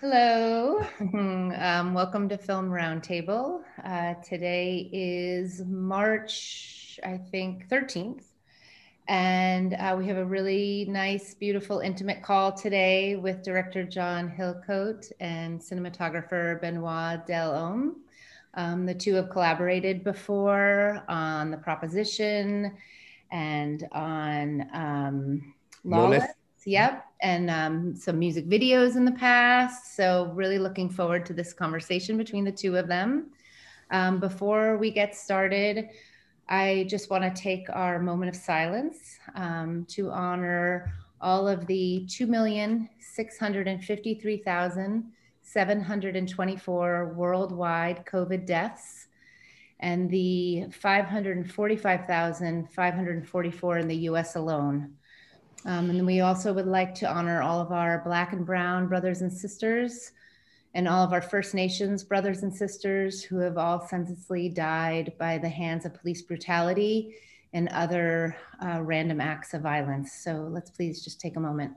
Hello. Um, welcome to Film Roundtable. Uh, today is March, I think, 13th. And uh, we have a really nice, beautiful, intimate call today with director John Hillcoat and cinematographer Benoit Delhomme. Um, the two have collaborated before on The Proposition and on um, Lawless. Yep. And um, some music videos in the past. So, really looking forward to this conversation between the two of them. Um, before we get started, I just want to take our moment of silence um, to honor all of the 2,653,724 worldwide COVID deaths and the 545,544 in the US alone. Um, and we also would like to honor all of our Black and Brown brothers and sisters and all of our First Nations brothers and sisters who have all senselessly died by the hands of police brutality and other uh, random acts of violence. So let's please just take a moment.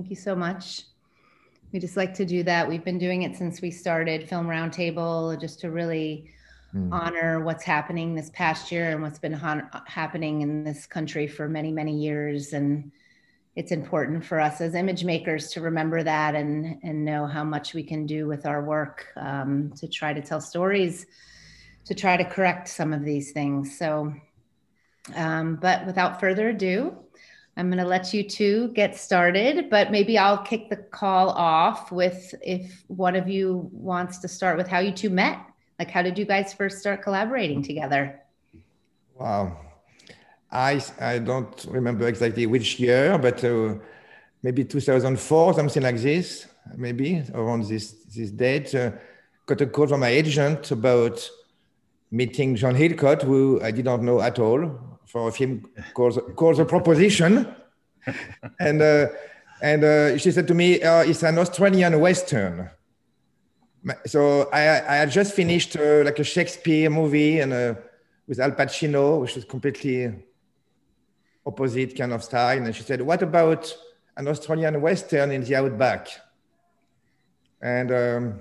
Thank you so much. We just like to do that. We've been doing it since we started Film Roundtable, just to really mm. honor what's happening this past year and what's been ha- happening in this country for many, many years. And it's important for us as image makers to remember that and and know how much we can do with our work um, to try to tell stories, to try to correct some of these things. So, um, but without further ado. I'm going to let you two get started, but maybe I'll kick the call off with if one of you wants to start with how you two met. Like, how did you guys first start collaborating together? Wow. I, I don't remember exactly which year, but uh, maybe 2004, something like this, maybe around this, this date. Uh, got a call from my agent about meeting John Hillcoat, who I did not know at all for a film called, called The Proposition. and uh, and uh, she said to me, uh, it's an Australian Western. So I, I had just finished uh, like a Shakespeare movie and uh, with Al Pacino, which was completely opposite kind of style. And she said, what about an Australian Western in the outback? And um,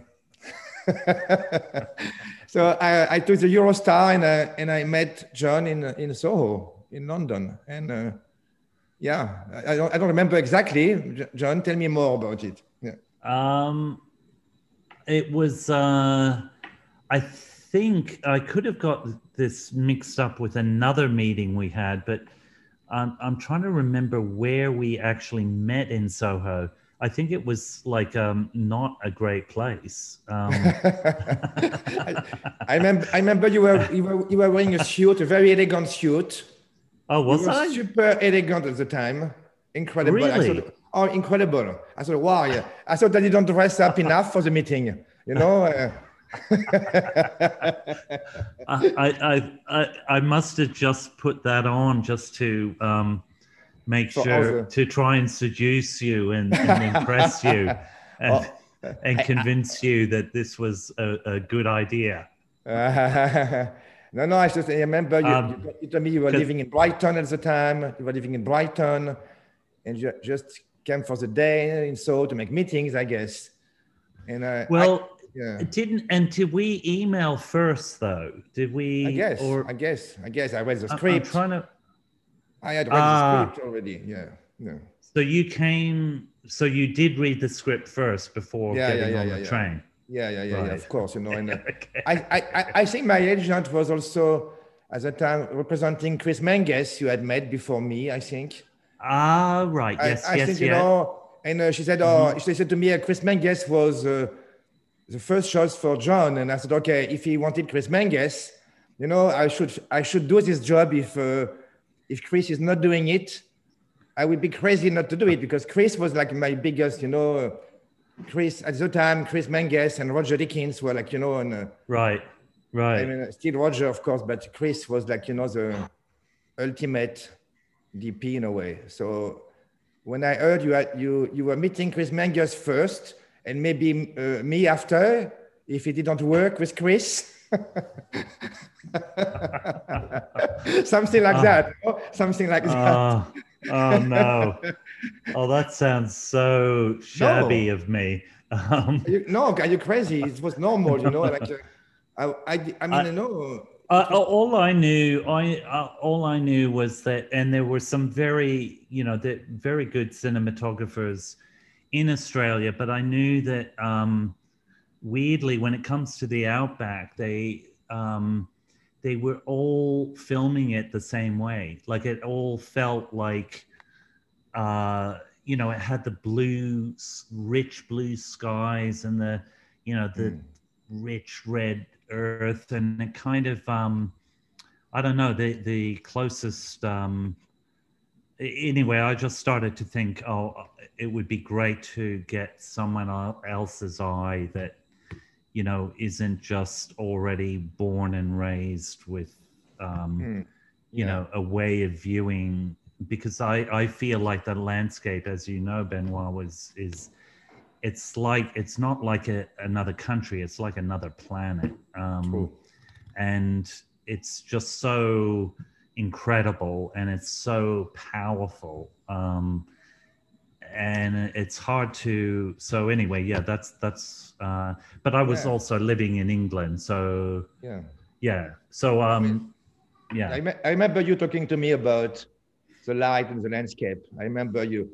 so I, I, took the Eurostar and, and I met John in, in Soho in London. And uh, yeah, I don't, I don't remember exactly. John, tell me more about it. Yeah. Um, it was, uh, I think I could have got this mixed up with another meeting we had, but I'm, I'm trying to remember where we actually met in Soho. I think it was like um, not a great place. Um, I, I, remember. I remember you were, you were you were wearing a suit, a very elegant suit. Oh, was I? Super elegant at the time. Incredible. Really? Thought, oh, incredible! I thought, wow, yeah. I thought that you don't dress up enough for the meeting. You know. Uh, I, I, I I must have just put that on just to um, make so sure to try and seduce you and, and impress you and, well, and convince I, you that this was a, a good idea. Uh, no, no, I just I remember you, um, you, told me you were living in Brighton at the time. You were living in Brighton and you just came for the day and so to make meetings, I guess. And uh, well, I, yeah. didn't and did we email first though? Did we? I guess. Or I guess. I guess I read the script. I'm trying to. I had read the ah. script already. Yeah. Yeah. So you came. So you did read the script first before yeah, getting yeah, yeah, on the train. Yeah, yeah, yeah, right. yeah. Of course, you know. And uh, okay. I, I, I think my agent was also at the time representing Chris Menges, you had met before me, I think. Ah, right. Yes, I, I yes, think, yeah. you know. And uh, she said, "Oh, mm-hmm. she said to me, uh, Chris Menges was uh, the first choice for John." And I said, "Okay, if he wanted Chris Menges, you know, I should, I should do this job if." Uh, if Chris is not doing it, I would be crazy not to do it because Chris was like my biggest, you know, Chris at the time, Chris Menges and Roger Deakins were like, you know, and uh, right, right. I mean, still Roger, of course, but Chris was like, you know, the ultimate DP in a way. So when I heard you had, you you were meeting Chris Menges first, and maybe uh, me after if it didn't work with Chris. something like uh, that. Something like that. Uh, oh no! Oh, that sounds so shabby no. of me. Um, you, no, are you crazy? It was normal, you know. Like, uh, I, I, I mean, I, no. Uh, all I knew, I uh, all I knew was that, and there were some very, you know, the very good cinematographers in Australia, but I knew that um, weirdly, when it comes to the outback, they um, they were all filming it the same way. Like it all felt like, uh, you know, it had the blue, rich blue skies and the, you know, the mm. rich red earth, and it kind of, um, I don't know, the the closest. Um, anyway, I just started to think, oh, it would be great to get someone else's eye that you know isn't just already born and raised with um, mm, you know a way of viewing because I, I feel like the landscape as you know benoit was is it's like it's not like a, another country it's like another planet. Um, and it's just so incredible and it's so powerful. Um, and it's hard to so anyway yeah that's that's uh but i was yeah. also living in england so yeah. yeah so um yeah. I, me- I remember you talking to me about the light and the landscape. I remember you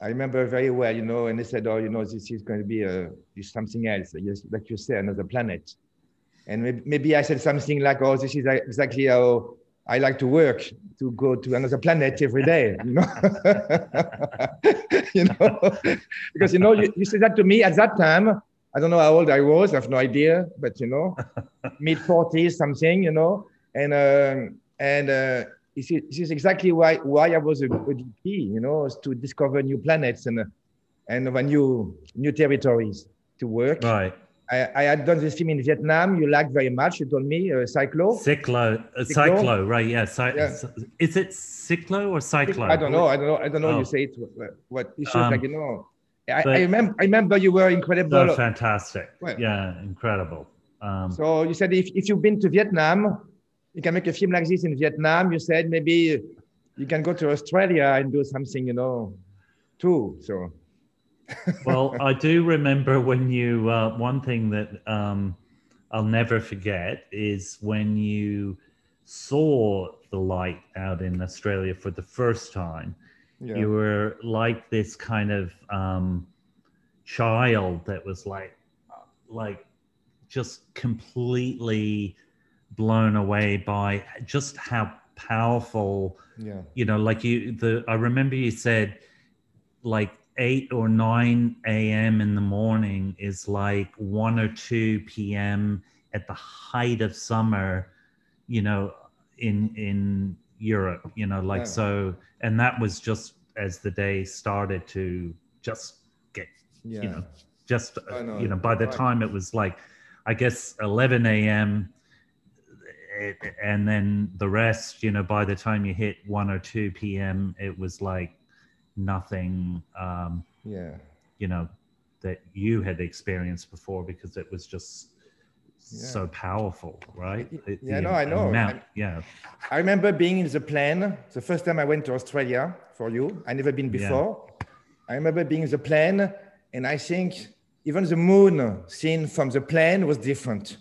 i remember very well you know and they said oh you know this is going to be a something else yes like you say another planet. And maybe, maybe i said something like oh this is exactly how I like to work to go to another planet every day, you know. you know, because you know you, you said that to me at that time. I don't know how old I was. I have no idea, but you know, mid forties something, you know, and uh, and uh, this, is, this is exactly why why I was a, a DP, you know, is to discover new planets and uh, and new new territories to work. Right. I, I, had done this film in Vietnam. You liked very much. You told me uh, Cyclo. Cyclo, uh, Cyclo. Cyclo, right? Yeah. Cy- yeah. Is it Cyclo or Cyclo? I don't know. I don't know. I don't know. Oh. You say it. What, what should um, like you know. I, I, remember. I remember you were incredible. Oh, fantastic. Well, yeah, incredible. Um, so you said if, if you've been to Vietnam, you can make a film like this in Vietnam. You said maybe you can go to Australia and do something, you know, too. So well, I do remember when you, uh, one thing that um, I'll never forget is when you saw the light out in Australia for the first time. Yeah. You were like this kind of um, child that was like, like just completely blown away by just how powerful yeah you know like you the i remember you said like 8 or 9 a.m. in the morning is like 1 or 2 p.m. at the height of summer, you know, in in Europe, you know, like yeah. so and that was just as the day started to just get yeah. you know, just know. you know, by the right. time it was like I guess 11 a.m. and then the rest, you know, by the time you hit 1 or 2 p.m., it was like nothing um, yeah. you know that you had experienced before because it was just yeah. so powerful right? Yeah the, no i know. amount, yeah. I remember being in the plane the first time i went to australia for you. I never been before. Yeah. i remember being in the plane and i think even the moon seen from the plane was different.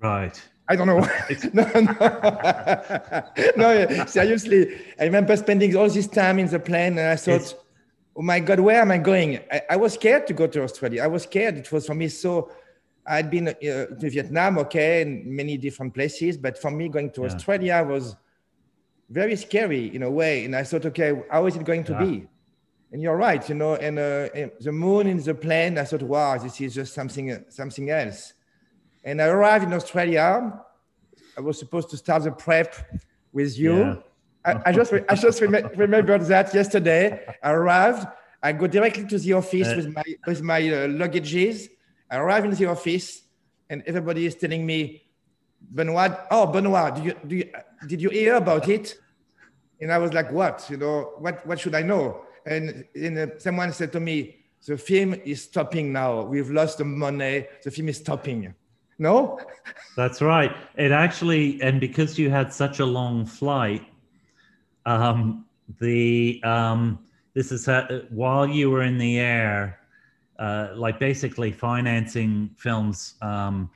Right I don't know. no, no, no. Seriously, I remember spending all this time in the plane, and I thought, it's... "Oh my God, where am I going?" I, I, was scared to go to Australia. I was scared. It was for me so. I'd been uh, to Vietnam, okay, and many different places, but for me, going to yeah. Australia was very scary in a way. And I thought, okay, how is it going to yeah. be? And you're right, you know. And, uh, and the moon in the plane, I thought, wow, this is just something, something else. And I arrived in Australia. I was supposed to start the prep with you. Yeah. I, I, just I just rem- remembered that yesterday. I arrived. I go directly to the office uh, with my with my uh, luggages. I arrive in the office, and everybody is telling me, Benoit. Oh, Benoit, do you, do you, did you hear about it? And I was like, what? You know, what what should I know? And, and uh, someone said to me, the film is stopping now. We've lost the money. The film is stopping. No? That's right. It actually, and because you had such a long flight, um, the um, this is how, while you were in the air, uh, like basically financing films. Um,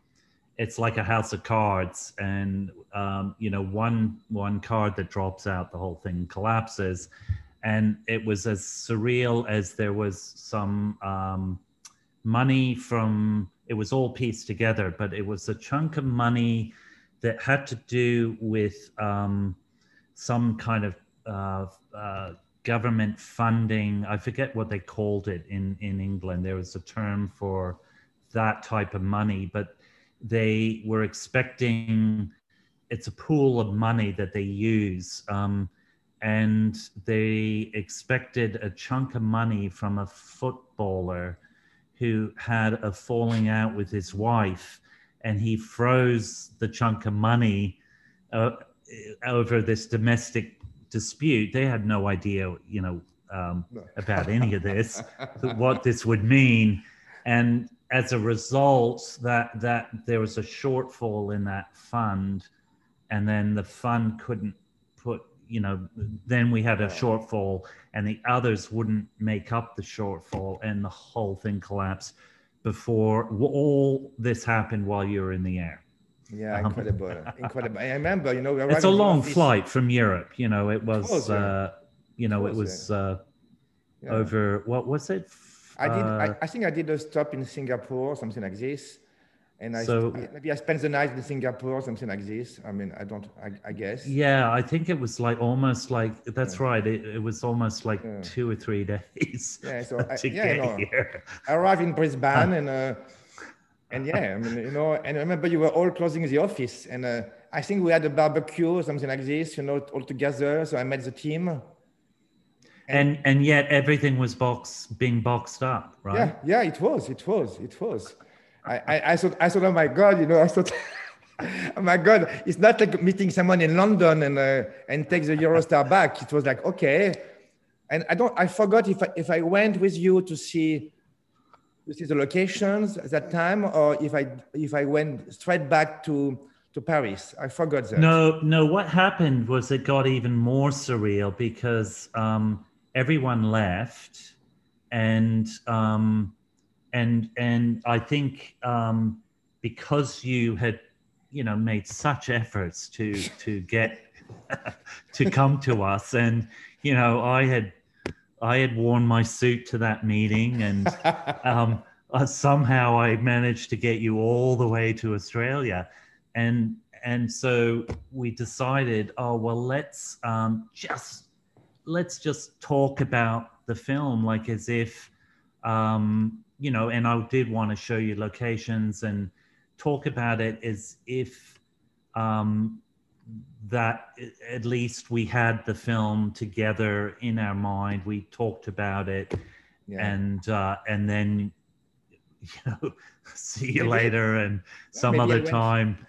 it's like a house of cards, and um, you know, one one card that drops out, the whole thing collapses, and it was as surreal as there was some um, money from. It was all pieced together, but it was a chunk of money that had to do with um, some kind of uh, uh, government funding. I forget what they called it in in England. There was a term for that type of money, but they were expecting it's a pool of money that they use. Um, and they expected a chunk of money from a footballer who had a falling out with his wife, and he froze the chunk of money uh, over this domestic dispute. They had no idea, you know, um, about any of this, what this would mean, and as a result, that that there was a shortfall in that fund, and then the fund couldn't put, you know, then we had a shortfall, and the others wouldn't make up the shortfall, and the whole thing collapsed. Before all this happened while you were in the air. Yeah, incredible, incredible. I remember, you know, it's a long flight from Europe. You know, it was, was uh, you know, it was uh, yeah. over. What was it? I did. Uh, I, I, think I did a stop in Singapore, something like this, and I, so, I, maybe I spent the night in Singapore, something like this. I mean, I don't. I, I guess. Yeah, I think it was like almost like that's yeah. right. It, it, was almost like yeah. two or three days. Yeah. So I, yeah, no, I arrived in Brisbane and. Uh, and yeah, I mean, you know, and I remember you were all closing the office, and uh, I think we had a barbecue or something like this, you know, all together. So I met the team, and and yet everything was box being boxed up right yeah yeah it was it was it was i i, I thought i thought oh my god you know i thought oh my god it's not like meeting someone in london and uh, and take the eurostar back it was like okay and i don't i forgot if I, if i went with you to see to see the locations at that time or if i if i went straight back to to Paris. I forgot that. No, no. What happened was it got even more surreal because um, everyone left, and um, and and I think um, because you had you know made such efforts to to get to come to us, and you know I had I had worn my suit to that meeting, and um, uh, somehow I managed to get you all the way to Australia, and and so we decided, oh well, let's um, just let's just talk about the film like as if um, you know and i did want to show you locations and talk about it as if um, that at least we had the film together in our mind we talked about it yeah. and uh, and then you know see you later and some other time.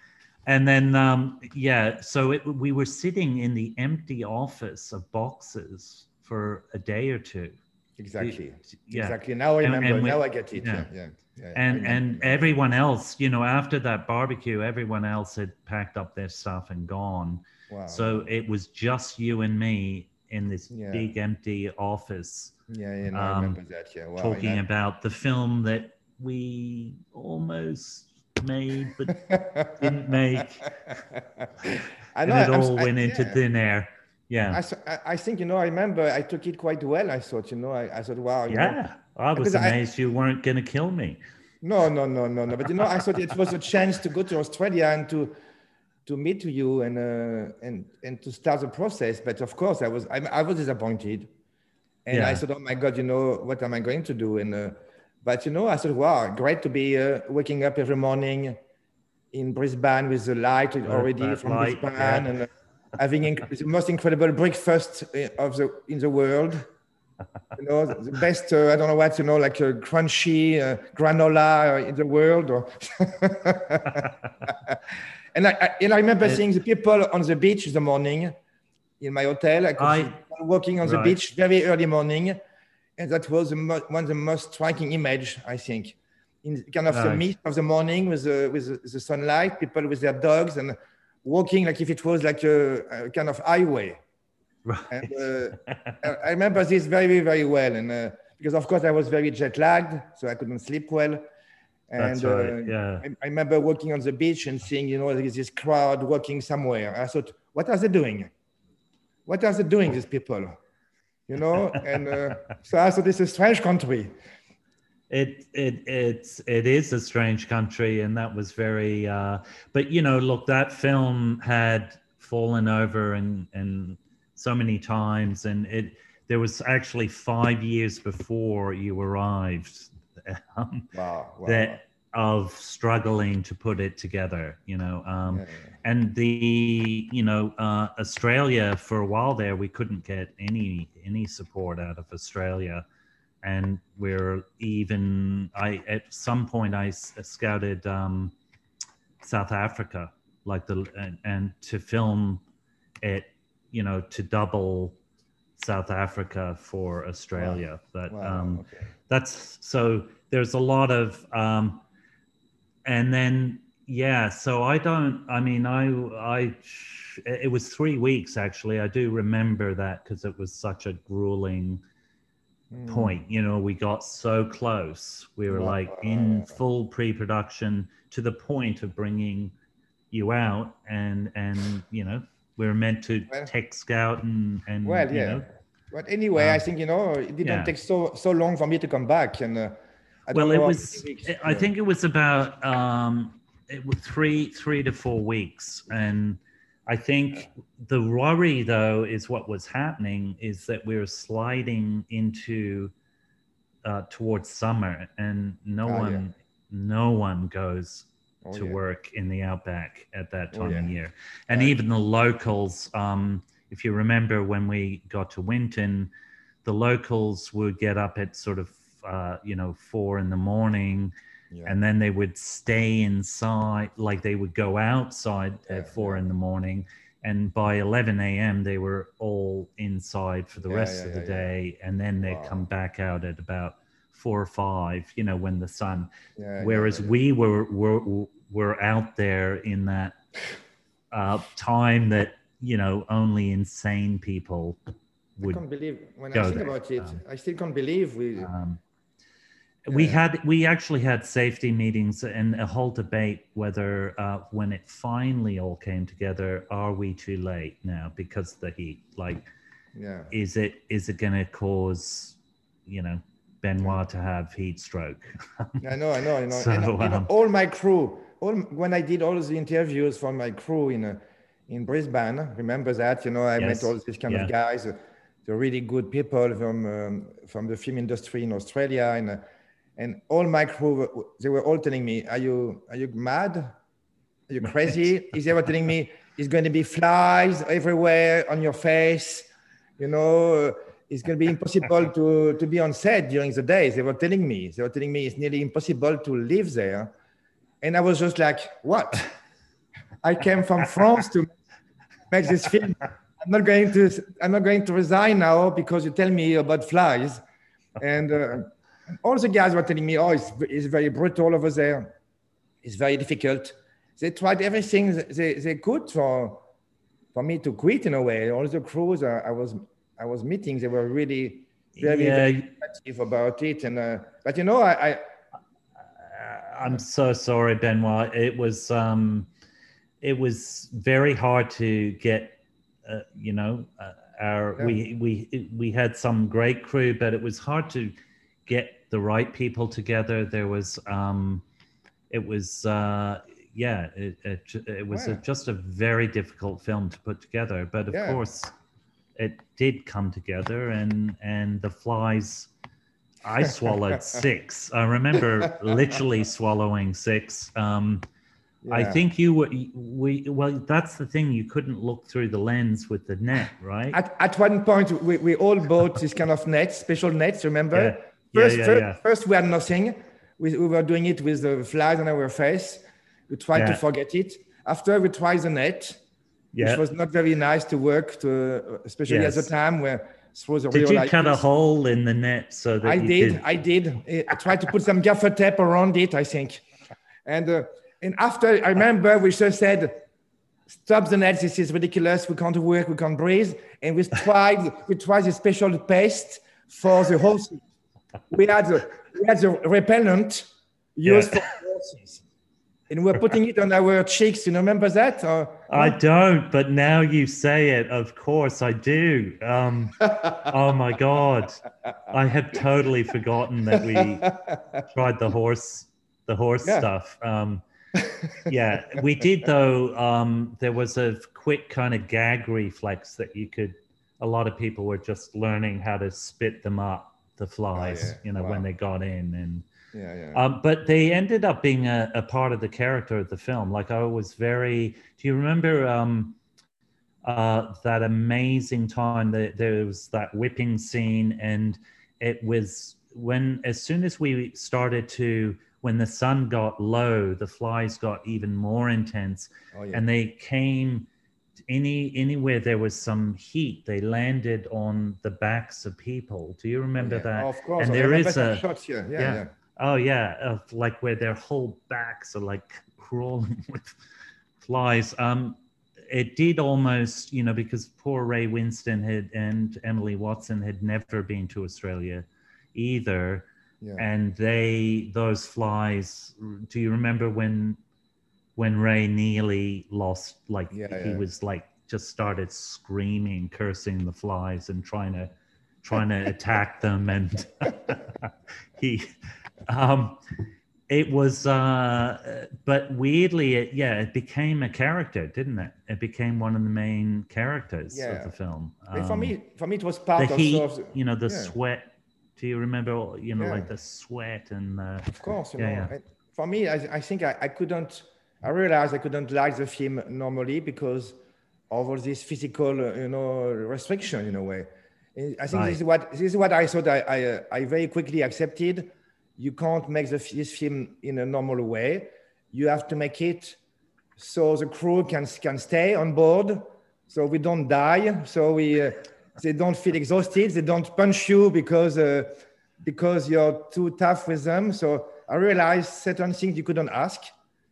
And then um, yeah so it, we were sitting in the empty office of boxes for a day or two exactly yeah. exactly now i remember and, and we, now i get it yeah, yeah. yeah and and everyone else you know after that barbecue everyone else had packed up their stuff and gone wow. so it was just you and me in this yeah. big empty office yeah, yeah no, um, I remember that. Yeah, wow, talking about the film that we almost made but didn't make. I know, and it all I, went into yeah. thin air. Yeah. I, I think, you know, I remember I took it quite well. I thought, you know, I, I thought, wow. yeah. Know, I was amazed you weren't going to kill me. No, no, no, no, no. But, you know, I thought it was a chance to go to Australia and to to meet you and uh, and and to start the process. But of course, I was I, I was disappointed, and yeah. I thought, oh my God, you know, what am I going to do? And uh, but you know, I thought, wow, great to be uh, waking up every morning in Brisbane with the light already from light, Brisbane yeah. and uh, having the most incredible breakfast of the in the world. you know, the best, uh, I don't know what, you know, like a crunchy uh, granola in the world. Or and, I, I, and I remember it, seeing the people on the beach in the morning in my hotel. I could I, walking on right. the beach very early morning and that was the mo- one of the most striking image, I think. In kind of the mist of the morning with the, with the sunlight, people with their dogs and walking like if it was like a, a kind of highway. Right. And uh, I remember this very, very well. And uh, because of course I was very jet lagged, so I couldn't sleep well. And That's right. uh, Yeah. I, I remember walking on the beach and seeing, you know, there's this crowd walking somewhere. I thought, what are they doing? What are they doing, these people? You know, and uh, so I thought this is a strange country. It it it's it is a strange country, and that was very. Uh, but you know, look, that film had fallen over and and so many times, and it there was actually five years before you arrived um, Wow. wow. that of struggling to put it together. You know, um, Yeah, and the you know uh, Australia for a while there we couldn't get any any support out of Australia, and we're even I at some point I scouted um, South Africa like the and, and to film it you know to double South Africa for Australia. But wow, um, okay. that's so there's a lot of um and then yeah so i don't i mean i i it was three weeks actually. I do remember that because it was such a grueling Mm. point you know we got so close we were Wow. like in full pre-production to the point of bringing you out and and you know we were meant to Well- tech scout and and Well, you yeah. know, But anyway, I Um, think you know it didn't yeah. take so so long for me to come back, and uh, I well it was weeks, i think it was about um it was three three to four weeks and i think the worry though is what was happening is that we were sliding into uh towards summer and no yeah. one no one goes Oh, to yeah. work in the outback at that Oh, time of year and even the locals um if you remember when we got to winton the locals would get up at sort of uh, you know four in the morning Yeah. and then they would stay inside like they would go outside Yeah, at four yeah. in the morning and by 11 a.m they were all inside for the Yeah, rest yeah, of the yeah, yeah. day and then they'd Wow. come back out at about four or five you know when the sun Yeah, yeah, whereas yeah, yeah. we were were were out there in that uh, time that you know only insane people I would can't believe when go I think there. about it. Um, I still can't believe we. um, we had we actually had safety meetings and a whole debate whether uh, when it finally all came together are we too late now because of the heat like yeah. is it is it going to cause you know benoit to have heat stroke I know, I know, I know. So, and, you know, um, all my crew, all when I did all the interviews for my crew in uh, in Brisbane, remember that? You know, I Yes. met all these kind Yeah. of guys, uh, the really good people from um, from the film industry in Australia, and uh, and all my crew, they were all telling me, "Are you are you mad? Are you crazy?" Is they were telling me, "It's going to be flies everywhere on your face," you know. It's going to be impossible to, to be on set during the day. They were telling me, they were telling me it's nearly impossible to live there. And I was just like, what? I came from France to make this film. I'm not going to, I'm not going to resign now because you tell me about flies. And uh, all the guys were telling me, oh, it's, it's very brutal over there. It's very difficult. They tried everything they, they could for, for me to quit in a way. All the crews I, I was I was meeting, they were really very, Yeah. very negative about it. And uh, but you know, I, I I'm so sorry, Benoit. It was um, it was very hard to get. Uh, you know, uh, our Yeah. we we we had some great crew, but it was hard to get the right people together. There was um, it was uh, yeah, it it, it was a, just a very difficult film to put together. But of Yeah. course, it did come together, and and the flies. I swallowed six. I remember literally swallowing six. Um, I think you were we well. That's the thing. You couldn't look through the lens with the net, right? At, at one point, we, we all bought this kind of nets, special nets, remember? Yeah. Yeah, First, yeah, first, we had nothing. We, we were doing it with the flies on our face. We tried to forget it. After we tried the net, which was not very nice to work to, especially Yes. at the time where through the Did you cut a hole in the net so that I did. I did. I tried to put some gaffer tape around it. I think, and uh, and after I remember we just said, "Stop the net. This is ridiculous. We can't work. We can't breathe." And we tried. we tried a special paste for the horses. We had the, we had the repellent used Yeah. for horses, and we were putting it on our cheeks. You remember that? Or, I don't, but now you say it, of course I do. Um, oh my god, I had totally forgotten that we tried the horse, the horse Yeah. stuff. Um, yeah, we did though. Um, there was a quick kind of gag reflex that you could. A lot of people were just learning how to spit them up, the flies, yeah. you know, when they got in and. yeah, yeah. Um, but they ended up being a, a part of the character of the film. Like I was very. Do you remember um, uh, that amazing time that there was that whipping scene, and it was when as soon as we started to when the sun got low, the flies got even more intense, oh, yeah. and they came any anywhere there was some heat. They landed on the backs of people. Do you remember yeah. that? Of course. and I there is a- shots here. Yeah, yeah. yeah. Oh yeah, of like where their whole backs are like crawling with flies. Um, it did almost, you know, because poor Ray Winstone had and Emily Watson had never been to Australia either, yeah. and they those flies. Do you remember when when Ray nearly lost? Like Yeah, he yeah. was like just started screaming, cursing the flies, and trying to trying to attack them, and he um it was uh but weirdly it yeah it became a character didn't it it became one of the main characters Yeah. of the film And for Um, me, for me, it was the part heat of the, you know the sweat do you remember you know like the sweat and uh Of course, you Yeah, know. yeah. and For me, I, I think I, I couldn't. I realized I couldn't like the film normally because of all this physical, you know, restriction in a way. I think this is what this is what I thought. I I, I very quickly accepted. You can't make the, this film in a normal way. You have to make it so the crew can can stay on board, so we don't die, so we uh, they don't feel exhausted, they don't punch you because uh, because you're too tough with them. So I realized certain things you couldn't ask.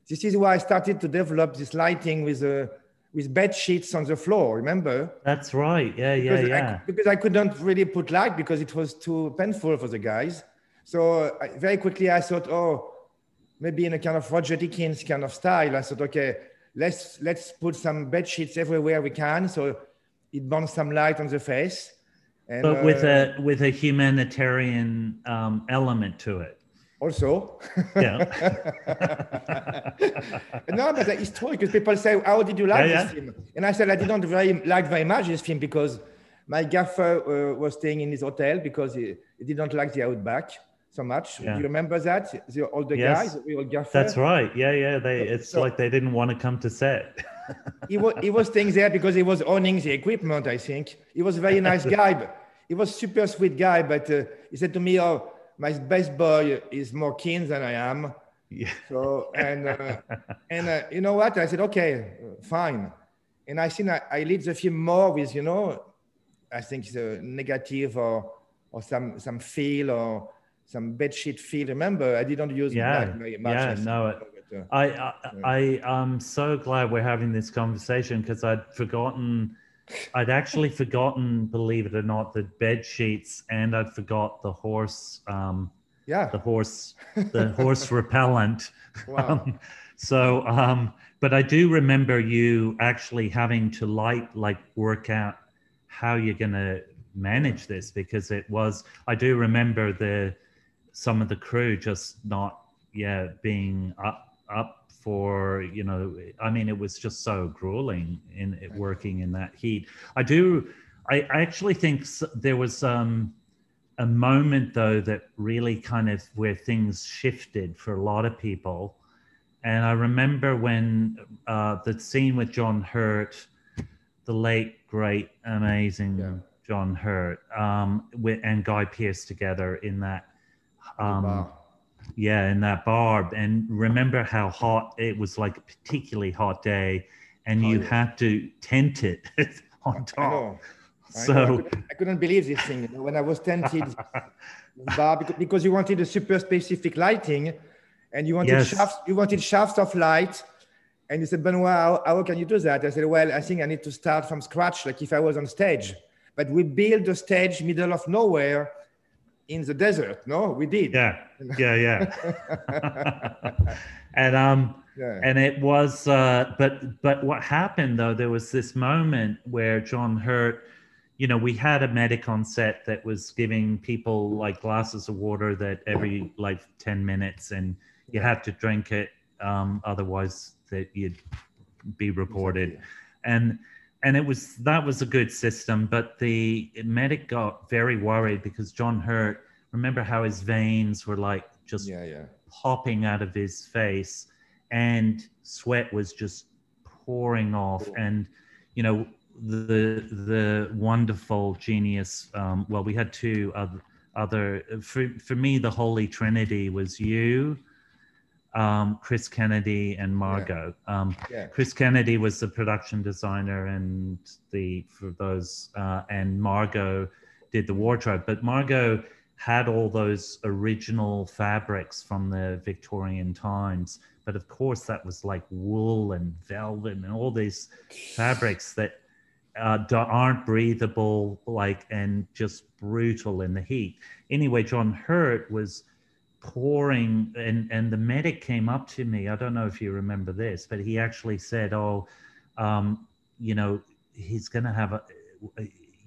This is why I started to develop this lighting with uh, with bed sheets on the floor. Remember? that's right yeah yeah because yeah I, because I couldn't really put light because it was too painful for the guys. So I, very quickly I thought, oh, maybe in a kind of Roger Deakins kind of style. I thought, okay, let's let's put some bed sheets everywhere we can, so it burns some light on the face. And, but with uh, a with a humanitarian um element to it also. yeah no, but it's true because people say, "How did you like Yeah, this yeah. film?" And I said, "I didn't very like very much this film because my gaffer uh, was staying in his hotel because he, he didn't like the outback so much. Yeah. Do you remember that? The older Yes. guys, the real gaffer. that's right yeah yeah they it's So- like they didn't want to come to set He was he was staying there because he was owning the equipment. I think he was a very nice guy. But he was super sweet guy. But uh, he said to me, "Oh, my best boy is more keen than I am." yeah So and uh, and uh, you know what? I said, okay, fine. And I think I, I lead the film more with you know, I think the negative or or some some feel or some bedsheet feel. Remember, I didn't use Yeah, black very much. yeah, I no, it- but, uh, I, I, I I'm so glad we're having this conversation because I'd forgotten, I'd actually forgotten, believe it or not, the bed sheets, and I'd forgot the horse, um, yeah. the horse, the horse repellent. Wow. Um, so, um, but I do remember you actually having to light, like, work out how you're gonna manage this because it was. I do remember the some of the crew just not, yeah, being up up for you know. I mean, it was just so grueling in it working in that heat. I do. I, I actually think there was um, a moment though that really kind of where things shifted for a lot of people. And I remember when uh, the scene with John Hurt, the late, great, amazing Yeah. John Hurt, um, with, and Guy Pearce together in that, um, Wow. Yeah, in that bar. And remember how hot it was like a particularly hot day, and Oh, you yeah. had to tent it on top. know. So I, couldn't, I couldn't believe this thing you know, when I was tented bar because, because you wanted a super specific lighting, and you wanted Yes. shafts. You wanted shafts of light, and you said, Benoit, how, how can you do that? I said, well, I think I need to start from scratch, like if I was on stage. But we built the stage middle of nowhere in the desert. No, we did. yeah, yeah, yeah. and um, Yeah. and it was uh but but what happened though there was this moment where john hurt you know we had a medic on set that was giving people like glasses of water that every like 10 minutes and you had to drink it um otherwise that you'd be reported and and it was that was a good system but the medic got very worried because john hurt remember how his veins were like just Yeah, yeah. popping out of his face and sweat was just pouring off and you know the the wonderful genius um well we had two other other for, for me the holy trinity was you um chris kennedy and margot um Yeah. chris kennedy was the production designer and the for those uh and margot did the wardrobe but margot had all those original fabrics from the Victorian times. But of course, that was like wool and velvet and all these fabrics that uh, aren't breathable, like, and just brutal in the heat. Anyway, John Hurt was pouring, and, and the medic came up to me. I don't know if you remember this, but he actually said, Oh, um, you know, he's going to have a,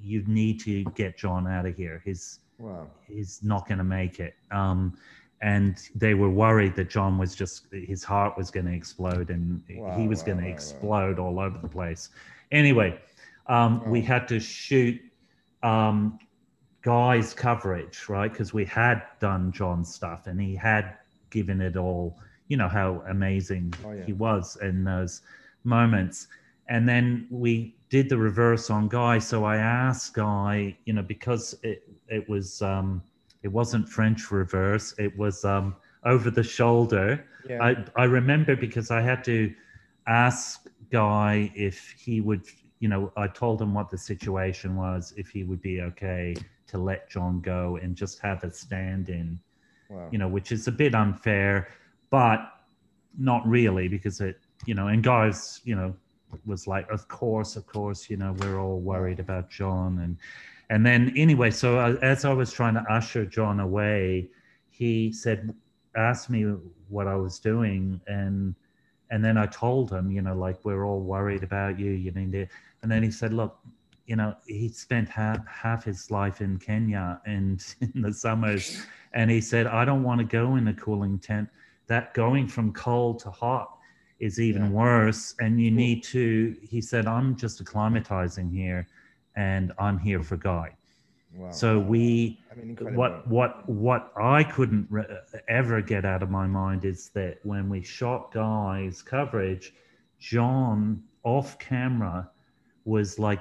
you need to get John out of here. he's Wow. he's not going to make it. Um, and they were worried that John was just his heart was going to explode and Wow, he was wow, going to wow, wow. explode all over the place. Anyway, um, we had to shoot um, Guy's coverage, right? Because we had done John's stuff and he had given it all. You know how amazing Oh, yeah. he was in those moments. And then we did the reverse on Guy. So I asked Guy, you know, because it it was um, it wasn't French reverse, it was um, over the shoulder. Yeah. I I remember because I had to ask Guy if he would, you know, I told him what the situation was, if he would be okay to let John go and just have a stand-in wow. you know, which is a bit unfair, but not really because it, you know, and guys, you know, was like, of course, of course, you know, we're all worried about John, and and then anyway, so I, as I was trying to usher John away, he said, asked me what I was doing, and and then I told him, you know, like we're all worried about you, you need to, and then he said, look. You know, he spent half half his life in Kenya and in the summers, and he said, I don't want to go in a cooling tent. That going from cold to hot is even Yeah. worse. And you need to, he said, I'm just acclimatizing here and I'm here for Guy. wow. So we, I mean, what, what, what I couldn't re- ever get out of my mind is that when we shot Guy's coverage, John off camera was like,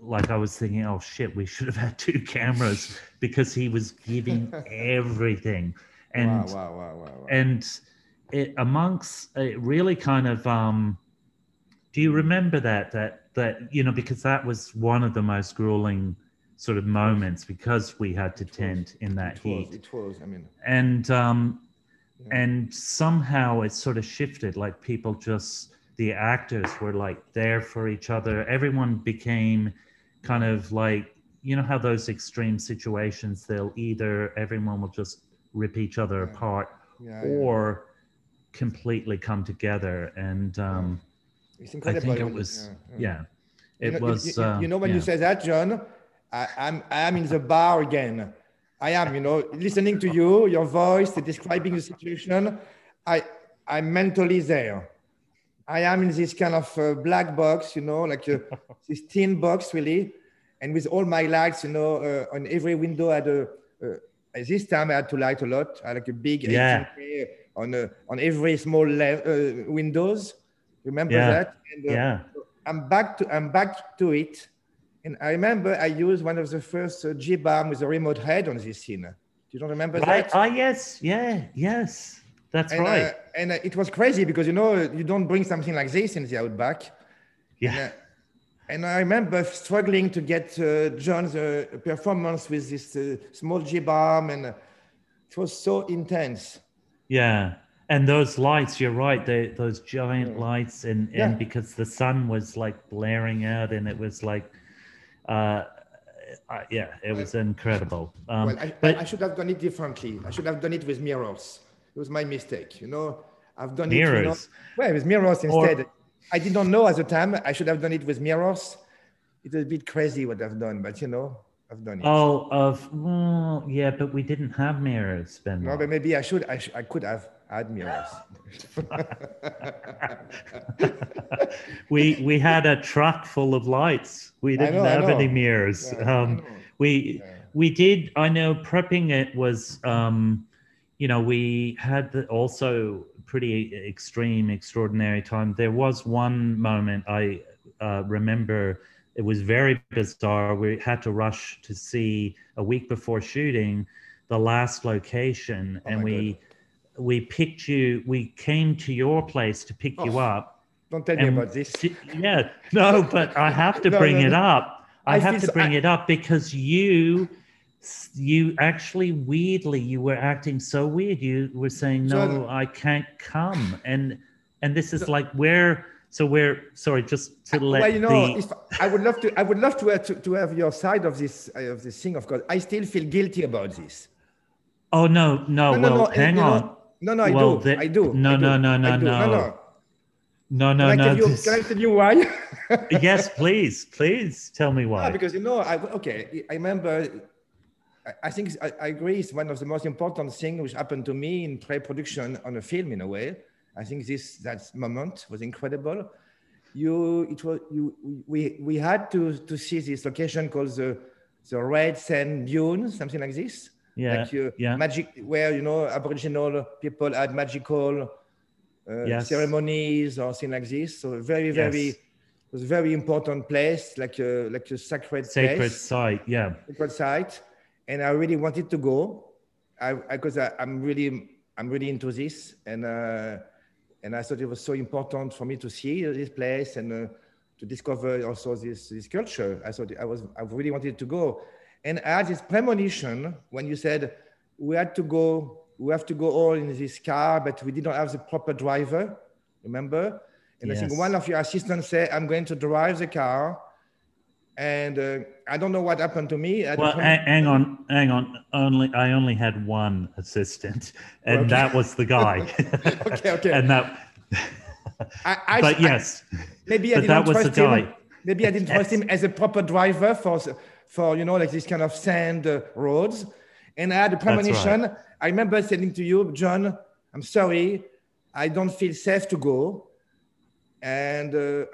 like I was thinking, oh shit, we should have had two cameras because he was giving everything. And wow, wow, wow, and it amongst it really kind of um do you remember that that that you know because that was one of the most grueling sort of moments because we had to It was. tent in that it was, heat it was. I mean, and um Yeah. and somehow it sort of shifted like people just the actors were like there for each other everyone became kind of like you know how those extreme situations they'll either everyone will just rip each other Yeah. apart yeah, yeah. or completely come together and um i think it was yeah, yeah. yeah You it know, was You, uh, you know when you say that, John, I, I'm I am in the bar again. I am, you know, listening to you, your voice, describing the situation. I I'm mentally there. I am in this kind of uh, black box, you know, like a, this tin box, really, and with all my lights, you know, uh, on every window. I had a uh, at this time I had to light a lot. I had like a big Yeah. On uh, on every small le- uh, windows. Remember Yeah. that? And, uh, yeah I'm back to I'm back to it, and I remember I used one of the first uh, G bomb with a remote head on this scene. You don't remember right that? ah yes yeah yes that's and right uh, and uh, it was crazy because you know you don't bring something like this in the outback. yeah And, uh, and I remember struggling to get uh, John's uh, performance with this uh, small G bomb, and uh, it was so intense. Yeah, and those lights, you're right. They, those giant Yeah. lights, and and Yeah. because the sun was like blaring out, and it was like, uh, uh yeah, it was incredible. Um, well, I, but I should have done it differently. I should have done it with mirrors. It was my mistake. You know, I've done it. You know, mirrors. well, with mirrors instead. Or-. I did not know at the time. I should have done it with mirrors. It was a bit crazy what I've done, but you know, I've done it. Oh, of well, yeah, but we didn't have mirrors, Ben. No, but maybe I should. I, sh- I could have had mirrors. we we had a truck full of lights. We didn't know, have any mirrors. Yeah, um, we Yeah. we did. I know prepping it was. Um, you know, we had the, also pretty extreme, extraordinary time. There was one moment I uh, remember. It was very bizarre. We had to rush to see a week before shooting the last location, Oh and we we picked you. We came to your place to pick you Oh. up. Don't tell me about this. yeah, no, but I have to No, bring no, it up. I, I have to bring I- it up because you, you actually weirdly, you were acting so weird. You were saying, So- "No, I can't come," and and this is like where. So we're sorry, just to let well, you know, the if I would love to, I would love to, have- to, to have your side of this uh, of this thing. Of course, I still feel guilty about this. oh no no, No, no, well no, hang you know- on No, no, I Well, do. the- I do. no, I do, no, no, no, I no. no, no no Can, I no tell you, this- can I tell you why? yes please please tell me why Yeah, because you know, I okay. I remember. I- think I, I agree. It's one of the most important things which happened to me in pre-production on a film. In a way, I think this that moment was incredible. You, it was you. We we had to to see this location called the the Red Sand Dunes, something like this. yeah like you, yeah magic, where you know Aboriginal people had magical uh, Yes. ceremonies or things like this. So very, very, Yes. it was a very important place, like a like a sacred, sacred place, site yeah sacred site, and I really wanted to go, I because I, I'm really I'm really into this, and uh, and I thought it was so important for me to see this place and uh, to discover also this this culture. I thought I was I really wanted to go, and I had this premonition when you said we had to go, we have to go all in this car, but we did not have the proper driver. Remember? And I think one of your assistants said, "I'm going to drive the car." And uh, I don't know what happened to me. the Well, hang, on, hang on. Only I only had one assistant, and Okay. that was the guy. Okay, okay. and that, I, I, but I- yes, maybe I didn't that was the trust him. Maybe I didn't trust him as a proper driver for for you know like this kind of sand uh, roads. And I had a premonition. I remember saying to you, John, I'm sorry, I don't feel safe to go, and uh,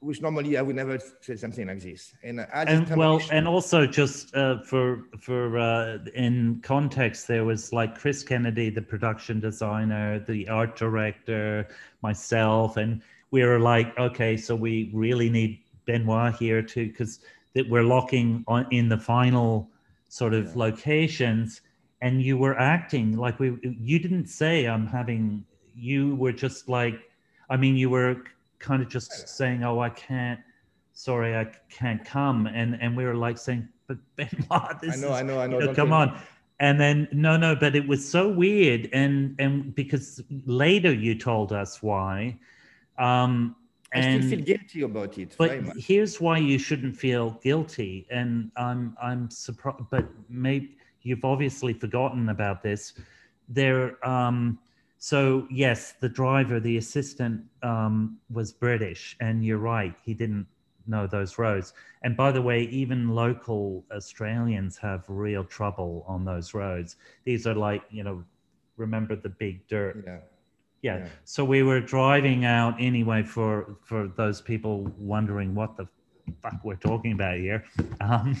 which normally I would never say something like this. And and well, and also just uh, for for uh, in context, there was like Chris Kennedy, the production designer, the art director, myself, and we were like, okay, so we really need Benoit here too, because that we're locking on in the final sort of Yeah. locations, and you were acting like we. You didn't say I'm having. You were just like, I mean, you were kind of just saying, "Oh, I can't." sorry, I can't come. And and we were like saying, but Benoit, this I know, is, I know, I know. you know, come on. And then no, no, but it was so weird, and and because later you told us why, um, I still feel guilty about it. but very much. here's why you shouldn't feel guilty, and I'm I'm surprised, but maybe you've obviously forgotten about this. There, um, so yes, the driver, the assistant, um, was British, and you're right, he didn't know those roads. And by the way, even local Australians have real trouble on those roads. These are like you know, remember the big dirt Yeah. yeah. Yeah. So we were driving out anyway for for those people wondering what the fuck we're talking about here. Um,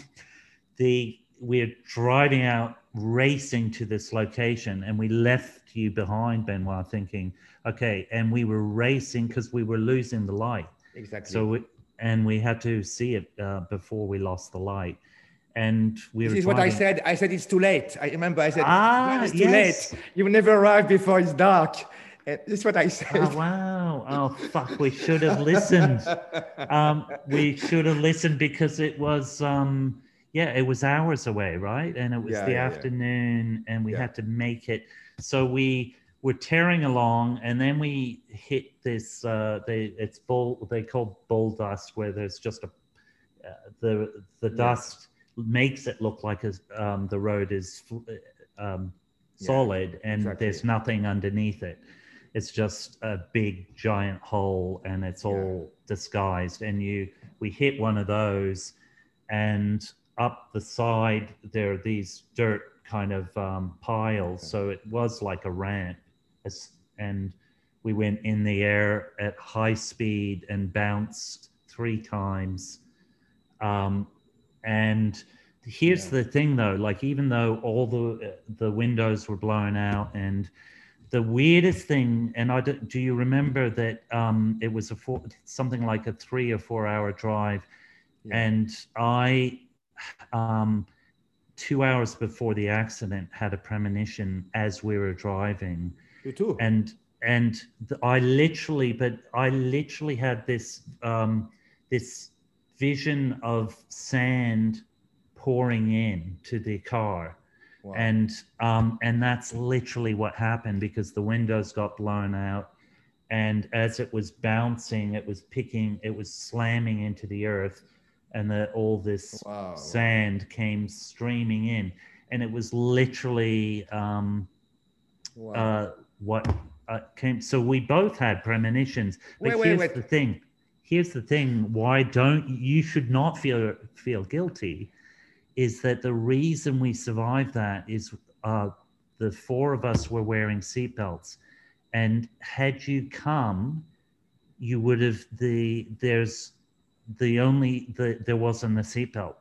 the we're driving out, racing to this location, and we left you behind, Benoit, thinking, okay. And we were racing because we were losing the light. Exactly. So we, and we had to see it uh, before we lost the light. And we this were is what I said. I said it's too late. I remember I said Ah, "No, it's too yes. late. You will never arrive before it's dark. And this is what I said. Oh, wow. Oh, fuck. We should have listened. Um, we should have listened because it was, um, yeah, it was hours away, right? And it was Yeah, the yeah, yeah. afternoon and we Yeah. had to make it. So we were tearing along and then we hit this, uh, they, it's bull, they call bull dust where there's just a, uh, the, the Yeah. dust makes it look like as, um, the road is, um, Yeah, solid and exactly. there's nothing underneath it it's just a big giant hole and it's Yeah. all disguised and you we hit one of those and up the side there are these dirt kind of um, piles. So it was like a ramp. As- and we went in the air at high speed and bounced three times. Um, and here's Yeah. the thing though. Like even though all the the windows were blown out and the weirdest thing and i do, do you remember that um it was a four, something like a three or four hour drive? Yeah. and i um two hours before the accident had a premonition as we were driving You too. and and th- I literally, but I literally had this um, this vision of sand pouring in to the car, Wow. and um, and that's literally what happened because the windows got blown out, and as it was bouncing, it was picking, it was slamming into the earth, and that all this Wow, sand came streaming in, and it was literally. Um, Wow. uh, what uh, came. So we both had premonitions. But Wait, wait, here's wait. the thing. Here's the thing. Why don't you should not feel feel guilty? Is that the reason we survived that is uh, the four of us were wearing seatbelts, and had you come, you would have the there's the only the there wasn't a seatbelt.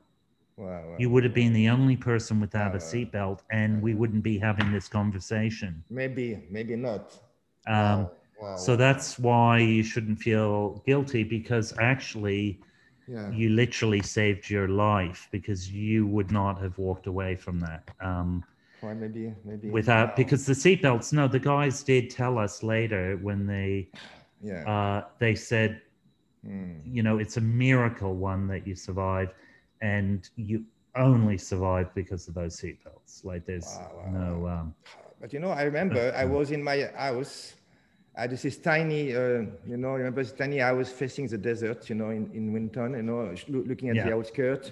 wow, wow. You would have been the only person without a Wow. seatbelt, and we wouldn't be having this conversation. Maybe, maybe not. Um, so that's why you shouldn't feel guilty because actually yeah. you literally saved your life because you would not have walked away from that um, Well, maybe, maybe. without because the seatbelts. No, the guys did tell us later when they yeah. uh, they said Hmm. you know it's a miracle one that you survived and you only survived because of those seatbelts. Like there's Wow, wow, no um, But you know, I remember I was in my house. I had this tiny, uh, you know, remember this tiny house facing the desert, you know, in, in Winton, you know, looking at the outskirts.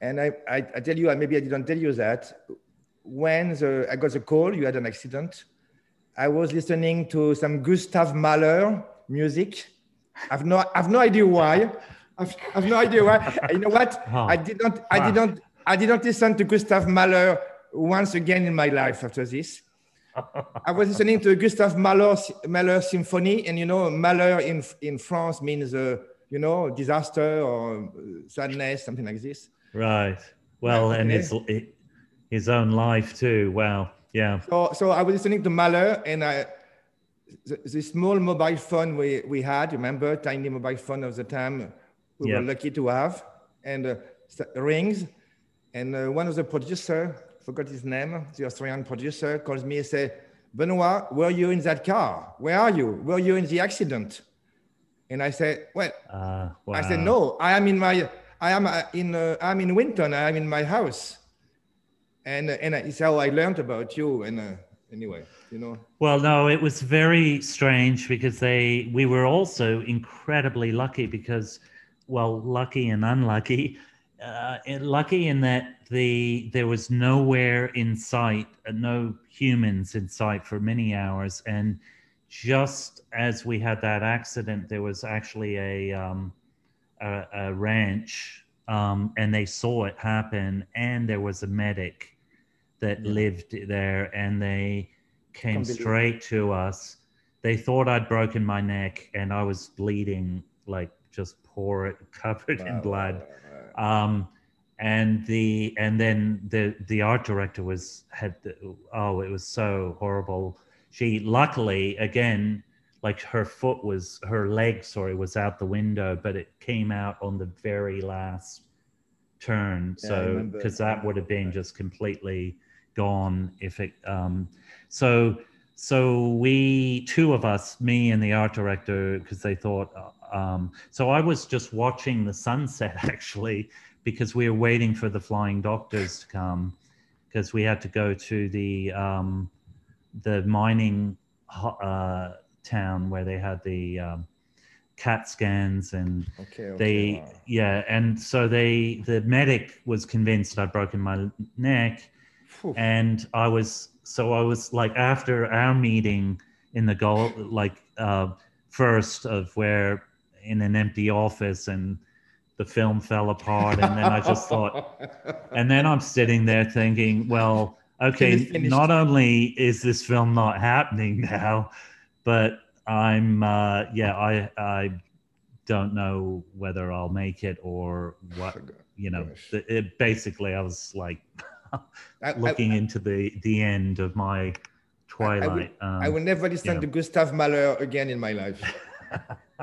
And I, I, I tell you, maybe I didn't tell you that. When the, I got the call, you had an accident. I was listening to some Gustav Mahler music. I've no, I've no idea why. I've, I've no idea why. you know what? Huh. I didn't, I Huh. didn't, I didn't listen to Gustav Mahler once again in my life after this. I was listening to Gustav Mahler, Mahler symphony, and you know, Mahler in, in France means, uh, you know, disaster or uh, sadness, something like this. right. Well, and his his own life too. Wow. Yeah. So, so I was listening to Mahler, and I, the, the small mobile phone we, we had, remember, tiny mobile phone of the time, we Yeah. were lucky to have, and uh, rings, and uh, one of the producer, forgot his name, the Australian producer, calls me and say, Benoit, were you in that car? Where are you? Were you in the accident? And I said, well, Uh, wow. I said, no, I am in my, I am uh, in, uh, I'm in Winton, I am in my house. And, uh, and it's how I learned about you. And uh, anyway, you know, Well, no, it was very strange because they we were also incredibly lucky because, well, lucky and unlucky. Uh, and lucky in that the there was nowhere in sight, uh, no humans in sight for many hours, and just as we had that accident, there was actually a um, a, a ranch, um, and they saw it happen, and there was a medic that lived there, and they came Can't believe it. straight to us. They thought I'd broken my neck, and I was bleeding, like just pour it, covered in blood. wow, wow, Um, and the and then the the art director was had the, oh it was so horrible. She luckily again like her foot was her leg sorry was out the window, but it came out on the very last turn. Yeah, so because that would have been just completely gone if it um so so we two of us, me and the art director, because they thought. Um, so I was just watching the sunset actually, because we were waiting for the flying doctors to come, because we had to go to the um, the mining uh, town where they had the um, CAT scans and Okay. okay, they wow. yeah and so they the medic was convinced i'd broken my neck and i was so i was like after our meeting in the goal like uh first of where in an empty office and the film fell apart and then i just thought and then i'm sitting there thinking well okay not only is this film not happening now but i'm uh yeah i i don't know whether i'll make it or what you know it, basically i was like I- I- looking into the the end of my twilight um, I will never listen yeah. to Gustav Mahler again in my life.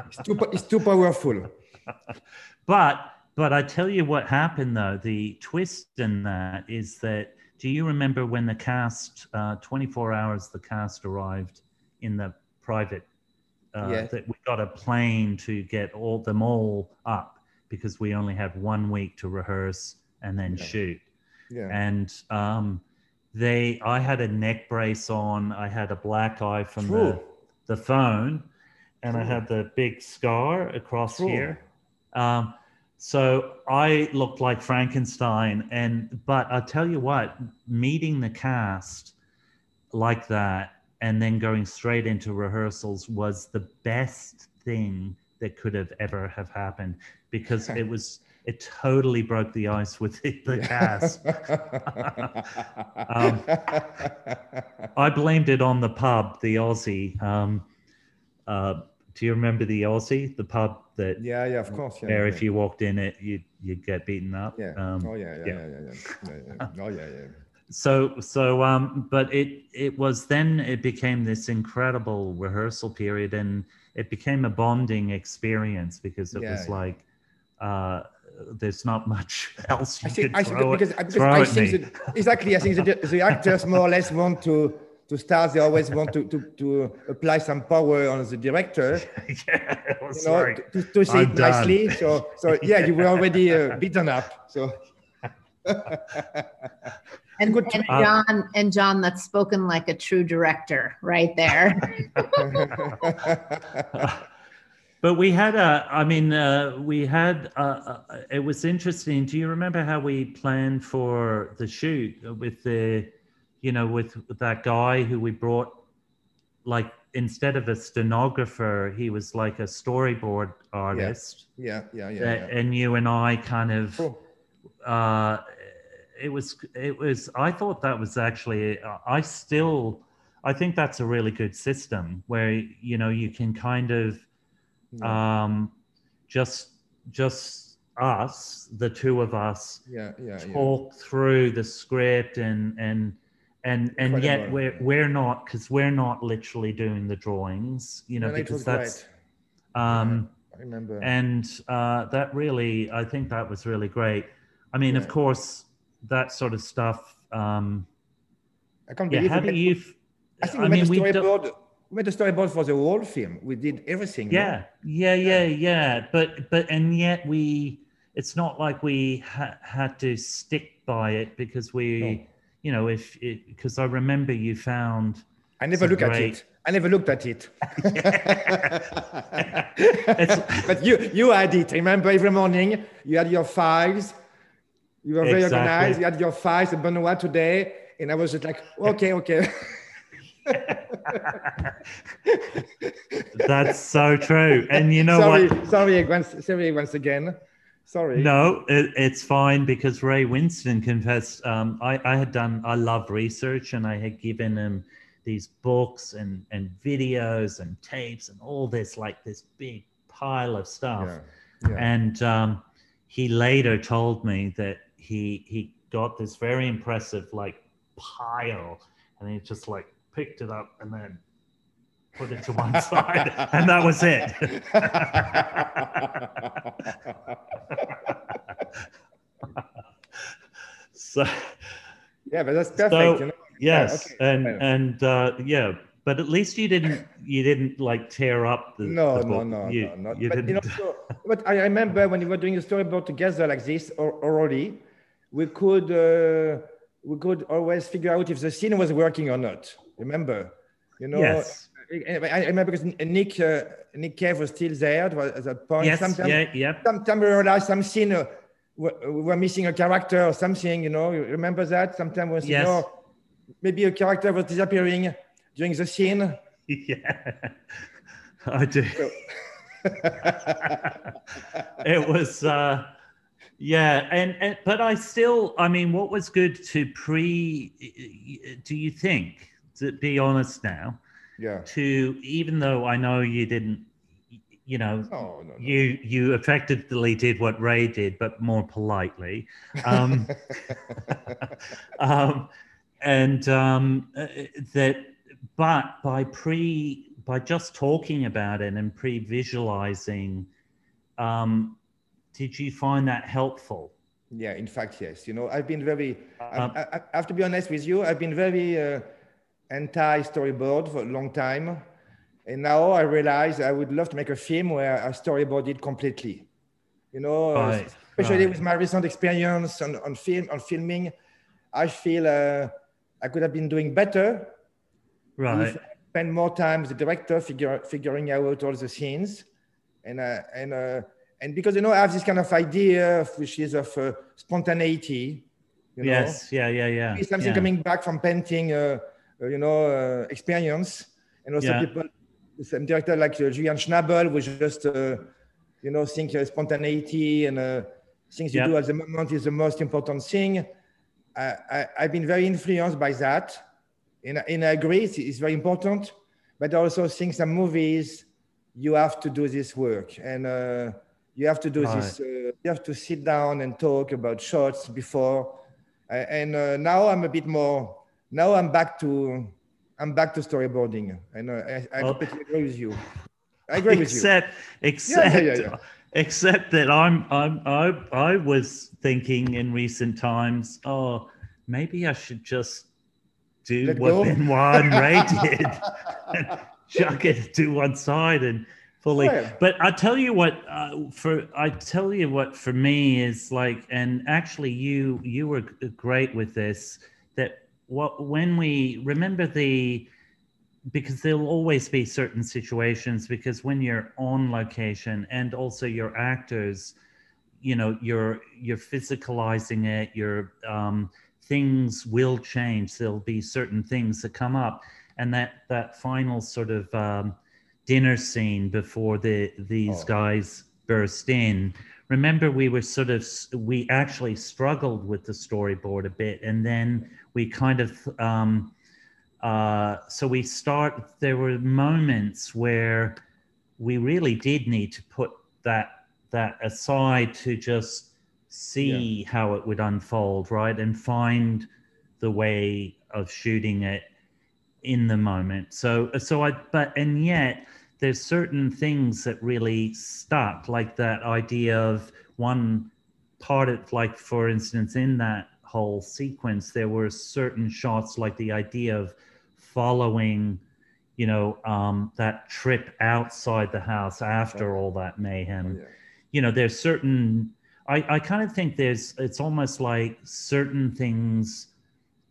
it's, too, it's too powerful. But but I tell you what happened though. The twist in that is that do you remember when the cast, uh, 24 hours the cast arrived in the private, uh, Yeah. that we got a plane to get all them all up because we only had one week to rehearse and then Yeah. shoot. Yeah. And um, they, I had a neck brace on. I had a black eye from True. the the phone, and I had the big scar across True. here. Um, so I looked like Frankenstein, and but I'll tell you what, meeting the cast like that and then going straight into rehearsals was the best thing that could have ever have happened because it was it totally broke the ice with the, the cast. Um, I blamed it on the pub, the Aussie. Um, uh, do you remember the Aussie, the pub that yeah, yeah, of course. Yeah, where yeah. if you walked in it, you you'd get beaten up? Yeah. Um, oh, yeah, yeah, yeah. yeah, yeah, yeah. yeah. Oh, yeah, yeah. so so um but it it was then it became this incredible rehearsal period and it became a bonding experience because it was like uh there's not much else you I think, could I think throw, because, it, because throw I at think me. that, exactly. I think the, the actors more or less want to to start. They always want to to, to apply some power on the director. yeah, it was You know, like, to, to say I'm it done. nicely. So so yeah, you were already uh, beaten up. So And, Good and Uh, John, and John, that's spoken like a true director right there. But we had a i mean uh, we had uh, uh, it was interesting do you remember how we planned for the shoot with the you know with that guy who we brought like instead of a stenographer he was like a storyboard artist yeah, yeah, yeah. that, yeah. and you and i kind of Cool. uh, it was it was i thought that was actually i still i think that's a really good system where you know you can kind of Yeah, um just just us the two of us yeah, yeah, yeah. talk through the script and and and and yet we're we're not because we're not literally doing the drawings you know Yeah, because that's um I remember. and uh, that really i think that was really great i mean of course that sort of stuff um I can't yeah believe how we do you f- I think I mean, we storyboard. We made a storyboard for the whole film. We did everything. yeah yeah yeah yeah but but and yet we it's not like we ha- had to stick by it because we No. you know if it because i remember you found I never It's looked at it. I never looked at it. But you you had it. Remember, every morning you had your files. You were very Exactly. organized. You had your files. Benoit today, and I was just like, okay, okay. that's so true and you know sorry, what sorry once, sorry once again. Sorry. No, it, it's fine because Ray Winstone confessed. Um, I, I had done, I love research and I had given him these books and, and videos and tapes and all this, like this big pile of stuff. Yeah, yeah. And um, he later told me that he, he got this very impressive, like, pile and he just like picked it up and then put it to one side and that was it. so yeah, but that's perfect. So- you know? yes okay, and and uh yeah but at least you didn't you didn't like tear up the no the no no you, no not. you but, you know, so, but I remember when we were doing a storyboard together like this or, already, we could uh, we could always figure out if the scene was working or not. Remember, you know. yes I, I remember because Nick uh, Nick Cave was still there at that point. yes Sometimes, yeah yeah sometimes we realized some scene uh, we we were missing a character or something. You know, you remember that? Sometimes we Yes. oh, maybe a character was disappearing during the scene. yeah i do So- it was uh yeah and, and but i still i mean what was good to pre do you think to be honest now yeah. to even though i know you didn't you know No, no, no. you you effectively did what ray did but more politely um um, and um, uh, that but by pre by just talking about it and pre-visualizing um, did you find that helpful Yeah, in fact, yes. You know, I've been very, Um, I, I, I have to be honest with you, I've been very uh, anti storyboard for a long time. And now I realize I would love to make a film where I storyboarded completely. You know, uh, Right, especially right. with my recent experience on, on film, on filming, I feel uh, I could have been doing better right spend more time with the director figure, figuring out all the scenes and uh, and uh, and because you know I have this kind of idea of, which is of uh, spontaneity you know yes yeah yeah yeah Maybe something yeah. coming back from painting uh, you know uh, experience. And also Yeah. people some director like uh, Julian Schnabel which just uh, you know think uh, spontaneity and uh, things you do at the moment is the most important thing. I, I've been very influenced by that. And, I- and I agree it's, it's very important. But I also think some movies you have to do this work. And uh, you have to do this uh, you have to sit down and talk about shots before. A- and uh, now I'm a bit more. Now I'm back to I'm back to storyboarding, I know I, I Oh. completely agree with you. I agree with you. except except yeah, yeah. except that I'm I'm I I was thinking in recent times, oh, maybe I should just do Let what go. Benoit and Ray did, and chuck it to one side and fully. Yeah. But I tell you what, uh, for I tell you what for me is like, and actually you you were great with this. That what when we remember the because there'll always be certain situations because when you're on location and also your actors you know you're you're physicalizing it your um, things will change there'll be certain things that come up and that that final sort of um, dinner scene before the these Oh. guys burst in remember we were sort of we actually struggled with the storyboard a bit and then we kind of um, uh, so we start there were moments where we really did need to put that that aside to just see how it would unfold right and find the way of shooting it in the moment. So so i but and yet there's certain things that really stuck like that idea of one part of like for instance in that whole sequence there were certain shots like the idea of following you know um, that trip outside the house after all that mayhem Yeah. you know there's certain i i kind of think there's it's almost like certain things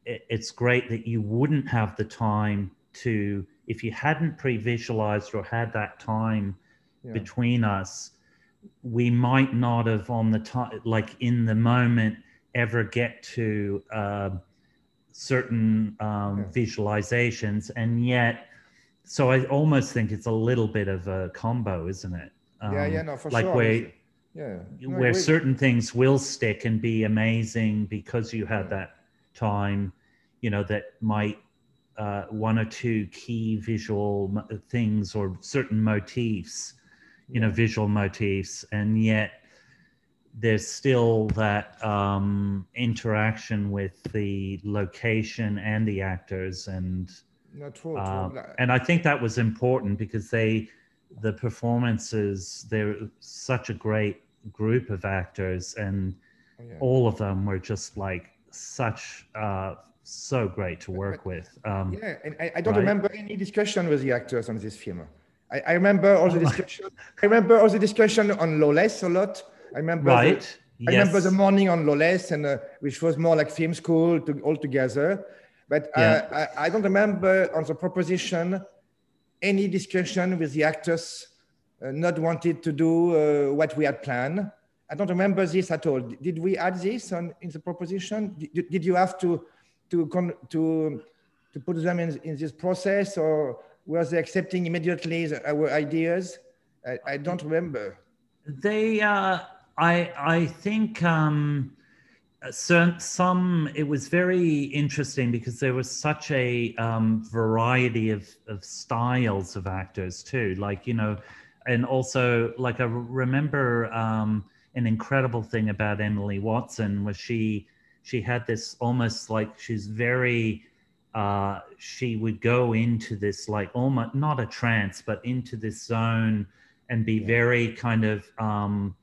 it, it's great that you wouldn't have the time to if you hadn't pre-visualized or had that time Yeah. between us we might not have on the time like in the moment ever get to uh, certain um, visualizations and yet so i almost think it's a little bit of a combo isn't it yeah, Um, yeah, no, for sure. like sure. where yeah, No, where certain things will stick and be amazing because you had that time you know that might uh, one or two key visual things or certain motifs you know visual motifs and yet there's still that um, interaction with the location and the actors and true, true. um, and I think that was important because they, the performances, they're such a great group of actors, and oh, yeah. all of them were just like such uh, so great to work with. Um, Yeah, and I, I don't Right. remember any discussion with the actors on this film. I, I remember all the discussion. I remember all the discussion on Lawless a lot. I remember. the- right. I remember the morning on Lawless, and uh, which was more like film school to, all together. But uh, Yeah. I, I don't remember on the proposition any discussion with the actors uh, not wanted to do uh, what we had planned. I don't remember this at all. Did we add this on in the proposition? Did, did you have to to con- to to put them in, in this process, or were they accepting immediately our ideas? I, I don't remember. They, uh, I, I think um, some, some. It was very interesting because there was such a um, variety of of styles of actors too. Like you know, and also like I remember um, an incredible thing about Emily Watson was she she had this almost like she's very uh, she would go into this like almost not a trance but into this zone and be very kind of um,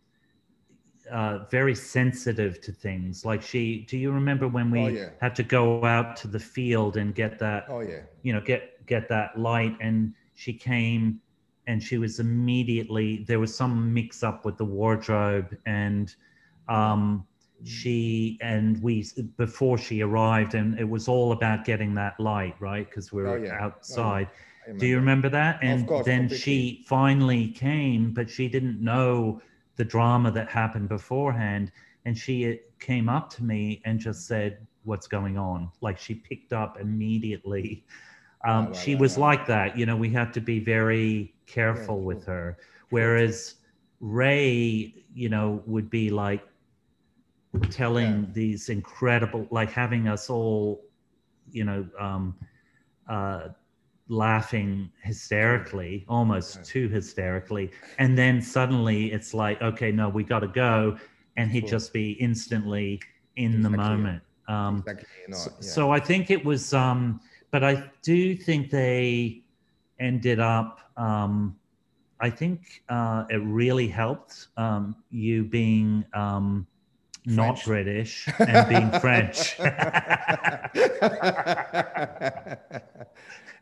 uh, very sensitive to things. Like she, do you remember when we Oh, yeah. had to go out to the field and get that, Oh yeah. you know, get get that light? And she came, and she was immediately there was some mix up with the wardrobe, and um, she and we before she arrived, and it was all about getting that light, right? Because we Oh, were. Oh, yeah. outside. I Do you remember that? And course, then completely. she finally came, but she didn't know the drama that happened beforehand. And she uh, came up to me and just said, What's going on? Like she picked up immediately. Um, Wow, wow, she was like that. You know, we have to be very careful true. with her. Whereas Ray, you know, would be like telling Yeah. these incredible, like having us all, you know, um, uh, laughing hysterically, almost Yeah. too hysterically. And then suddenly it's like, okay, no, we got to go. And he'd Cool. just be instantly in the Exactly, yeah. moment. Um, Exactly. Know, so, yeah. so I think it was, um, but I do think they ended up. Um, I think uh, it really helped um, you being um, not British and being French.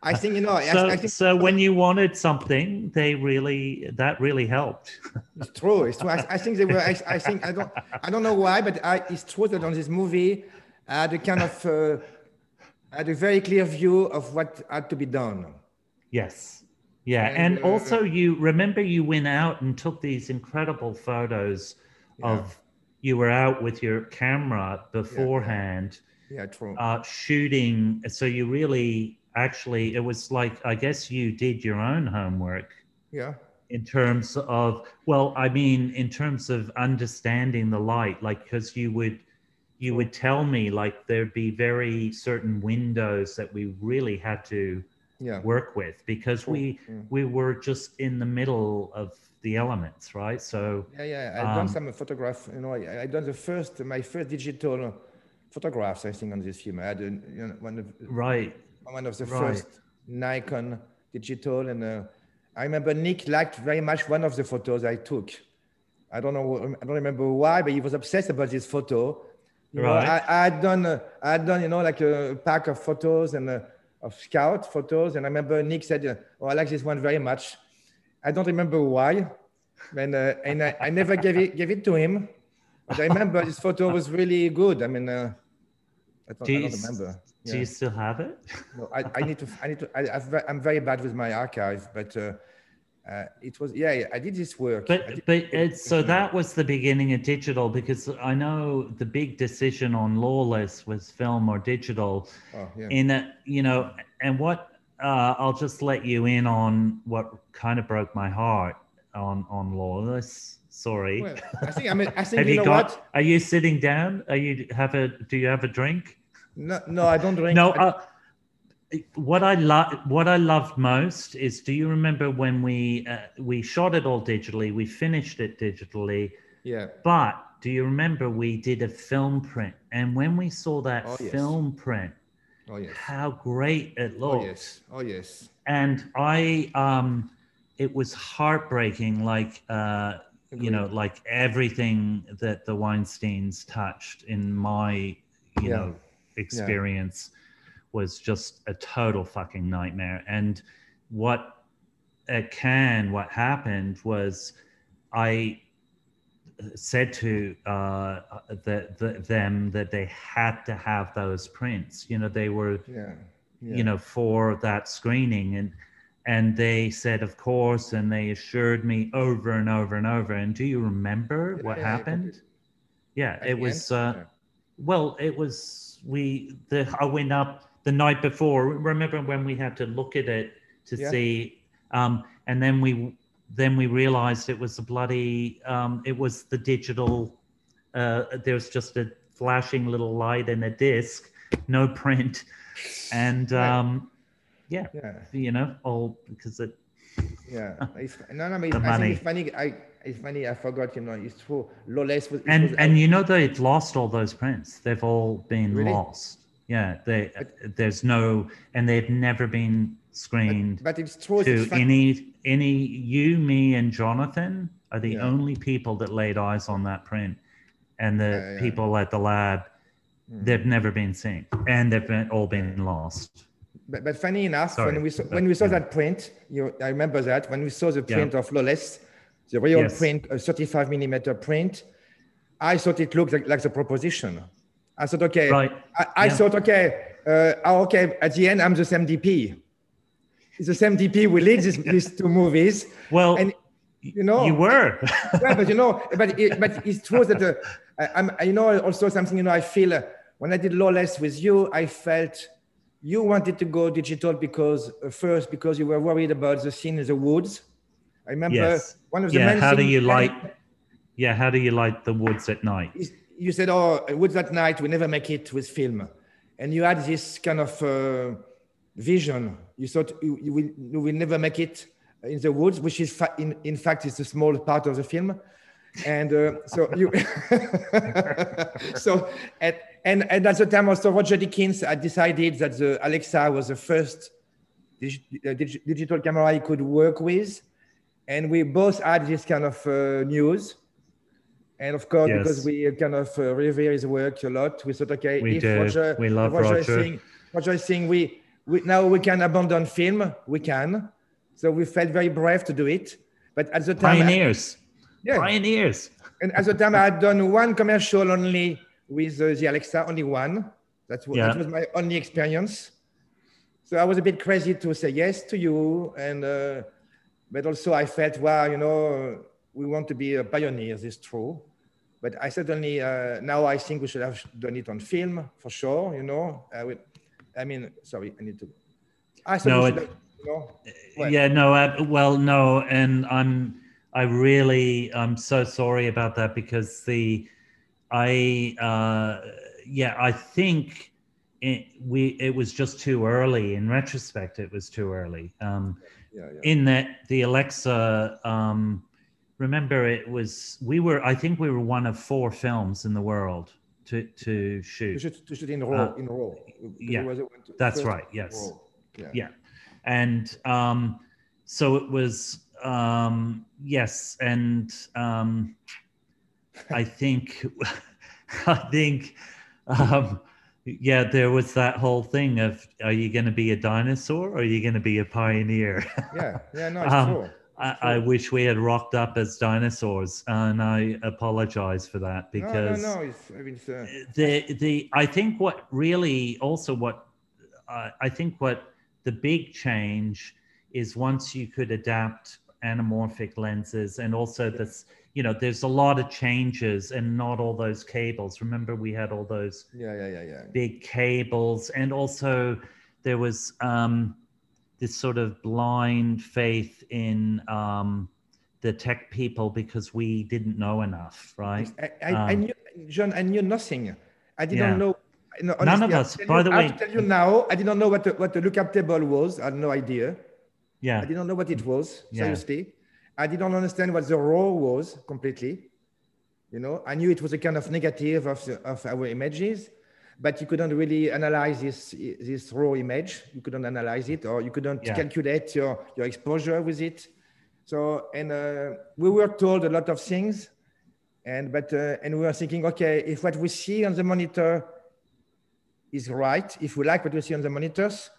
I think you know. So, I think so when you wanted something, they really that really helped. it's true. It's true. I, I think they were. I, I think I don't. I don't know why, but I, it's true that on this movie, I had a kind of uh, I had a very clear view of what had to be done. Yes. Yeah. And, And, uh, also, you remember you went out and took these incredible photos of you were out with your camera beforehand, Yeah, true. uh, shooting. So you really actually, it was like, I guess you did your own homework yeah. in terms of, well, I mean, in terms of understanding the light, like, because you would. You would tell me like there'd be very certain windows that we really had to Yeah. work with because we Mm. we were just in the middle of the elements right so Yeah, yeah. I've done Um, some photograph. You know, I, I done the first, my first digital photographs. I think on this film, I had a, you know, one of right one of the Right. first Nikon digital, and uh, I remember Nick liked very much one of the photos I took. I don't know, I don't remember why, but he was obsessed about this photo. You know, Right. I, I had done, uh, I had done, you know, like a pack of photos and uh, of scout photos, and I remember Nick said, uh, "Oh, I like this one very much." I don't remember why, and uh, and I, I never gave it gave it to him, but I remember this photo was really good. I mean, uh, I don't, do I don't remember. do you still have it No, I, I need to. I need to. I, I'm very bad with my archive, but uh, uh, it was. Yeah, yeah, I did this work. But did- but it's so that was the beginning of digital because i know the big decision on lawless was film or digital oh, yeah. in a, you know and what uh, i'll just let you in on what kind of broke my heart on on lawless sorry Well, I think. I mean, I think have you, you, know got what? are you sitting down are you have a do you have a drink No, no, I don't drink. no uh, what i love what i loved most is do you remember when we uh, we shot it all digitally we finished it digitally yeah. but do you remember we did a film print and when we saw that Oh, yes. film print Oh yes. how great it looked Oh yes. Oh yes. and i um it was heartbreaking like uh you know like everything that the weinsteins touched in my you Yeah. know experience was just a total fucking nightmare. And what at Cannes, what happened was I said to uh, the, the, them that they had to have those prints. You know, they were, Yeah. yeah. you know, for that screening, and and they said, of course, and they assured me over and over and over. And do you remember Yeah, what happened? Yeah, it was. Uh, well, it was we. The I went up the night before. Remember when we had to look at it to see, um, and then we then we realized it was a bloody. Um, it was the digital. Uh, there was just a flashing little light and a disc, no print, and um, yeah, yeah. you know, all because it. Yeah, it's, no, no, but The it's, I money. think it's funny. I, it's funny. I forgot. You know, it's true. Lawless was. and was- and you know they've lost all those prints they've all been Really? lost yeah they there's no and they've never been screened but it's true. to it's any any you me and jonathan are the Yeah. only people that laid eyes on that print and the Yeah, people at the lab Mm. they've never been seen and they've been, all been lost But, but funny enough, Sorry, when we saw, but, when we saw that print, you, I remember that when we saw the print of Lawless, the real Yes. print, a 35 millimeter print, I thought it looked like, like the proposition. I thought, okay, Right. I, I thought, okay, uh, oh, okay, at the end, I'm the same DP. The same DP who leads these, these two movies. well And, you know, you were yeah, but you know, but it, but it's true that uh, I, I'm, I know also something. You know, I feel uh, when I did Lawless with you, I felt you wanted to go digital because uh, first because you were worried about the scene in the woods. I remember yes one of the yeah how do you like yeah how do you light the woods at night You said, "Oh, woods at night, we never make it with film," and you had this kind of uh, vision. You thought you, you, will, you will never make it in the woods, which is fa- in, in fact is a small part of the film. And uh, so you, so and, and and at the time also Roger Deakins had decided that the Alexa was the first dig- uh, dig- digital camera he could work with, and we both had this kind of uh, news. And of course, Yes. because we kind of uh, revere his work a lot, we thought, okay, We if. Roger, We love if Roger. Is Roger. saying, Roger is saying we, we now we can abandon film, we can. So we felt very brave to do it. But at the time, pioneers yeah, pioneers and at the time I had done one commercial only with uh, the Alexa, only one. That's what, Yeah. that was my only experience. So I was a bit crazy to say yes to you, and uh, but also I felt, wow, you know, we want to be uh, pioneers. It's true, but I certainly uh, now I think we should have done it on film for sure. You know, I would. I mean, sorry, I need to. I No, it- you know, What? yeah no uh, well no and i'm i really i'm so sorry about that because the i uh yeah i think it, we it was just too early in retrospect it was too early um yeah, yeah. in that the alexa um remember it was we were i think we were one of four films in the world to to To shoot shoot, to shoot in row, Uh, in row. Yeah, was a to- that's right, yes. Yeah. yeah and um so it was um yes and um i think i think um yeah there was that whole thing of are you going to be a dinosaur or are you going to be a pioneer yeah, yeah, no, it's Um, true. I, I wish we had rocked up as dinosaurs and i apologize for that because no, no, no, it's, I mean, uh, the the I think what really also what uh, I think what the big change is once you could adapt anamorphic lenses and also this you know there's a lot of changes and not all those cables. Remember we had all those yeah, yeah, yeah, yeah. big cables and also there was um this sort of blind faith in um the tech people because we didn't know enough right I, I, I Um, knew, John, I knew nothing. I didn't Yeah. know. no, None of us. By you- the I way- to tell you now, I didn't know what the, what the lookup table was. I had no idea. yeah I didn't know what it was. Yeah. Seriously, I didn't understand what the raw was completely. You know, I knew it was a kind of negative of, the, of our images, but you couldn't really analyze this this raw image. You couldn't analyze it, or you couldn't Yeah. calculate your your exposure with it. So, and uh, we were told a lot of things, and but uh, and we were thinking, okay, if what we see on the monitor is right, if we like what we see on the monitors,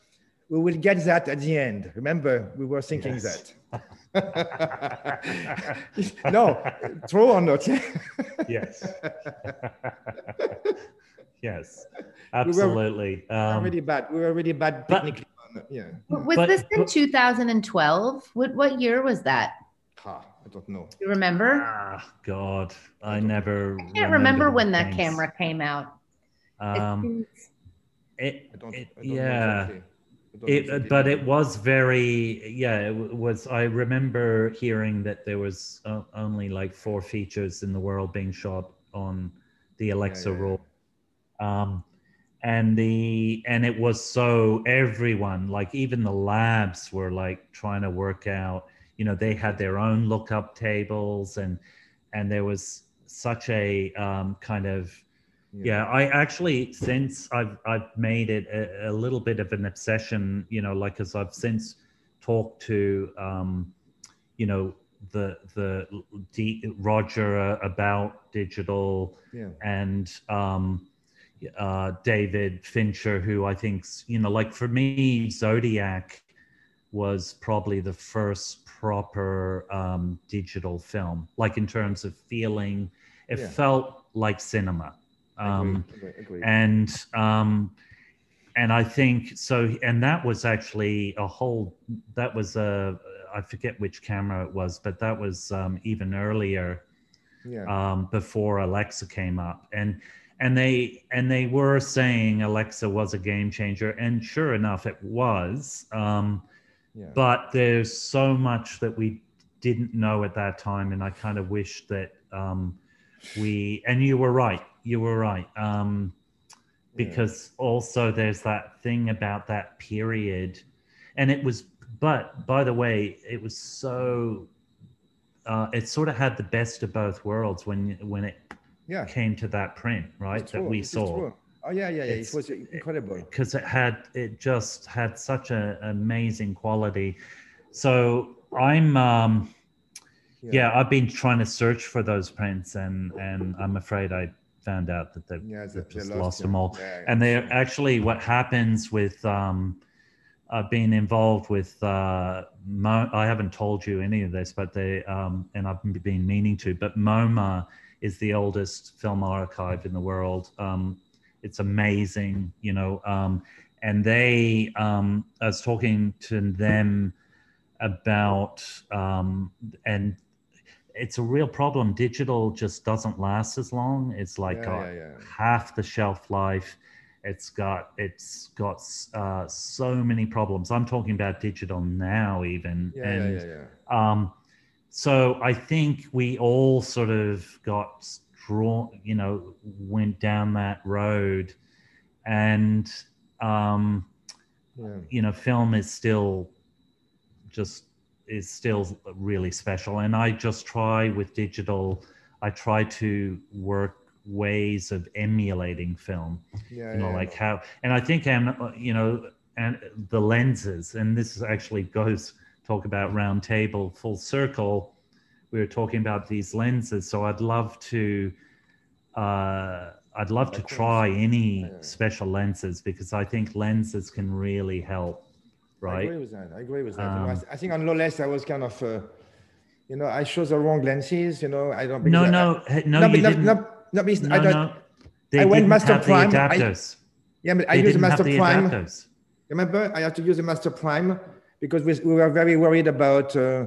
we will get that at the end. Remember, we were thinking Yes. that. no, true or not? yes. yes, absolutely. we were Um, really bad. We were really bad but- technically. on- yeah. Was But- this in 2012? What what year was that? Ah, I don't know. You remember? ah, God, I don't- never. I can't remember when that camera came out. Um, it, I don't. it- I don't know yeah. exactly. I don't know It, but it was very, yeah, it was. I remember hearing that there was uh, only like four features in the world being shot on the Alexa yeah, yeah. Raw, um, and the and it was so everyone, like even the labs, were like trying to work out. You know, they had their own lookup tables, and and there was such a um, kind of yeah, I actually since I've I've made it a, a little bit of an obsession, you know, like as I've since talked to, um, you know, the the D, Roger uh, about digital Yeah. and um, uh, David Fincher, who I think's you know, like for me, Zodiac was probably the first proper um, digital film, like in terms of feeling, it Yeah. felt like cinema. Um, agree, agree. and um, and I think so. And that was actually a whole. That was a. I forget which camera it was, but that was um, even earlier yeah. um, before Alexa came up, and and they and they were saying Alexa was a game changer, and sure enough, it was. Um, yeah. but there's so much that we didn't know at that time, and I kind of wish that um, we. And you were right. You were right. Um, Yeah. because also there's that thing about that period, and it was. But by the way, it was so. Uh, it sort of had the best of both worlds when when it yeah. came to that print, right? It's that true, we it is saw true. Oh yeah, yeah, yeah. It's- it was incredible. because it had it just had such an amazing quality so i'm um yeah. i've been trying to search for those prints and and i'm afraid i found out that they've, Yeah, they've just they lost, yeah. them all Yeah, yeah. and they're actually what happens with um uh, being involved with uh, Mo- I haven't told you any of this, but they um, and I've been meaning to. But MoMA is the oldest film archive in the world. Um, it's amazing, you know. Um, and they, um, I was talking to them about, um, and it's a real problem. Digital just doesn't last as long. It's like Yeah, got yeah, yeah. half the shelf life. It's got it's got uh, so many problems. I'm talking about digital now, even. Yeah, and yeah, yeah, yeah. um, so I think we all sort of got drawn, you know, went down that road, and um, yeah. you know, film is still just is still really special. And I just try with digital, I try to work ways of emulating film yeah, you know yeah, like how and i think and you know and the lenses and this actually goes talk about round table full circle we were talking about these lenses so i'd love to uh i'd love to try any Yeah. special lenses because i think lenses can really help Right. I agree with that. I agree with that. Um, I think on Lawless, I was kind of, uh, you know, I chose the wrong lenses. You know, I don't. no because I- no no, no, you no, didn't no, no, because no, I don't, no. They I went Master Prime, I- Yeah, but I they use the didn't have Master Prime. adapters Remember, I had to use the Master Prime because we, we were very worried about uh,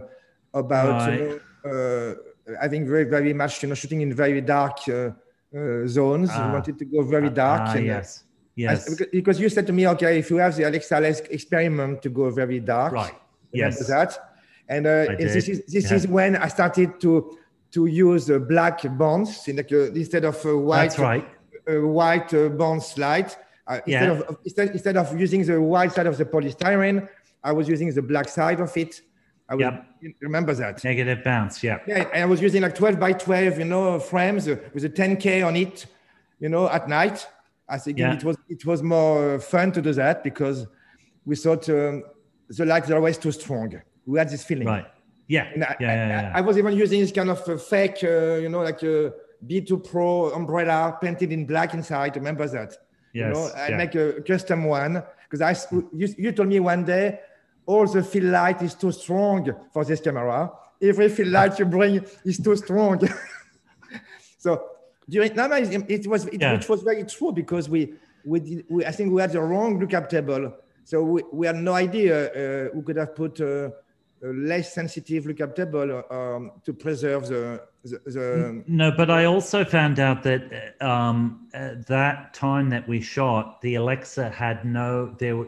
about know, uh, having very very much you know shooting in very dark uh, uh, zones. Ah. we wanted to go very dark. ah, and, uh, yes I- yes because- because you said to me, okay, if you have the Alexa experiment to go very dark, right yes that? And uh, this is this yeah. is when I started to to use uh, black bonds in uh, instead of uh, white that's right uh, white uh, bond slide. Uh, instead, Yeah. of, of- instead, instead of using the white side of the polystyrene, I was using the black side of it. I Yep. remember that. Negative bounce, yeah. Yeah, and I was using like 12 by 12, you know, frames uh, with a 10K on it, you know, at night. I think Yeah. it was it was more fun to do that because we thought um, the lights are always too strong. We had this feeling. Right. Yeah. I, yeah, I- yeah, I- yeah. I was even using this kind of uh, fake, uh, you know, like a B2 Pro umbrella painted in black inside. Remember that? you know, Yes, I yeah. make a custom one because I you, you told me one day all the fill light is too strong for this camera. Every fill light you bring is too strong. so during no, it, was it, Yeah. which was very true because we we, did, we I think we had the wrong lookup table. So we, we had no idea uh, we could have put uh, a less sensitive lookup table um, to preserve the the, the No, but I also found out that um, at that time that we shot, the Alexa had no there.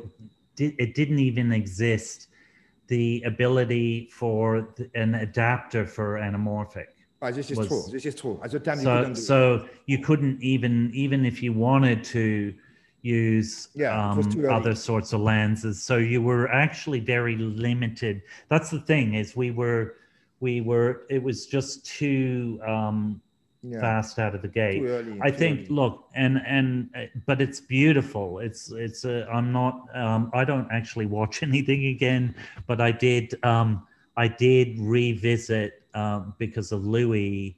Di- It didn't even exist the ability for th- an adapter for anamorphic. Ah, this is was- true. This is true. At the time, you So it. so you couldn't even even if you wanted to use Yeah, um, other sorts of lenses. So you were actually very limited. That's the thing is we were we were it was just too um, yeah, fast out of the gate. early. I think early. look and and uh, but it's beautiful. It's it's a I'm not um I don't actually watch anything again, but I did um I did revisit um because of Louis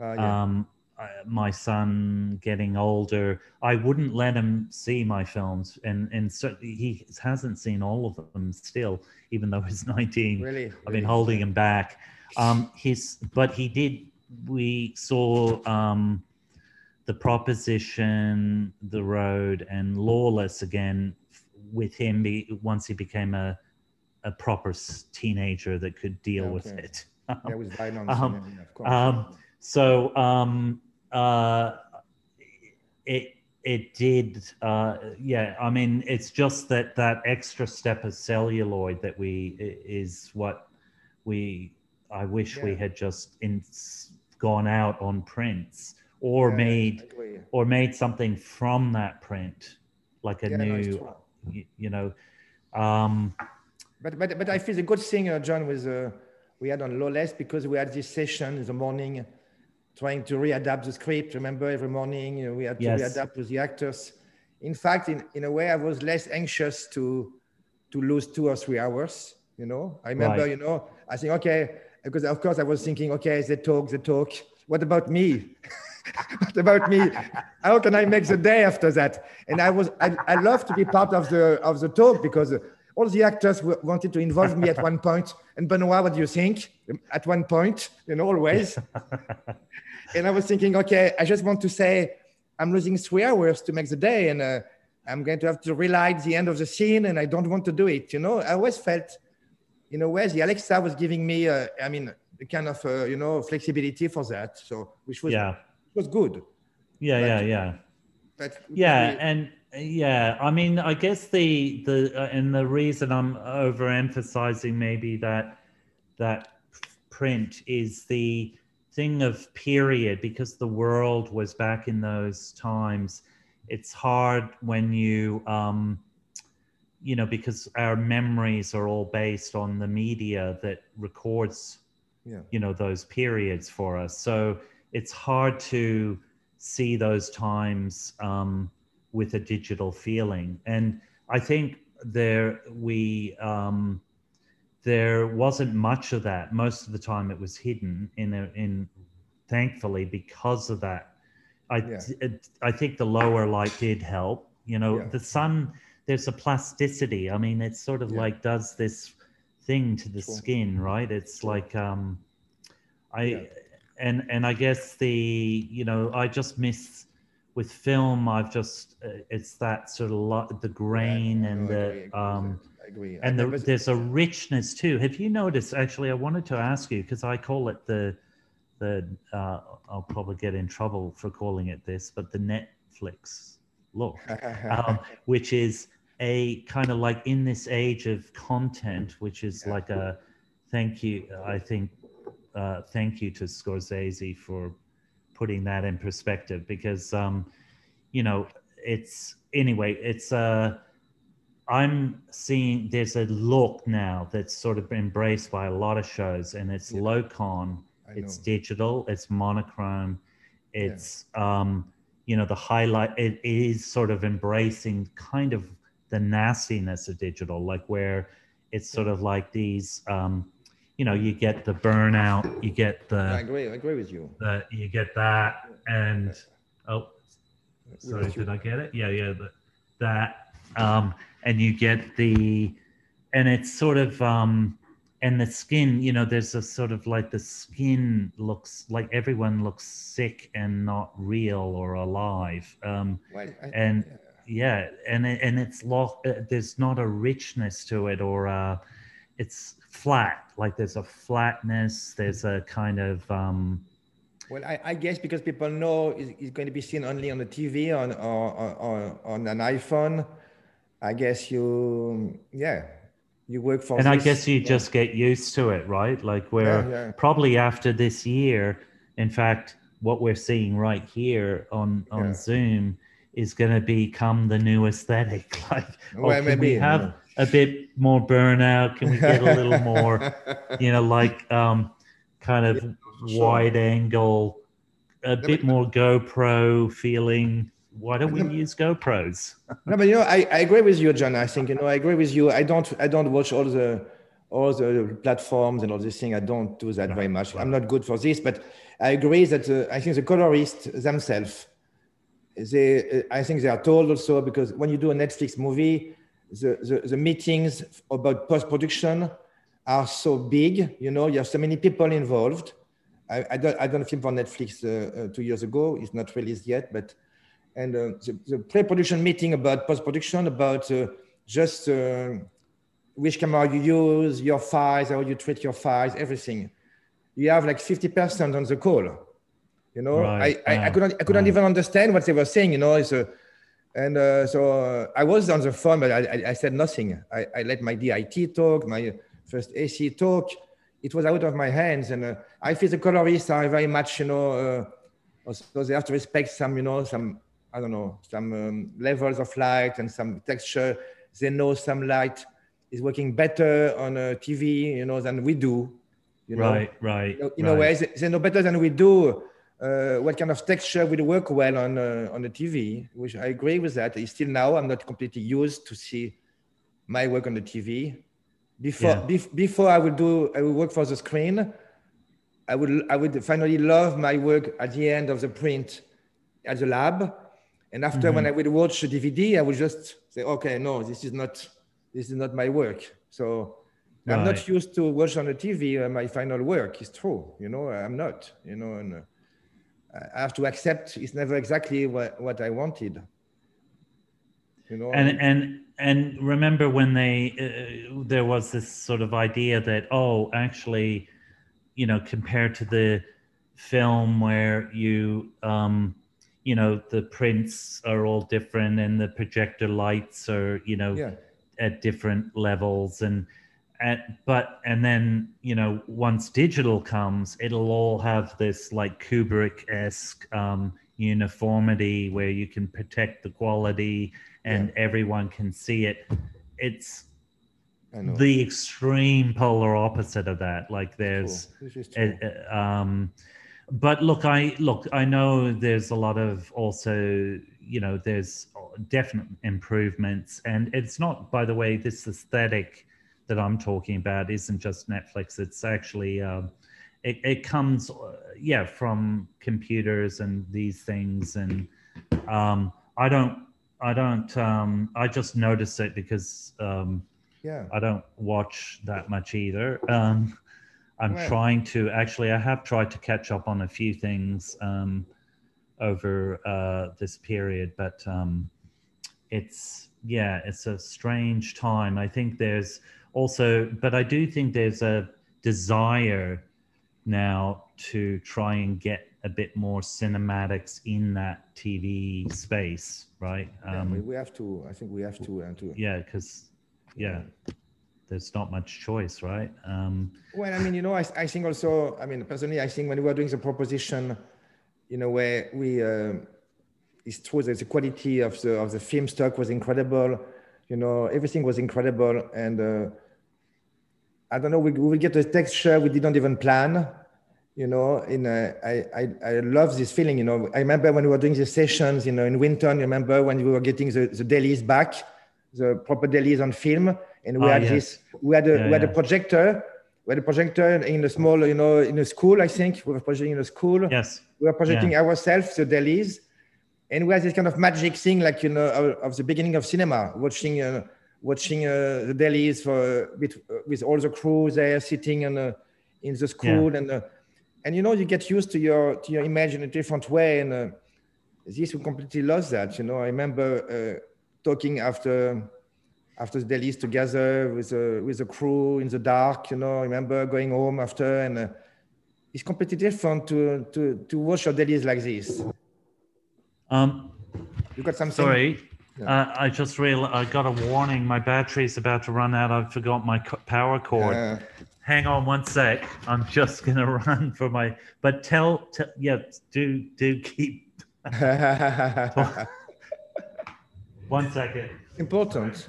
Ah, yeah. um uh, my son getting older I wouldn't let him see my films and and certainly he hasn't seen all of them still even though he's 19 really, I've really. been holding him back. Um, his, but he did. We saw um, the proposition, the road, and lawless again with him. Be, once he became a a proper teenager that could deal Yeah, with okay. it. Yeah, with violence. Um, yeah, yeah, of course. um, so um, uh, it it did. Uh, yeah, I mean, it's just that that extra step of celluloid that we is what we. I wish we had just in, gone out on prints or Yeah, made or made something from that print, like a Yeah, new, true. you, you know. Um, But but but I feel the good thing, uh, John, was uh, we had on Lawless because we had this session in the morning, trying to readapt the script. Remember, every morning you know, we had to Yes. readapt with the actors. In fact, in, in a way, I was less anxious to to lose two or three hours. You know, I remember, Right. you know, I think okay, because of course I was thinking, okay, they talk, they talk. What about me? what about me? How can I make the day after that? And I was, I, I love to be part of the of the talk because all the actors wanted to involve me at one point. And Benoit, what do you think? At one point, you know, always. and I was thinking, okay, I just want to say I'm losing three hours to make the day, and uh, I'm going to have to relight the end of the scene, and I don't want to do it. You know, I always felt, in a way, the Alexa was giving me, uh, I mean, the kind of, uh, you know, flexibility for that. So, which was yeah, was good. yeah, yeah, But- yeah. But yeah and yeah i mean i guess the the uh, and the reason i'm overemphasizing maybe that that print is the thing of period because the world was back in those times it's hard when you um you know because our memories are all based on the media that records yeah, you know those periods for us. So it's hard to see those times um, with a digital feeling. And i think there we um, there wasn't much of that. Most of the time it was hidden in a, in thankfully because of that. I Yeah. i think the lower light did help. You know Yeah. the sun there's a plasticity i mean it sort of Yeah. like does this thing to the True. skin right it's True. like um i Yeah. and and i guess the you know i just miss with film i've just uh, it's that sort of lot the grain Yeah, and the agree, I agree with um. I agree. And the, there's a richness too have you noticed actually i wanted to ask you because i call it the the uh, i'll probably get in trouble for calling it this but the netflix look um, which is a kind of like in this age of content, which is Yeah. like a thank you. I think uh, thank you to Scorsese for putting that in perspective because um, you know it's anyway. It's uh, I'm seeing there's a look now that's sort of embraced by a lot of shows, and it's Yeah. low con it's digital it's monochrome it's um you know the highlight it is sort of embracing kind of the nastiness of digital like where it's sort of like these um you know you get the burnout you get the. I agree. I agree with you. the you get that and oh Sorry, did I get it? Yeah, yeah. That, that um, and you get the, and it's sort of, um, and the skin, you know, there's a sort of like the skin looks like everyone looks sick and not real or alive. Um, Well, I- and yeah, and it, and it's lo- uh, there's not a richness to it or uh, it's flat. Like there's a flatness. There's a kind of um, Well, I, I guess because people know it's, it's going to be seen only on the TV on or, or, or on an iPhone. I guess you, yeah, you work for. and I guess you Yeah. just get used to it, right? Like where Yeah, yeah. probably after this year, in fact, what we're seeing right here on on Yeah. Zoom is going to become the new aesthetic. Like, oh, Well, can maybe, we have yeah. a bit more burnout? Can we get a little more, you know, like um, kind of sure. wide angle, a bit more GoPro feeling? Why don't we use GoPros? no, but you know, I, I agree with you, John. I think you know, I agree with you. I don't I don't watch all the all the platforms and all these thing. I don't do that very much. I'm not good for this, but I agree that uh, I think the colorists themselves, they I think they are told also because when you do a Netflix movie, the the, the meetings about post production are so big. You know, you have so many people involved. I, I don't I done a film for Netflix uh, uh, two years ago. It's not released yet, but and uh, the, the pre-production meeting about post-production about uh, just uh, which camera you use your files how you treat your files everything you have like 50% on the call you know Right, I, I, I couldn't i couldn't right. even understand what they were saying you know it's a, and uh, so uh, i was on the phone but i, I, said nothing I, I let my dit talk my first ac talk it was out of my hands and uh, i feel the colorists are very much you know uh, also they have to respect some you know some i don't know some um, levels of light and some texture they know some light is working better on a tv you know than we do you know Right, right. you know, in right. a way they, they know better than we do uh, what kind of texture will work well on uh, on the tv which i agree with that. Still now i'm not completely used to see my work on the tv before Yeah. bef- before i will do i will work for the screen i would i would finally love my work at the end of the print at the lab. And after when i Mm-hmm. would watch the dvd i would just say okay no this is not this is not my work. So i'm not used to watch on the tv uh, my final work. It's true you know i'm not you know and uh, i have to accept it's never exactly what, what i wanted. You know? And and and remember when they uh, there was this sort of idea that oh actually you know compared to the film where you um you know the prints are all different and the projector lights are you know yeah. at different levels and and but and then you know once digital comes it'll all have this like kubrick-esque um, uniformity where you can protect the quality and everyone can see it it's the extreme polar opposite of that like there's true. uh, uh, um, but look, I look. I know there's a lot of also, you know, there's definite improvements, and it's not. By the way, this aesthetic that I'm talking about isn't just Netflix. It's actually um, it, it comes, uh, yeah, from computers and these things, and um, I don't. I don't. Um, I just notice it because um, yeah I don't watch that much either. Um, I'm Right. trying to actually. I have tried to catch up on a few things um, over uh, this period, but um, it's yeah, it's a strange time. I think there's also, but I do think there's a desire now to try and get a bit more cinematics in that TV space, right? Um, we, we have to i think we have to uh, to yeah because yeah there's not much choice right um Well, I mean, you know, I, I think also, I mean, personally, I think when we were doing the proposition, you know, where we, uh, it's true that the quality of the of the film stock was incredible, you know, everything was incredible, and uh, I don't know, we, we will get a texture we didn't even plan, you know. In uh, I, I I love this feeling, you know. I remember when we were doing the sessions, you know, in Winton. You remember when we were getting the the dailies back, the proper dailies on film, and we Ah, had yes. this, we had a Yeah, we had a projector. We had a projector in a small, you know, in a school, I think. We were projecting in a school. yes We were projecting ourselves, the dailies. And we had this kind of magic thing, like you know, of, the beginning of cinema, watching uh, watching uh, the dailies for with, uh, with all the crew there sitting in, uh, in the school. Yeah. and uh, and you know you get used to your to your image in a different way. And uh, this we completely lost that you know. I remember talking after after the dailies together with the with the crew in the dark you know. I remember going home after and it's completely different to to to watch your dailies like this um you got something sorry yeah. Uh, I just realized I got a warning. My battery's about to run out. I forgot my power cord. Yeah. Hang on one sec. I'm just gonna run for my. But tell, tell yeah, do do keep. one second. Important.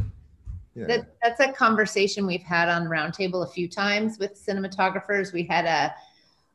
Yeah. That, that's a conversation we've had on roundtable a few times with cinematographers. We had a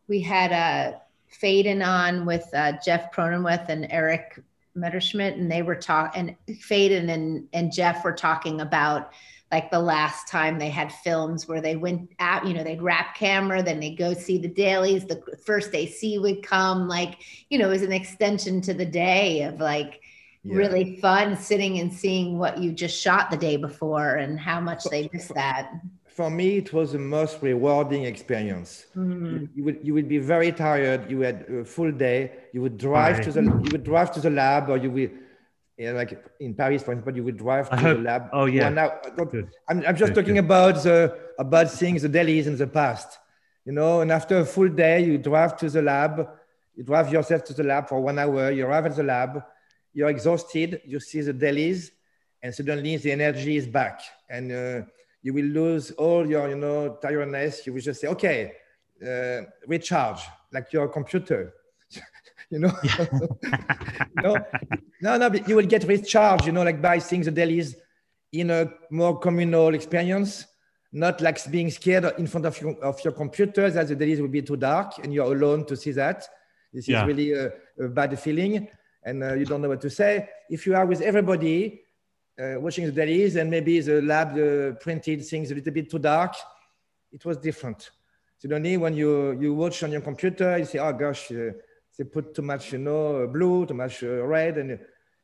we had a Faden on with uh, Jeff Cronenweth and Erik Messerschmidt, and they were talking, and Faden and, and Jeff were talking about like the last time they had films where they went out, you know, they'd wrap camera, then they go see the dailies. The first AC would come, like, you know, it was an extension to the day of like yeah. really fun sitting and seeing what you just shot the day before and how much they miss that for me, it was the most rewarding experience. Mm-hmm. You, you, would you would be very tired. You had a full day. You would drive right. to the you would drive to the lab, or you would, yeah, like in Paris, for example, you would drive to hope, the lab. Oh yeah. Now, I'm, I'm just good, talking good. about the about things the dailies in the past, you know. And after a full day, you drive to the lab. You drive yourself to the lab for one hour. You arrive at the lab. You're exhausted. You see the dailies, and suddenly the energy is back and. Uh, you will lose all your, you know, tiredness. You will just say, okay, uh, recharge like your computer. you know, no, no, no, but you will get recharged, you know, like by seeing the dailies in a more communal experience, not like being scared in front of your, of your computer that the dailies will be too dark and you're alone to see that. This yeah. is really a, a, bad feeling and uh, you don't know what to say. If you are with everybody, uh, watching the dailies and maybe the lab uh, printed things a little bit too dark, it was different. Suddenly, when you, you watch on your computer, you say, oh gosh, uh, they put too much, you know, blue, too much uh, red, and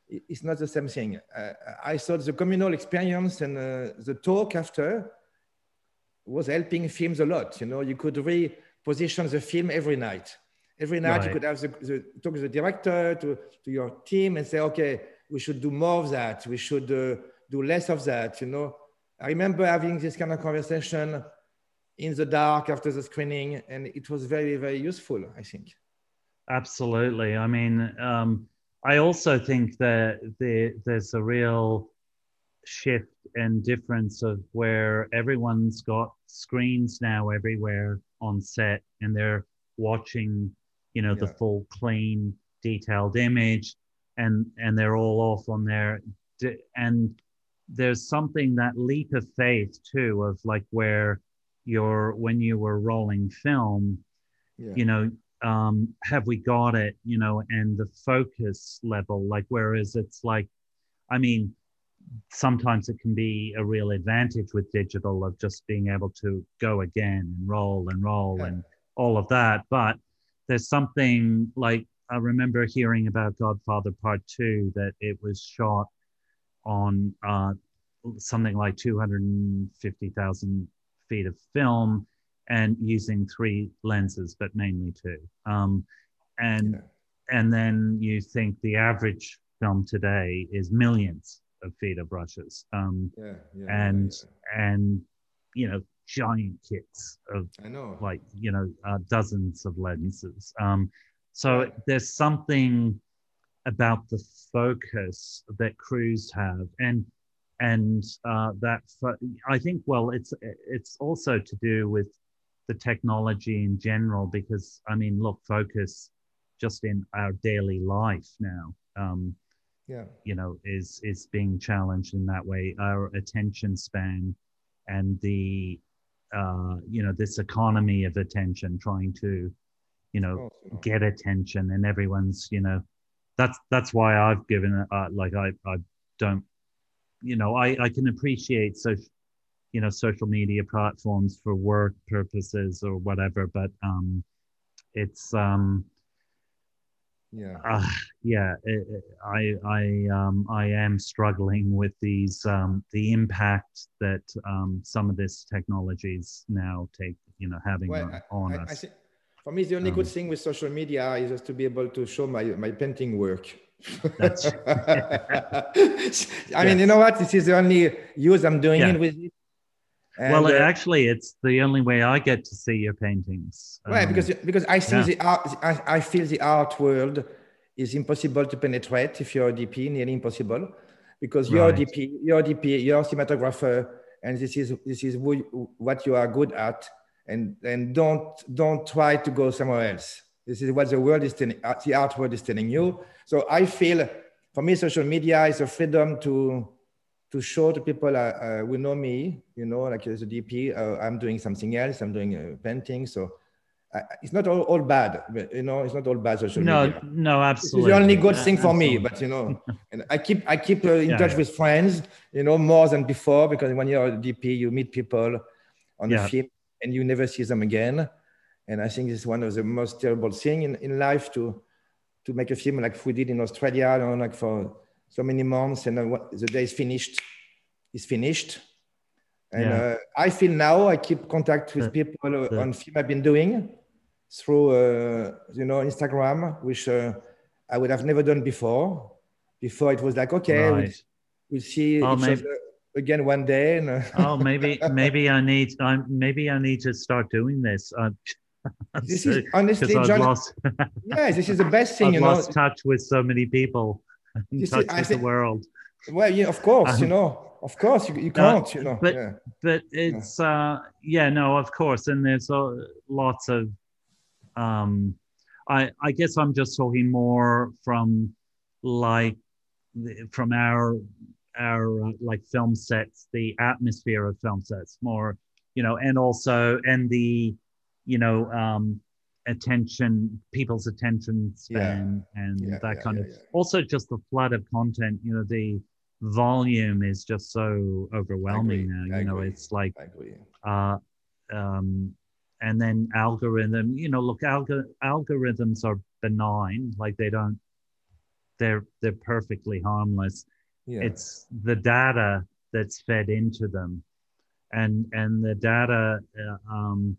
it's not the same thing. Uh, I thought the communal experience and the talk after was helping films a lot. You know, you could reposition the film every night. Every night right. you could have the, the, talk to the director, to, to your team and say, okay, we should do more of that. We should uh, do less of that. You know, I remember having this kind of conversation in the dark after the screening, and it was very, very useful. I think. Absolutely. I mean, um, I also think that there, there's a real shift and difference of where everyone's got screens now everywhere on set, and they're watching, you know, yeah. the full, clean, detailed image and and they're all off on their and there's something that leap of faith too of like where you're when you were rolling film yeah. you know um have we got it you know and the focus level like whereas it's like i mean sometimes it can be a real advantage with digital of just being able to go again and roll and roll yeah. and all of that but there's something like I remember hearing about Godfather Part Two that it was shot on uh, something like 250,000 feet of film and using three lenses, but mainly two. Um, and yeah. and then you think the average film today is millions of feet of brushes. Um, yeah, yeah, and and you know giant kits of I know like you know uh, dozens of lenses. Um, so there's something about the focus that crews have, and and uh, that I think well, it's it's also to do with the technology in general because I mean, look, focus just in our daily life now. Um, yeah. you know, is is being challenged in that way. Our attention span and the uh, you know this economy of attention, trying to you know get attention and everyone's you know that's that's why i've given it uh, like i i don't you know i i can appreciate social you know social media platforms for work purposes or whatever but um it's um Yeah. Uh, yeah, it, it- I I um I am struggling with these um the impact that um some of this technologies now take you know having Well, on, I- on I, us. for me, the only good Um, thing with social media is just to be able to show my, my painting work. That's- I mean, you know what? This is the only use I'm doing Yeah. it with it. Well, uh, actually, it's the only way I get to see your paintings. Right, Um, because because I see yeah. the art, I, I feel the art world is impossible to penetrate if you're a DP, nearly impossible, because you're a DP, you're a DP, you're a cinematographer, and this is this is who, what you are good at, and and don't don't try to go somewhere else. This is what the world is telling, uh, the art world is telling you. So I feel, for me, social media is a freedom to to show to people uh, uh, who know me, you know, like as a DP, uh, I'm doing something else, I'm doing uh, painting. So uh, it's not all, all bad, but, you know, it's not all bad social no, media. no, absolutely. is the only good A- thing for me, but you know, and I keep I keep uh, in Yeah, touch yeah. with friends, you know, more than before because when you're a DP, you meet people on the film and you never see them again. And I think it's one of the most terrible thing in, in life to to make a film like we did in Australia, you know, like for so many months, and the day is finished, is finished. And Yeah. uh, I feel now I keep contact with people the- on film I've been doing through, uh, you know, Instagram, which uh, I would have never done before. Before it was like, okay, we'll, we'll see Oh, each maybe- other again one day. And, uh, oh, maybe maybe I need I maybe I need to start doing this. Uh, this is honestly, John, lost yeah, this is the best thing, I've you know. lost touch with so many people, You see, touch I with think- the world. Well, yeah, of course, you Um, know, of course, you, you can't, you know. but- yeah. But it's uh, yeah, no, of course, and there's uh, lots of um, I I guess I'm just talking more from like from our our uh, like film sets, the atmosphere of film sets, more you know, and also and the you know um, attention, people's attention span, and Yeah, that yeah, kind yeah, of yeah. also just the flood of content. You know, the volume is just so overwhelming now. You know, it's like uh, um, and then algorithm. You know, look, algor- algorithms are benign. Like they don't. They're they're perfectly harmless. Yeah. It's the data that's fed into them, and and the data uh, um,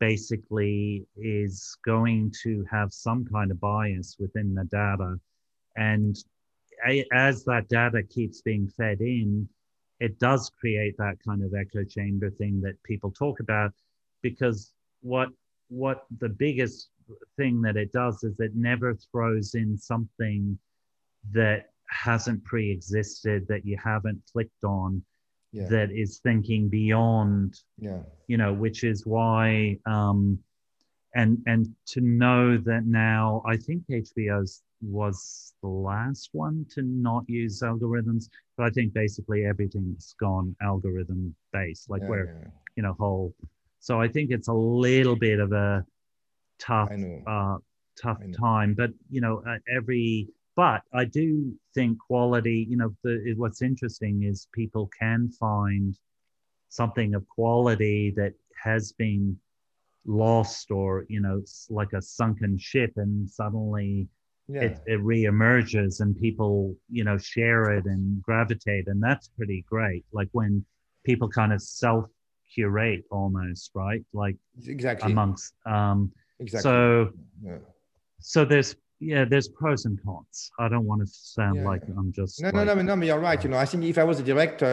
basically is going to have some kind of bias within the data, and as that data keeps being fed in, it does create that kind of echo chamber thing that people talk about, because what what the biggest thing that it does is it never throws in something that hasn't pre-existed that you haven't clicked on yeah. that is thinking beyond yeah. you know which is why um and and to know that now i think hbo's was the last one to not use algorithms but i think basically everything's gone algorithm based like yeah, where yeah. you know whole so i think it's a little bit of a tough uh tough time but you know uh, every but i do think quality you know the what's interesting is people can find something of quality that has been lost or you know it's like a sunken ship and suddenly yeah. it, it reemerges and people you know share it and gravitate and that's pretty great like when people kind of self curate almost right like exactly. amongst um exactly. so yeah. so there's yeah there's pros and cons i don't want to sound Yeah. like i'm just No, like, no, no, no, but you're right. You know, I think if I was a director,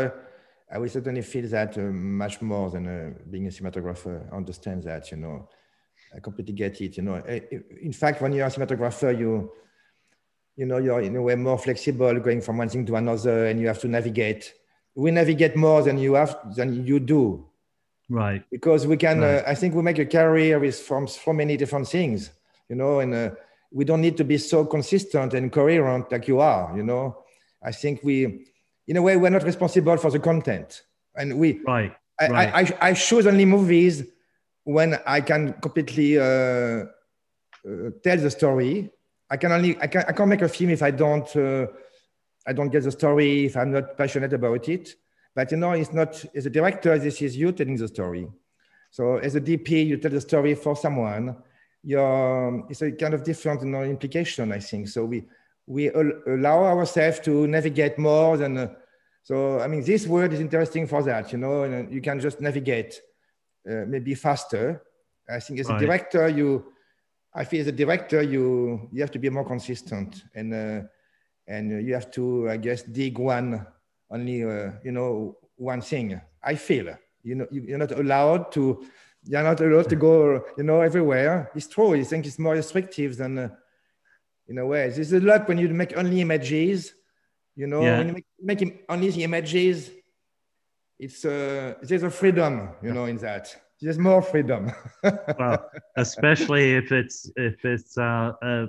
I would certainly feel that uh, much more than uh, being a cinematographer. Understand that, you know, I completely get it. You know, Eh, eh, in fact, when you're a cinematographer, you, you know, you're in a way more flexible, going from one thing to another, and you have to navigate. We navigate more than you have than you do right because we can. Right. Uh, I think we make a career with from so many different things, you know, and uh, we don't need to be so consistent and coherent like you are. You know, I think we, in a way, we're not responsible for the content, and we. right I, Right. I, I, I choose only movies when I can completely uh, uh, tell the story. I can only I can I can't make a film if I don't uh, I don't get the story if I'm not passionate about it. But you know, it's not as a director. This is you telling the story. So as a DP, you tell the story for someone, your it's a kind of different you know, implication, I think. So we we allow ourselves to navigate more than. Uh, so I mean, this word is interesting for that. You know, and you can just navigate uh, maybe faster. I think as right. a director, you, I feel as a director, you you have to be more consistent and uh, and you have to, I guess, dig one only uh, you know one thing. I feel you know you're not allowed to you're not allowed to go you know everywhere. It's true. I think it's more restrictive than. Uh, in a way. There's a lot when you make only images, you know, yeah. when you make, make only the images, it's uh, there's a freedom, you know, in that. There's more freedom. well, especially if it's if it's uh, uh,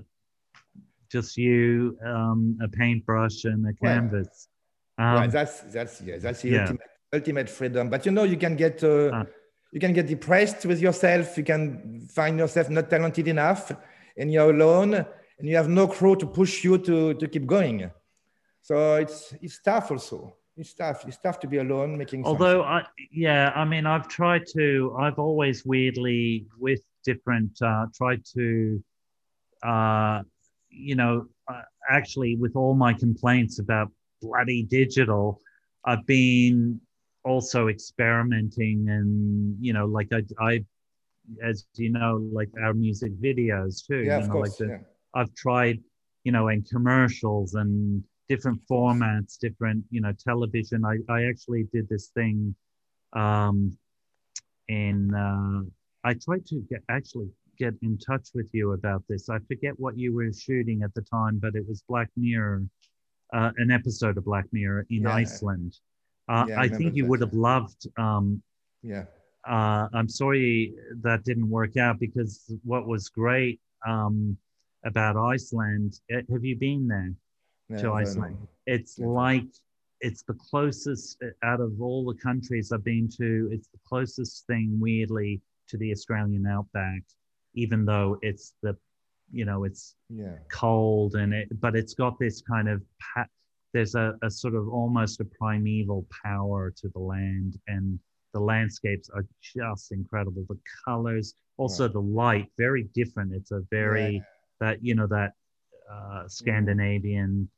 just you, um, a paintbrush and a canvas. Um, right. That's that's yeah. That's the yeah. ultimate, ultimate freedom. But you know, you can get uh, uh, you can get depressed with yourself. You can find yourself not talented enough, and you're alone and you have no crew to push you to, to keep going. So it's it's tough also. It's tough. It's tough to be alone making. Although something. I yeah, I mean I've tried to. I've always weirdly with different uh, tried to, uh, you know, uh, actually with all my complaints about bloody digital, I've been also experimenting and you know like I I as you know like our music videos too. Yeah, you of know, course. Like the, yeah I've tried, you know, in commercials and different formats, different, you know, television. I, I actually did this thing um, in, uh, I tried to get actually get in touch with you about this. I forget what you were shooting at the time, but it was Black Mirror, uh, an episode of Black Mirror in yeah. Iceland. Uh, yeah, I, I think you would have loved. Um, yeah. Uh, I'm sorry that didn't work out because what was great um, about Iceland. Eh, have you been there to Iceland? It's like it's the closest eh, out of all the countries I've been to. It's the closest thing, weirdly, to the Australian outback, even though it's the, you know, it's yeah. cold and it, but it's got this kind of. There's a, a sort of almost a primeval power to the land and the landscapes are just incredible the colors also the light very different it's a very yeah that you know that uh, Scandinavian,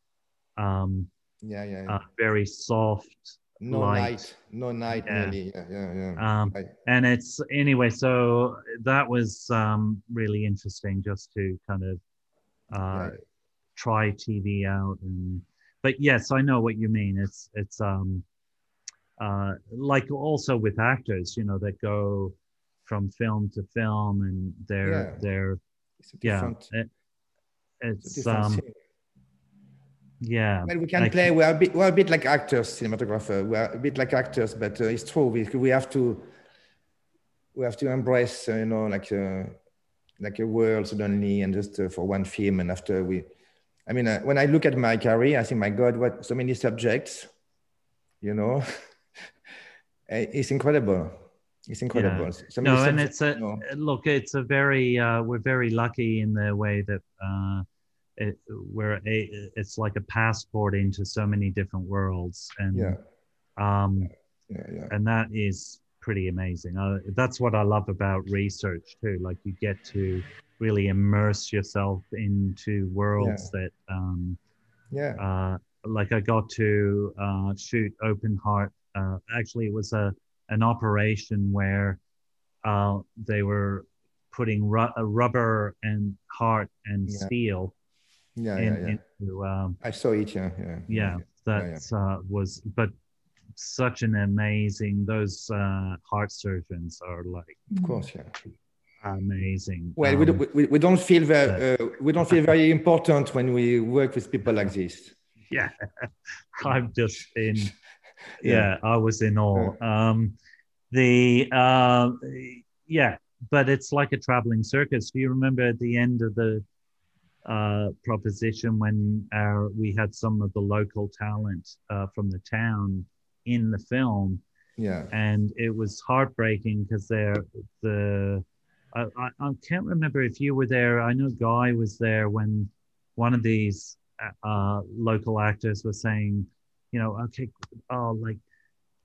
um, yeah, yeah, yeah. Uh, very soft. No light. night, no night, yeah. really. Yeah, yeah, yeah. Um, and it's anyway. So that was um, really interesting, just to kind of uh, try TV out, and but yes, I know what you mean. It's it's um, uh, like also with actors, you know, that go from film to film, and they're they're yeah, it, it's, um, yeah. Well, we can play. We are a bit, we're a bit like actors, cinematographer. We are a bit like actors, but uh, it's true. We, we have to we have to embrace, uh, you know, like uh, like a world suddenly, and just uh, for one film. And after we, I mean, uh, when I look at my career, I think, my God, what so many subjects, you know, it's incredible. It's incredible. Yeah. no, and it's a look. It's a very uh, we're very lucky in the way that uh, it, we're a, it's like a passport into so many different worlds, and yeah. um, yeah, yeah. and that is pretty amazing. Uh, that's what I love about research too. Like you get to really immerse yourself into worlds yeah. that um, yeah. Uh, like I got to uh, shoot Open Heart. Uh, actually, it was a an operation where uh, they were putting ru- rubber and heart and yeah. steel yeah, in, yeah, yeah. into um, I saw it yeah yeah yeah, that uh, was but such an amazing those uh, heart surgeons are like of course yeah amazing well um, we, don't, we, we don't feel very uh, we don't feel very important when we work with people like this yeah i'm just in yeah, I was in awe. Um, the uh, yeah, but it's like a traveling circus. Do you remember at the end of the uh, proposition when our we had some of the local talent uh, from the town in the film? Yeah, and it was heartbreaking because they're the I, I, I can't remember if you were there. I know Guy was there when one of these uh, local actors was saying you know, okay, oh, like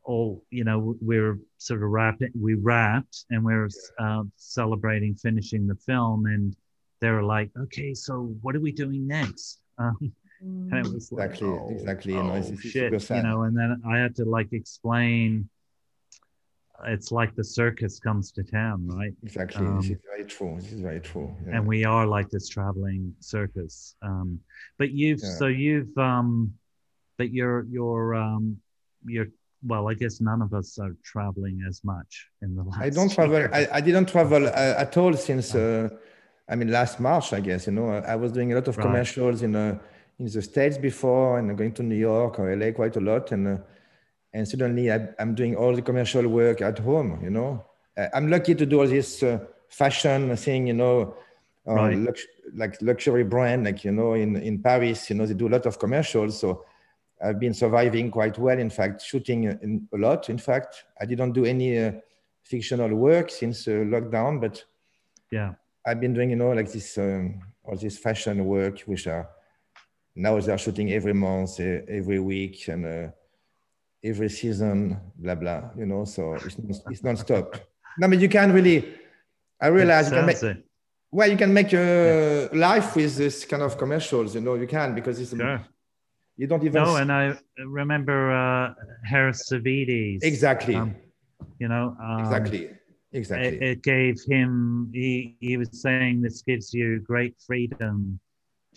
all you know we're sort of wrapping we wrapped and we are uh, celebrating finishing the film. And they were like okay so what are we doing next? Um, and it was exactly like, oh, exactly. Oh, you know, it's, it's shit you know and then i had to like explain it's like the circus comes to town right exactly um, this is very true this is very true yeah. and we are like this traveling circus um but you've yeah. so you've um but you're you're um you're well, I guess none of us are traveling as much in the last. I don't travel. I, I, didn't travel uh, at all since. Uh, I mean, last March, I guess. You know, I, I was doing a lot of right. commercials in uh, in the states before, and going to New York or LA quite a lot, and uh, and suddenly I, am doing all the commercial work at home. You know, I'm lucky to do all this uh, fashion thing. You know, uh, right. lux- like luxury brand, like you know, in in Paris. You know, they do a lot of commercials, so I've been surviving quite well. In fact, shooting in, a lot. In fact, I didn't do any uh, fictional work since uh, lockdown, but yeah, I've been doing, you know, like this um, all this fashion work, which are now they're shooting every month, uh, every week, and uh, every season, blah blah. You know, so it's it's non-stop. no, but you can't really. I realize you can make. Well, you can make a yeah. life with this kind of commercials. You know, you can because it's. Sure you don't even. No, and I remember uh, Harris Savides. Exactly. Um, you know. Um, exactly. Exactly. It, it, gave him. He he was saying this gives you great freedom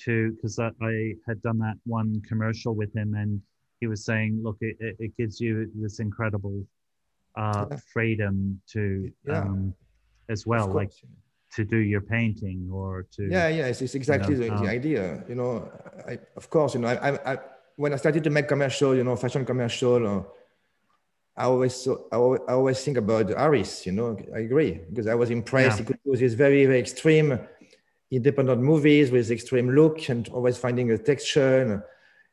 to because I, I, had done that one commercial with him and he was saying, look, it, it gives you this incredible uh, yeah. freedom to yeah. um, as well, like to do your painting or to yeah yeah it's, it's exactly you know, the, um, idea you know I, of course you know I, I, I, when i started to make commercial you know fashion commercial uh, I always, so, I always think about Aris. you know, I agree, because I was impressed. Yeah. He could do these very, very extreme independent movies with extreme look and always finding a texture. And,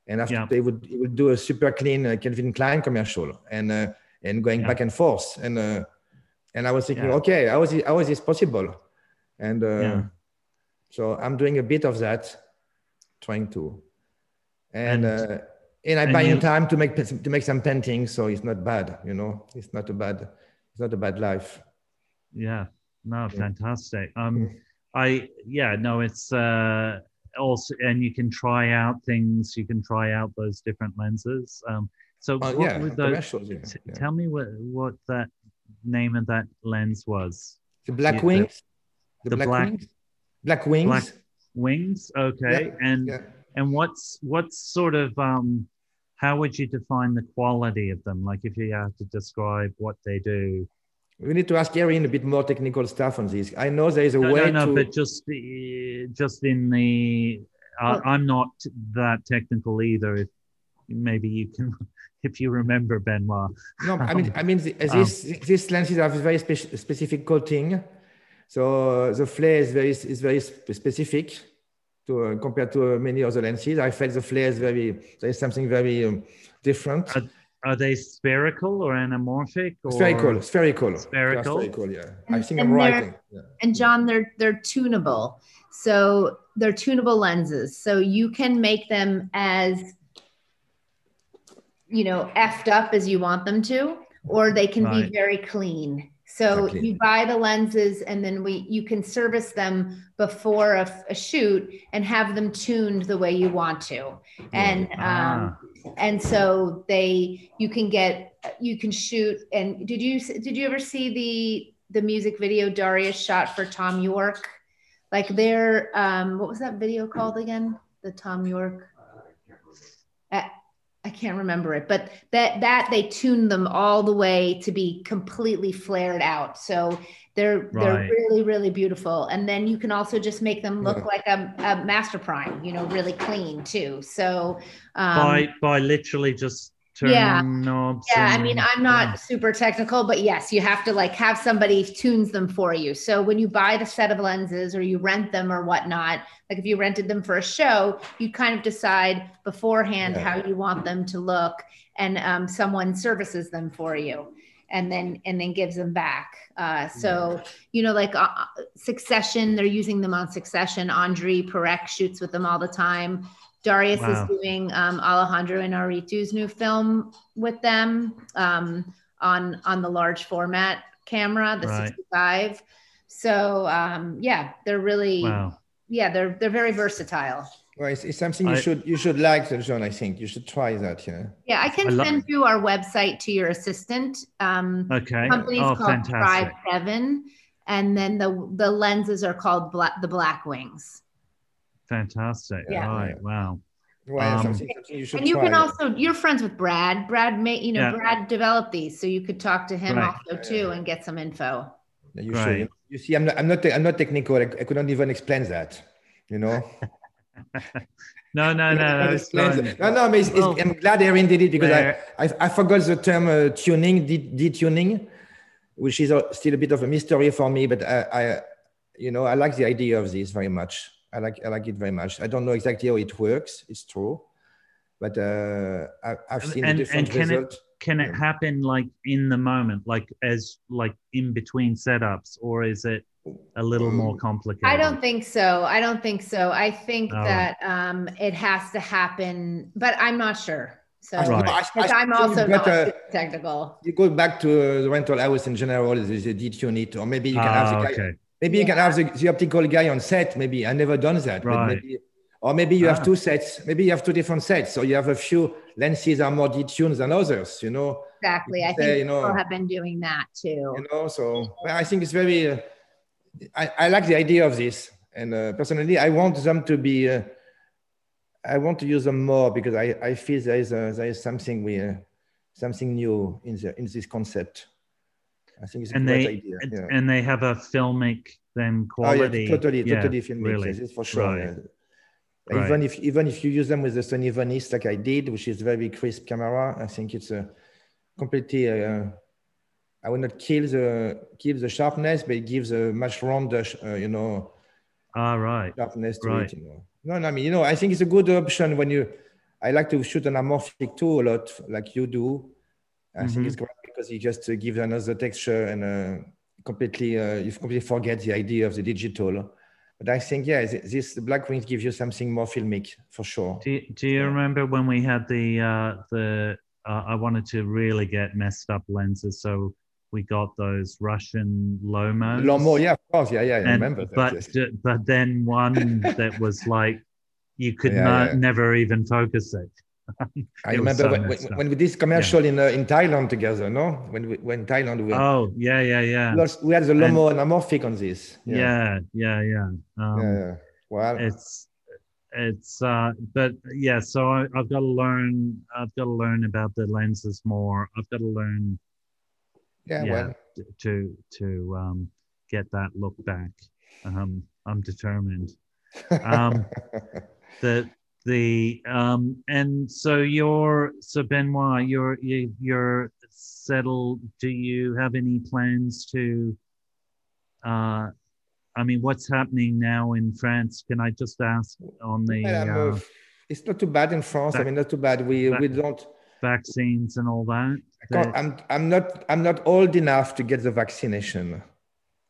and after yeah. they would, he would do a super clean uh, Calvin Klein commercial and, uh, and going yeah. back and forth. And, uh, and I was thinking, okay, how is, it, how is this possible? and uh, yeah. so i'm doing a bit of that trying to and and, uh, and i'm buying you, time to make to make some paintings so it's not bad you know it's not a bad it's not a bad life yeah no fantastic um i yeah no it's uh also and you can try out things you can try out those different lenses um so uh, what yeah, those, yeah, yeah. tell me what what that name of that lens was the black wings the, the black, black, wings. Black wings. Black wings. Okay. Yeah, and yeah. and what's what's sort of um how would you define the quality of them? Like if you had to describe what they do. We need to ask Erin a bit more technical stuff on this. I know there is a no, way no, no, to... but just just in the, uh, I'm not that technical either. If maybe you can, if you remember Benoit. No, I mean, I mean, this um, these lenses have a very spe- specific coating so uh, the flare is very is very specific to uh, compared to uh, many other lenses. I felt the flare is very there is something very um, different. Are, are, they spherical or anamorphic? Or spherical, spherical, spherical. spherical yeah, and, I think I'm right. Yeah. And John, they're they're tunable. So they're tunable lenses. So you can make them as you know effed up as you want them to, or they can right. be very clean. So exactly. you buy the lenses and then we you can service them before a, a, shoot and have them tuned the way you want to. And um, ah. and so they you can get you can shoot and did you did you ever see the the music video Darius shot for Thom Yorke? Like their um what was that video called again? The Thom Yorke uh, I can't remember it, but that that they tuned them all the way to be completely flared out. So they're right. they're really really beautiful, and then you can also just make them look yeah. like a, a master prime, you know, really clean too. So um, by by literally just yeah. knobs. Yeah, and, I mean, I'm not yeah. super technical, but yes, you have to like have somebody tunes them for you. So when you buy the set of lenses or you rent them or whatnot, like if you rented them for a show, you kind of decide beforehand yeah. how you want them to look, and um, someone services them for you and then and then gives them back. Uh, so you know, like uh, Succession, they're using them on Succession. Andrij Parekh shoots with them all the time. Darius Wow. is doing um, Alejandro Inarritu's new film with them um, on on the large format camera, the Right. 65. So um, yeah, they're really Wow. yeah they're they're very versatile. Well, it's, it's something you I- should you should like, John. I think you should try that. Yeah. Yeah, I can I lo- send you our website to your assistant. Um, Okay. company's Oh, called Tribe fantastic. Seven, and then the the lenses are called Black, the Black Wings. Fantastic. Yeah. Right. Wow. Well, Um, something, something you And you try. can also you're friends with Brad. Brad made you know Yeah. Brad developed these, so you could talk to him Right. also too and get some info. You Right. should. You see, I'm not, I'm not, I'm not technical. I, I couldn't even explain that. You know. No, no, no, no. it's Explain fine. no, no. But it's, it's, Well, I'm glad Erin did it because I, I, I forgot the term uh, tuning, detuning, which is uh, still a bit of a mystery for me. But I, I, you know, I like the idea of this very much. I like, I like it very much. I don't know exactly how it works. It's true, but uh, I, I've seen And- the different and can it- results. Can it happen like in the moment, like as like in between setups, or is it a little more complicated? I don't think so. I don't think so. I think All that um, it has to happen, but I'm not sure. So I- Right. I- I because I'm also you not better- technical. you go back to uh, the rental house in general, there's a detune it, or maybe you can have Ah, the guy, okay. Maybe you can have the, the optical guy on set. Maybe I never done that, Right. maybe, or maybe you have Ah. two sets. Maybe you have two different sets, so you have a few lenses are more detuned than others. You know, Exactly. I say, think you know- people have been doing that too. you know. So well, I think it's very. Uh, I, I like the idea of this, and uh, personally, I want them to be. Uh, I want to use them more because I, I feel there is a, there is something we uh, something new in the in this concept. I think it's a And great they idea. and, yeah. and they have a filmic then quality. Oh, yeah, totally, Yeah, totally filmic. really. For sure. Right. yeah. Right. Even if even if you use them with the Sony Venice like I did, which is very crisp camera, I think it's a completely. Uh, I will not kill the kill the sharpness, but it gives a much rounder, uh, you know, Ah, right. sharpness to Right. it. You know. No, no, I mean, you know, I think it's a good option when you. I like to shoot anamorphic too a lot, like you do. I think Mhm. it's great because it just uh, gives another texture and uh, completely uh, you completely forget the idea of the digital. But I think yeah, th- this Black Wings gives you something more filmic for sure. Do you, do you remember when we had the uh, the uh, I wanted to really get messed up lenses, so we got those Russian Lomos. Lomo, yeah, of course, yeah, yeah, I And- remember that. but yes. d- but then one that was like you could Yeah, not yeah. never even focus it. I remember when, when, when we did this commercial in uh, in Thailand together, no? When we when Thailand we, Oh yeah, yeah, yeah, we, also- we had the Lomo and amorphic on this. yeah, yeah, yeah. Um, yeah, yeah. Well, it's it's uh but yeah so I, i've got to learn i've got to learn about the lenses more i've got to learn yeah, yeah, well, to to um get that look back um i'm determined um the the um and so you're so benoit you're you, you're settled do you have any plans to uh i mean what's happening now in france can i just ask on the Well, I'm, uh, uh, it's not too bad in France. I mean, not too bad. We we don't. vaccines and all that I i'm I'm not I'm not old enough to get the vaccination.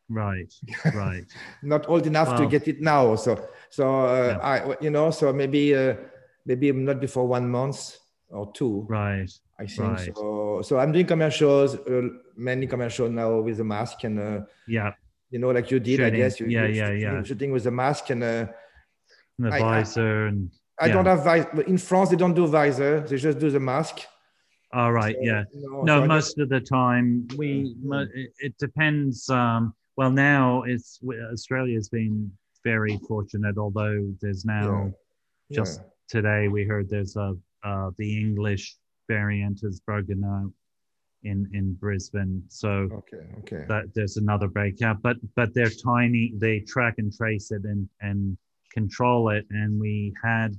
right right Not old enough to get it now. So so uh, Yeah. I you know so maybe uh, maybe not before one month or two. right I think Right. so. So I'm doing commercials, uh, mainly commercial now with a mask and uh, yeah you know like you did. I guess you, Yeah, you're yeah, shooting, yeah. shooting with a mask and. Uh, and the I- I- visor and I Yeah. don't have visor. In France, they don't do visor. They just do the mask. all right So, yeah you know, no so I most of the time we it, it depends um well now it's australia's been very fortunate although there's now Yeah. just today we heard there's a uh the english variant has broken out in in brisbane so Okay. Okay. that there's another breakout but but they're tiny they track and trace it and and control it and we had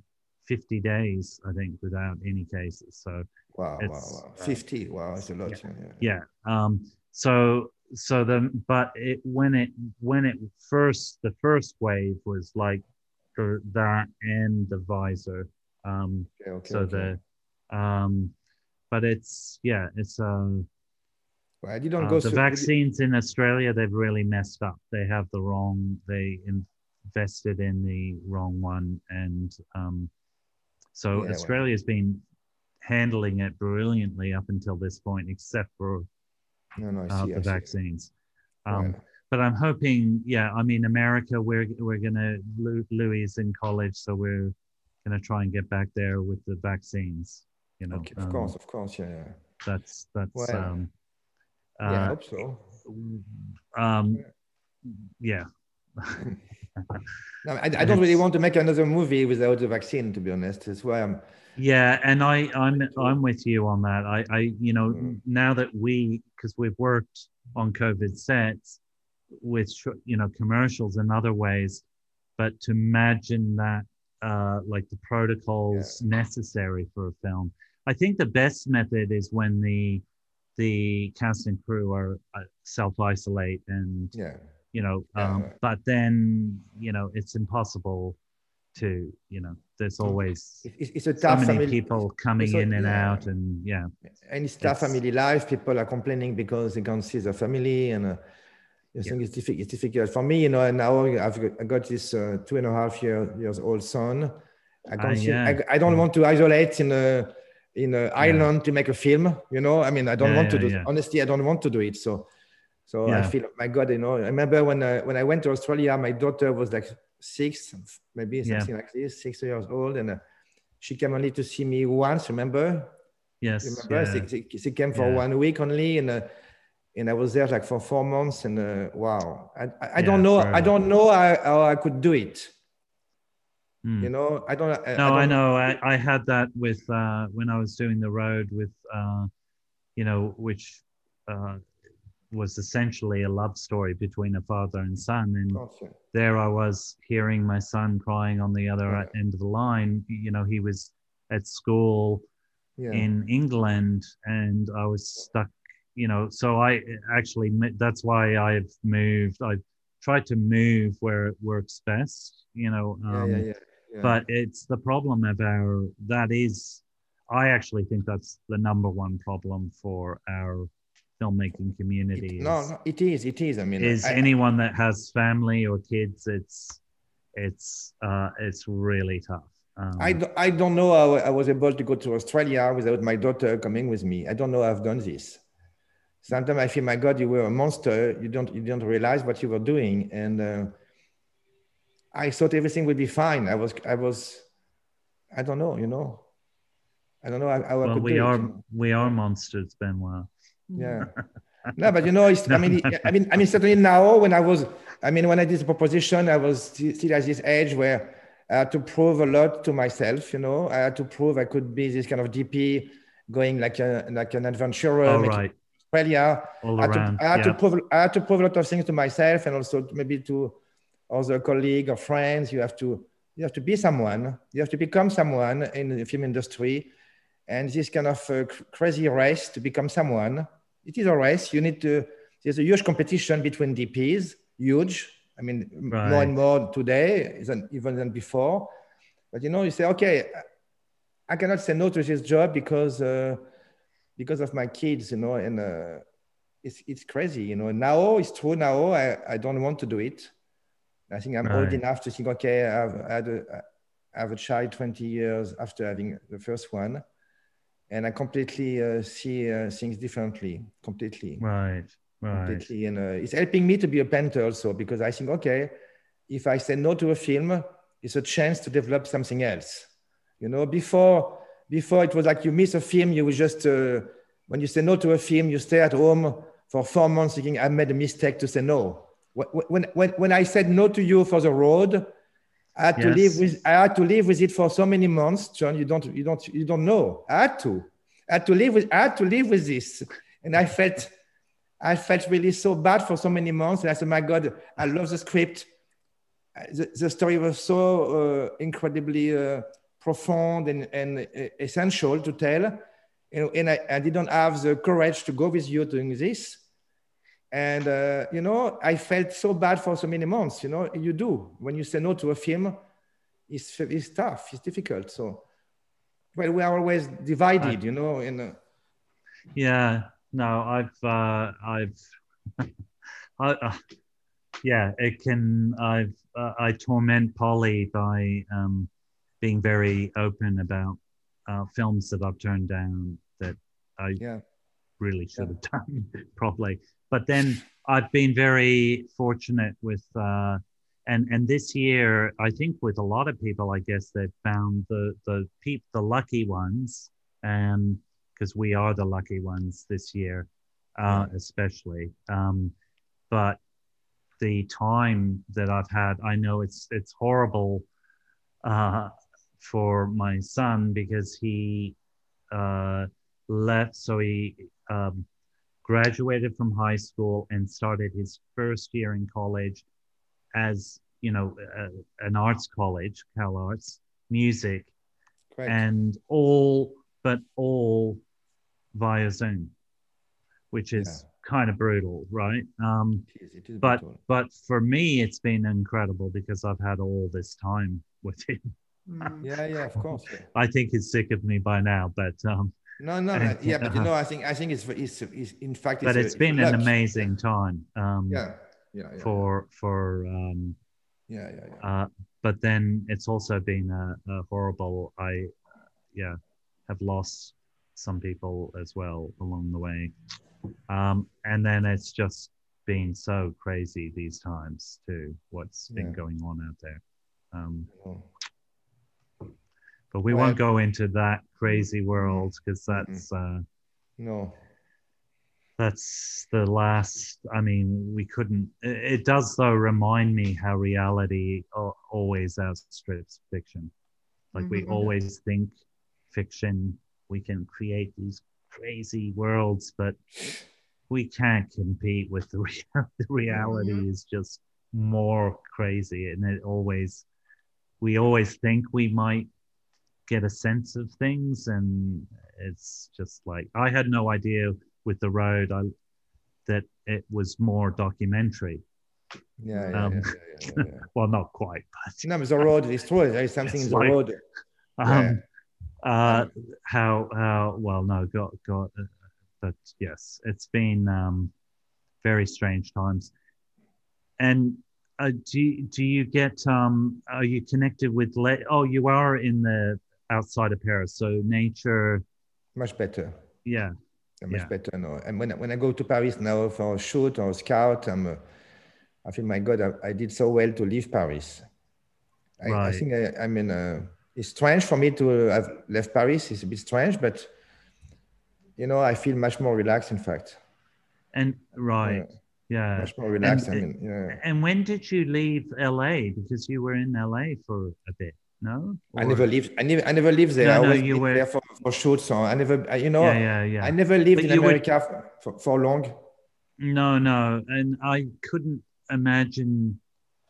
50 days i think without any cases so Wow, wow, wow. uh, 50. Wow, it's a lot. Yeah. yeah. yeah um so so the but it when it when it first the first wave was like for that and the visor um Okay, okay, so okay. the um but it's yeah it's uh, Well, I didn't uh, go the through- vaccines in australia they've really messed up they have the wrong they invested in the wrong one and um So Yeah, Australia's been handling it brilliantly up until this point, except for No, no, I uh, see. the vaccines. Um, Right. But I'm hoping, yeah. I mean, America, we're we're gonna Louis is in college, so we're gonna try and get back there with the vaccines. You know, Okay, of um, course, of course, yeah. yeah. that's that's Well, um, yeah, I uh, hope so. um, yeah. No, I, I don't really want to make another movie without the vaccine, to be honest. That's why I'm. Yeah, and I, I'm, I'm with you on that. I, I, you know, Mm. now that we, because we've worked on COVID sets with, you know, commercials and other ways, but to imagine that, uh, like the protocols necessary for a film, I think the best method is when the, the cast and crew are uh, self isolate and Yeah. you know um, right. but then you know it's impossible to you know there's always it's, it's a so many family. people coming it's a- in and yeah. out and yeah And it's tough It's- family life. People are complaining because they can't see their family, and uh, I think it's, difficult, it's difficult for me. You know, and now I've got, I got this uh, two and a half year, years old son. I can't see. yeah. I, I don't want to isolate in a in an island to make a film. You know, I mean, I don't Yeah, want to do. yeah. Honestly, I don't want to do it. So, so I Yeah. feel, my God, you know. I remember when I, when I went to Australia, my daughter was like six, maybe Yeah. something like this, six years old, and. Uh, she came only to see me once, remember? yes Remember, yeah. she, she, she came for Yeah. one week only, and uh, and I was there like for four months, and uh, wow, I, I, I Yeah, don't know, I don't know how, how I could do it. Hmm. You know, I don't. I, no i, don't, know I, I had that with uh when i was doing the road with uh you know which uh was essentially a love story between a father and son and there I was hearing my son crying on the other Yeah. end of the line. You know, he was at school Yeah. in England and I was stuck, you know, so I actually, that's why I've moved. I've tried to move where it works best, you know, um, yeah. but it's the problem of our, that is, I actually think that's the number one problem for our filmmaking community. It- no, no, it is, it is. I mean, is I, anyone that has family or kids it's it's uh it's really tough um, I, do- I don't know how I was able to go to Australia without my daughter coming with me. I don't know how I've done this. Sometimes I feel, my God, you were a monster. You don't, you don't realize what you were doing. And uh, I thought everything would be fine. I was, I was, I don't know, you know. I don't know I well could we are we are monsters benoit Yeah. no, but you know, it's, I mean, I mean, I mean, certainly now when I was, I mean, when I did the proposition, I was still at this age where I had to prove a lot to myself. You know, I had to prove I could be this kind of DP, going like a like an adventurer, all right Australia. all I had, around to, I, had yeah. to prove, I had to prove a lot of things to myself and also maybe to other colleagues or friends. You have to you have to be someone. You have to become someone in the film industry. And this kind of uh, crazy race to become someone, it is a race. You need to. There's a huge competition between DPs, huge. I mean, m- more and more today than even than before. But you know, you say, okay, I cannot say no to this job because uh, because of my kids, you know, and uh, it's it's crazy, you know. Now it's true. Now I, I don't want to do it. I think I'm old enough to think, okay, I've I had a, I have a child 20 years after having the first one, and I completely uh, see uh, things differently, completely, right right completely, and uh, it's helping me to be a painter also because I think, okay, if I say no to a film, it's a chance to develop something else. You know, before before it was like you miss a film, you just uh, when you say no to a film, you stay at home for four months thinking I made a mistake to say no. When when, when I said no to you for the road, I had to live with I had to live with it for so many months, John. You don't you don't you don't know. I had to. I had to live with I had to live with this, and I felt I felt really so bad for so many months. And I said, my God, I love the script. The, the story was so uh, incredibly uh, profound and, and uh, essential to tell. And, and I, I didn't have the courage to go with you doing this. And, uh, you know, I felt so bad for so many months. You know, you do. When you say no to a film, it's, it's tough, it's difficult. So, well, we are always divided, you know, in, uh, yeah no i've uh i've I, uh, yeah it can i've uh, i torment polly by um being very open about uh, films that I've turned down that I Yeah. Really should have done properly. But then I've been very fortunate with, uh, and and this year I think with a lot of people, I guess they found the the peep the lucky ones, and because we are the lucky ones this year, uh, especially. Um, but the time that I've had, I know it's it's horrible uh, for my son because he uh, left. So he um, graduated from high school and started his first year in college as you know uh, an arts college, Cal Arts, music, Correct. and all but all via Zoom, which is kind of brutal, right? Um, It is- it is but brutal. but for me, it's been incredible because I've had all this time with him. Mm. yeah, yeah, of course. I think he's sick of me by now, but um, No, no, no, yeah, but you know, I think I think it's it's, it's in fact, but a- it's been a an luck. amazing time um, Yeah, yeah, yeah, for for um, yeah, yeah, yeah. uh, but then it's also been a, a horrible. I yeah have lost some people as well along the way, um, and then it's just been so crazy these times too. What's been Yeah. going on out there. Um. But we Well- won't go into that crazy world because that's uh, no. that's the last i mean we couldn't it, it does though remind me how reality always outstrips fiction like we Mhm. always think fiction we can create these crazy worlds but we can't compete with the, rea- the reality is just more crazy and it always we always think we might get a sense of things and it's just like i had no idea with the road I, that it was more documentary Yeah, yeah, Um, yeah, yeah, well not quite but No, it's a road is true. There is something It's in the like- road. um, uh, how how well no got got uh, but yes it's been um, very strange times and uh, do you, do you get um are you connected with le- oh you are in the outside of paris so nature Much better. yeah much Yeah. better now. And when, I- when I go to Paris now for a shoot or a scout, I'm, uh, I feel, my God, I, I did so well to leave Paris. I, I think I, I mean, uh, it's strange for me to have left Paris. It's a bit strange, but, you know, I feel much more relaxed, in fact. and right yeah Much more relaxed. And I mean, yeah. And when did you leave LA? Because you were in LA for a bit, no? I never lived. I never. I never lived there. No, I no, you were- there for, for shoots. So I never. I, you know. Yeah, yeah, yeah. I never lived But in America for, for, for long. No, no, and I couldn't imagine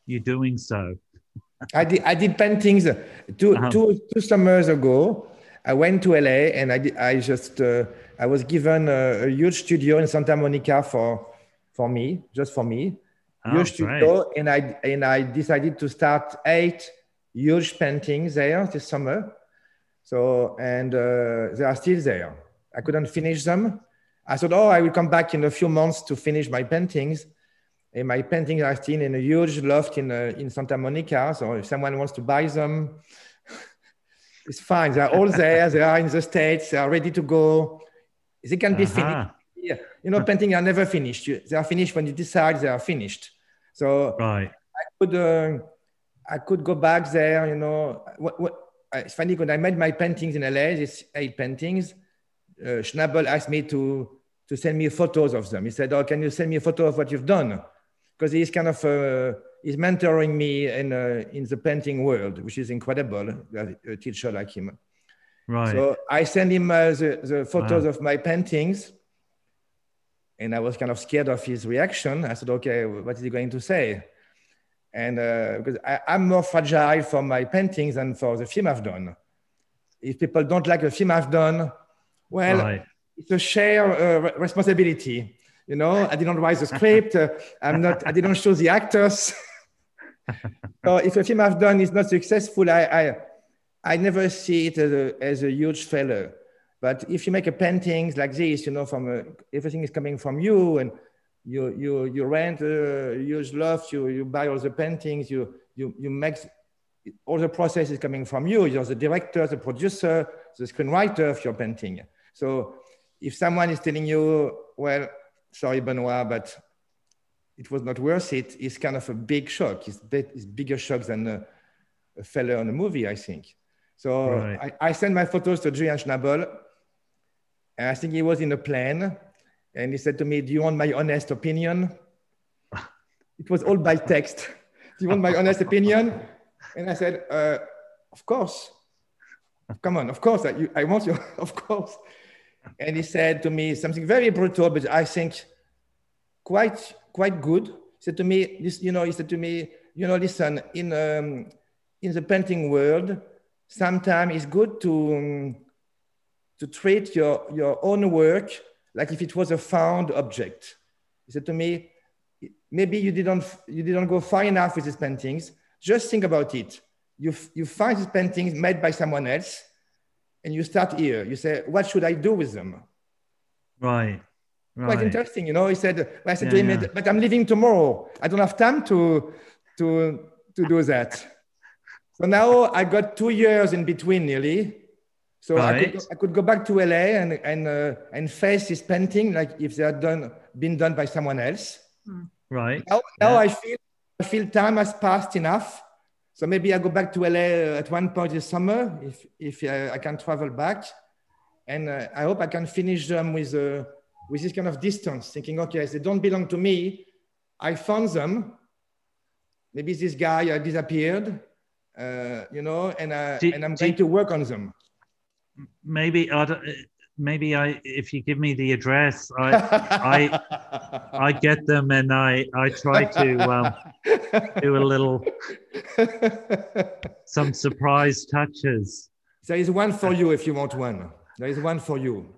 you doing so. I did. I did paintings uh, 2 Uh-huh. two, two summers ago. I went to LA and I did, I just uh, I was given a, a huge studio in Santa Monica for for me, just for me, Oh, huge studio, and I and I decided to start eight huge paintings there this summer. So and uh, they are still there. I couldn't finish them. I thought, oh, I will come back in a few months to finish my paintings. And my paintings are still in a huge loft in uh, in Santa Monica. So if someone wants to buy them, it's fine. They are all there. They are in the states. They are ready to go. They can be finished. Yeah. You know, paintings are never finished. You, they are finished when you decide they are finished. So Right. I could uh, I could go back there. You know, what, what, it's funny when I made my paintings in LA, these eight paintings. Uh, Schnabel asked me to to send me photos of them. He said, "Oh, can you send me a photo of what you've done?" Because he's kind of uh, he's mentoring me in uh, in the painting world, which is incredible. A, teacher like him. Right. So I sent him uh, the, the photos Wow. of my paintings. And I was kind of scared of his reaction. I said, okay, what is he going to say? And uh, because I, I'm more fragile for my paintings than for the film I've done. If people don't like the film I've done, well, right. it's a shared uh, responsibility. You know, I didn't write the script. Uh, I'm not. I didn't show the actors. so if a film I've done is not successful, I I, I never see it as a, as a huge failure. But if you make a paintings like this, you know, from a, everything is coming from you, and you you you rent uh, a huge loft, you you buy all the paintings, you you you make all the process is coming from you. You're the director, the producer, the screenwriter of your painting. So if someone is telling you, well, sorry, Benoit, but it was not worth it, it's kind of a big shock. It's, it's bigger shock than a, a on a movie, I think. So right. I, I sent my photos to Julian Schnabel, and I think he was in a plane, and he said to me, do you want my honest opinion? it was all by text. do you want my honest opinion? And I said, uh, of course. Come on, of course. I, I want you, of course. And he said to me something very brutal, but I think quite quite good. He said to me, this, you know, he said to me, you know, listen, in um, in the painting world, sometimes it's good to um, to treat your your own work like if it was a found object. He said to me, maybe you didn't you didn't go far enough with these paintings. Just think about it. You, you find these paintings made by someone else, and you start here. You say, what should I do with them? Right. Right. Quite interesting, you know. He said, I said yeah, to him, yeah. but I'm leaving tomorrow. I don't have time to to to do that. so now I got two years in between nearly. So right. I, could, I could go back to LA and and uh, and face this painting like if they had done been done by someone else. Right. Now, now yeah. I feel I feel time has passed enough. So maybe I go back to LA at one point this summer if, if uh, I can travel back. And uh, I hope I can finish them with, uh, with this kind of distance, thinking, okay, they don't belong to me. I found them. Maybe this guy uh, disappeared, uh, you know, and, uh, do, and I'm going to work on them. Maybe I don't, maybe I, if you give me the address, I, I, I get them and I, I try to um, do a little, some surprise touches. There is one for you if you want one. There is one for you.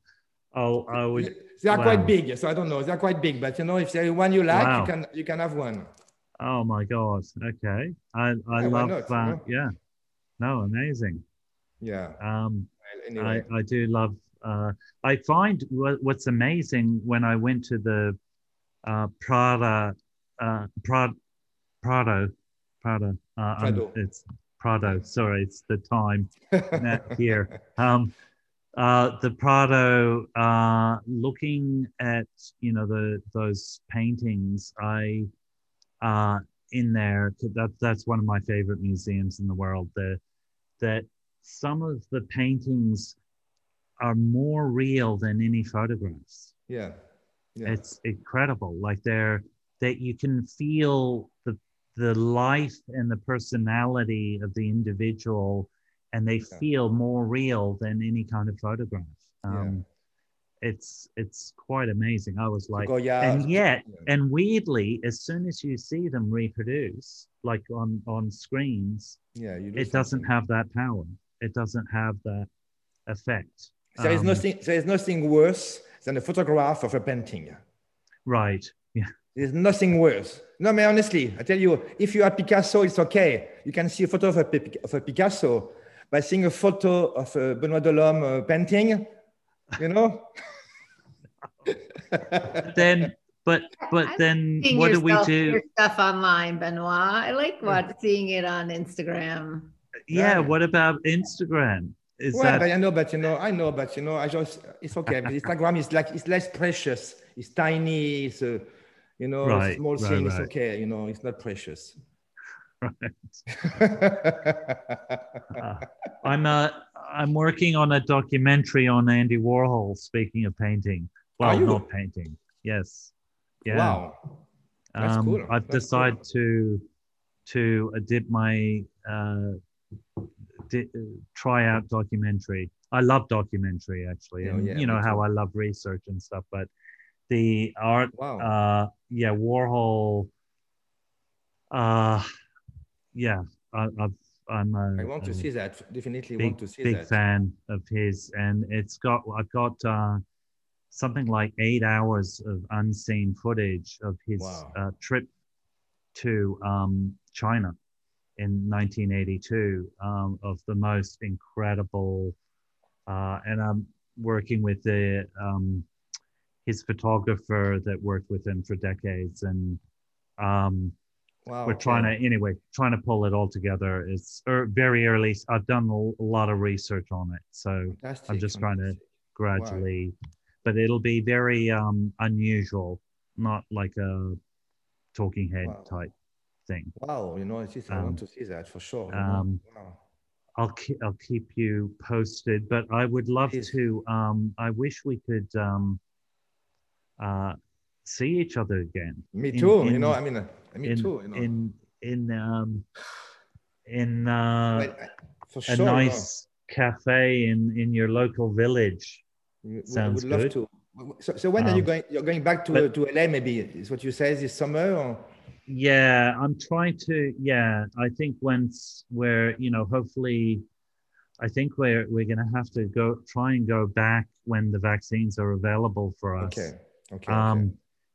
oh, I would. They are wow. quite big, so I don't know. They're quite big, but you know, if there is one you like, wow. you can you can have one. Oh my God! Okay, I I yeah, love that. Uh, yeah, no, amazing. Yeah. Um, anyway. I, I do love. Uh, I find what, what's amazing when I went to the uh, Prada, uh, Prad, Prado, Prado. Uh, Prado. It's Prado. Sorry, it's the time here. Um, uh, the Prado. Uh, looking at you know the those paintings, I uh, in there. That that's one of my favorite museums in the world. The that some of the paintings are more real than any photographs. Yeah. yeah. It's incredible. Like they're that you can feel the the life and the personality of the individual and they yeah. feel more real than any kind of photograph. Um, yeah. it's it's quite amazing. I was like, and yet, and weirdly, as soon as you see them reproduce, like on on screens, yeah, it doesn't have that power. It doesn't have that effect. There is um, nothing. There is nothing worse than a photograph of a painting. Right. Yeah. There's nothing worse. No, but honestly, I tell you, if you are Picasso, it's okay. You can see a photo of a, of a Picasso, but seeing a photo of a Benoit Delhomme uh, painting, you know. then, but but then, what do we do? stuff online, Benoit. I like what seeing it on Instagram. Yeah. What about Instagram? Is well, that... I know, but you know, I know, but you know, I just it's okay. Instagram is like it's less precious. It's tiny. It's a, you know, right, small right, thing. It's okay. You know, it's not precious. Right. uh, I'm uh, I'm working on a documentary on Andy Warhol. Speaking of painting, well, not painting. Yes. Yeah. Wow. That's um, cool. I've That's decided cool. to to uh, dip my uh, di- try out documentary. I love documentary actually, oh, and oh, yeah, you know how I love research and stuff. But the art, wow. uh, yeah, Warhol. Uh, yeah, I, have I'm a, I want to see that. Definitely big, want to see big that. fan of his, and it's got I've got uh, something like eight hours of unseen footage of his wow. uh, trip to um, China in 1982 um, of the most incredible, uh, and I'm working with the um, his photographer that worked with him for decades, and um, Wow. we're trying to anyway trying to pull it all together it's er, very early i've done a, lot of research on it so Fantastic, i'm just trying to gradually but it'll be very um unusual not like a talking head Wow. type thing Wow, you know, it's just, I Um, want to see that for sure. um, Wow. i'll keep i'll keep you posted but i would love to um i wish we could um uh see each other again Me in- too. you know, I mean, uh, me in too. You know, in in um in uh Well, I- for a sure. know. nice cafe in in your local village. Sounds would love good. to. So, so when are you Um, going? You're going back to but- to LA? Maybe is what you say this summer? Or? Yeah, I'm trying to. Yeah, I think once we're you know hopefully, I think we're we're gonna have to go try and go back when the vaccines are available for us. Okay. Okay. Um, okay.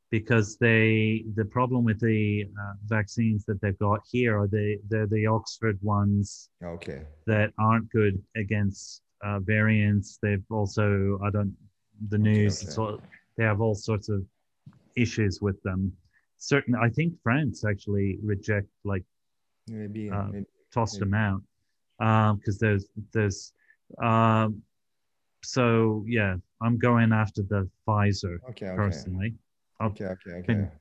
because they the problem with the uh, vaccines that they've got here are the they're the Oxford ones Okay. that aren't good against uh, variants. They've also, I don't, the Okay, news, okay. it's all, they have all sorts of issues with them. Certain, I think France actually reject, like, Maybe. uh, maybe. tossed Maybe. them out because there's, there's, um, so yeah, I'm going after the Pfizer Okay. Okay. personally. I'll- Okay. Okay. been-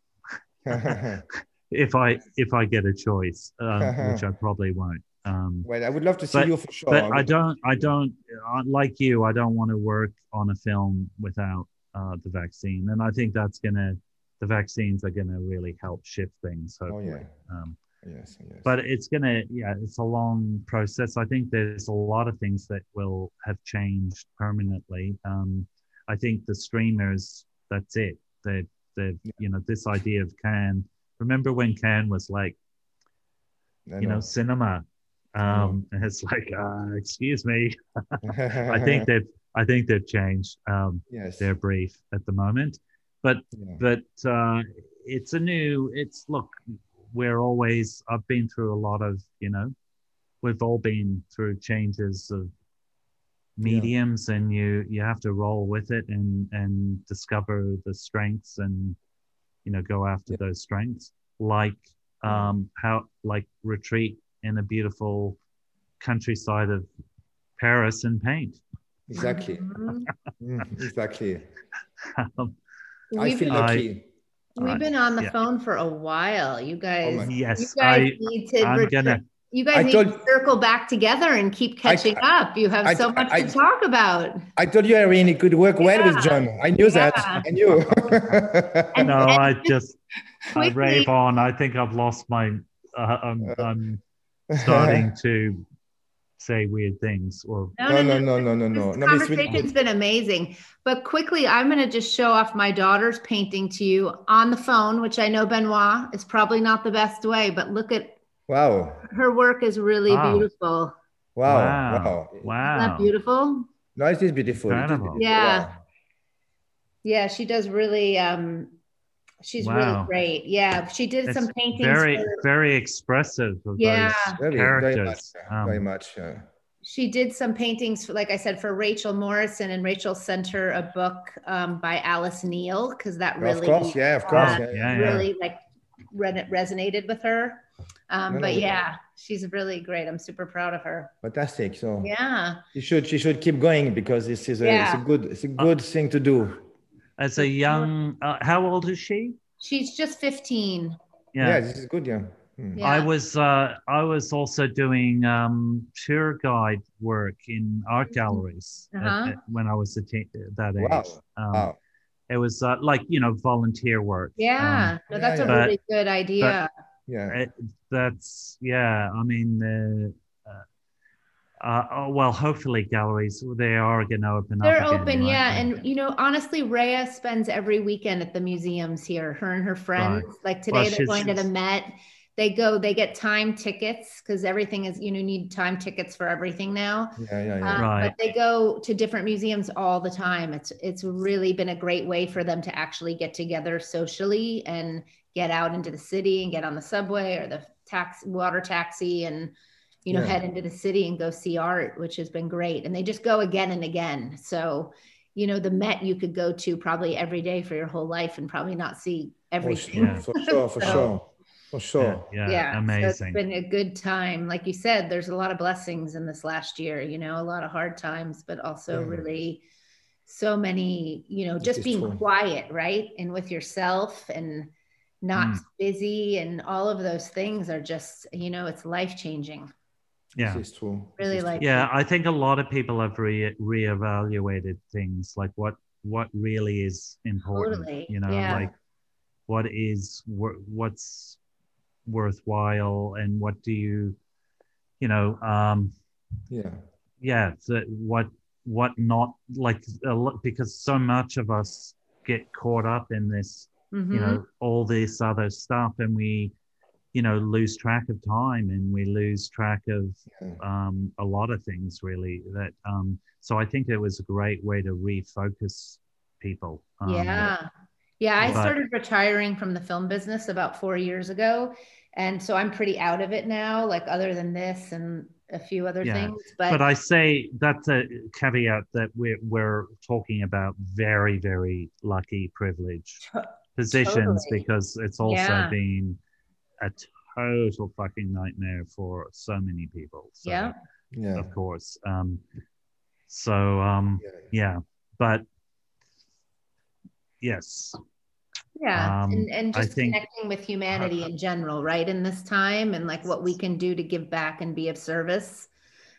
Okay. If I if I get a choice, um, which I probably won't. Um, well, I would love to see But- you for sure. but I would- don't, I don't, uh, like you, I don't want to work on a film without uh, the vaccine. And I think that's going to, the vaccines are going to really help shift things, Oh yeah. um, Yes. Yes. but it's going to, yeah, it's a long process. I think there's a lot of things that will have changed permanently. Um, I think the streamers, that's it. They, they, Yeah. you know, this idea of Cannes. Remember when Cannes was like, I you know, cinema. Um, and it's like, uh, excuse me. I think they've I think they've changed um, yes. their brief at the moment, but Yeah. but uh, it's a new. It's look, we're always. I've been through a lot of you know, we've all been through changes of mediums, and you you have to roll with it and and discover the strengths and you know go after Yeah. those strengths like um how like retreat in a beautiful countryside of Paris and paint. Exactly. Mm, exactly. Um, I We've feel been, I- we've been on the yeah. phone for a while. You oh guys, my- you guys I need to. I'm gonna You guys I need told- to circle back together and keep I- catching up. You have I- so much I- to talk about. I told you, Irene, it could work well with John. I knew that. I knew. And- no, and I just just I rave on. I think I've lost my. Uh, I'm, I'm starting to say weird things or No, No, no, no, no. no, no, no, no. This No, it's really been amazing. But quickly, I'm going to just show off my daughter's painting to you on the phone, which I know Benoit is probably not the best way, but look at Wow. her work is really Wow. beautiful. Wow. wow, Wow. wow. Isn't that beautiful? No, it is beautiful. It is beautiful. Yeah. Wow. Yeah, she does really. Um, she's Wow. really great. Yeah, she did It's some paintings. very for- very expressive of Yeah. those Very, very much. characters. uh, very Um, much. uh, she did some paintings, for, like I said, for Rachel Morrison, and Rachel sent her a book um, by Alice Neel because that of really, course. Yeah, of course. uh, yeah, yeah, really like re- resonated with her. Um, No, no, but yeah. yeah, she's really great. I'm super proud of her. Fantastic. So Yeah, she should she should keep going because this is a, yeah. it's a good it's a good thing to do. As a young, uh, how old is she? she's just 15. Yeah, this is good. Yeah. Hmm. Yeah. I was uh, I was also doing um, tour guide work in art galleries Uh-huh. at- when I was a teen, that age. Wow. Um, Wow. It was uh, like you know volunteer work. Yeah, no, yeah, that's a yeah. really good idea. Yeah. Um, it, that's yeah. I mean, uh, oh, well, hopefully galleries they are going to open up. They're up. again, open, right? yeah. And you know, honestly, Rhea spends every weekend at the museums here. Her and her friends. Like today, Well, they're going to the Met. They go. They get time tickets because everything is. You know, need time tickets for everything now. Yeah. Yeah. Yeah. Um, Right. But they go to different museums all the time. It's it's really been a great way for them to actually get together socially and get out into the city and get on the subway or the tax water taxi and you know Yeah. head into the city and go see art, which has been great. And they just go again and again. So you know the Met you could go to probably every day for your whole life and probably not see For everything. sure. For sure. For So- sure. For For sure. Yeah, yeah, so amazing. it's been a good time. Like you said, there's a lot of blessings in this last year, you know, a lot of hard times, but also Yeah. really so many, you know, just being true. quiet, right? And with yourself and not Mm. busy and all of those things are just, you know, it's life changing. Yeah. This is true. This Really is like yeah i think a lot of people have re reevaluated things like what what really is important Totally, you know yeah. like what is wor- what's worthwhile and what do you you know um. Yeah. yeah the, what what not like a lot because so much of us get caught up in this Mhm. you know all this other stuff and we you know lose track of time and we lose track of um, a lot of things really that um, so i think it was a great way to refocus people um, yeah. Yeah. I but- started retiring from the film business about four years ago. And so I'm pretty out of it now, like other than this and a few other Yeah. things. But, but i say that's a caveat that we're, we're talking about very very lucky privileged To- positions totally. because it's also Yeah. been a total fucking nightmare for so many people so, Yeah. Yeah. of course um, so um, Yeah. yeah but yes yeah. um, and, and just think- connecting with humanity in general, right? In this time and like what we can do to give back and be of service.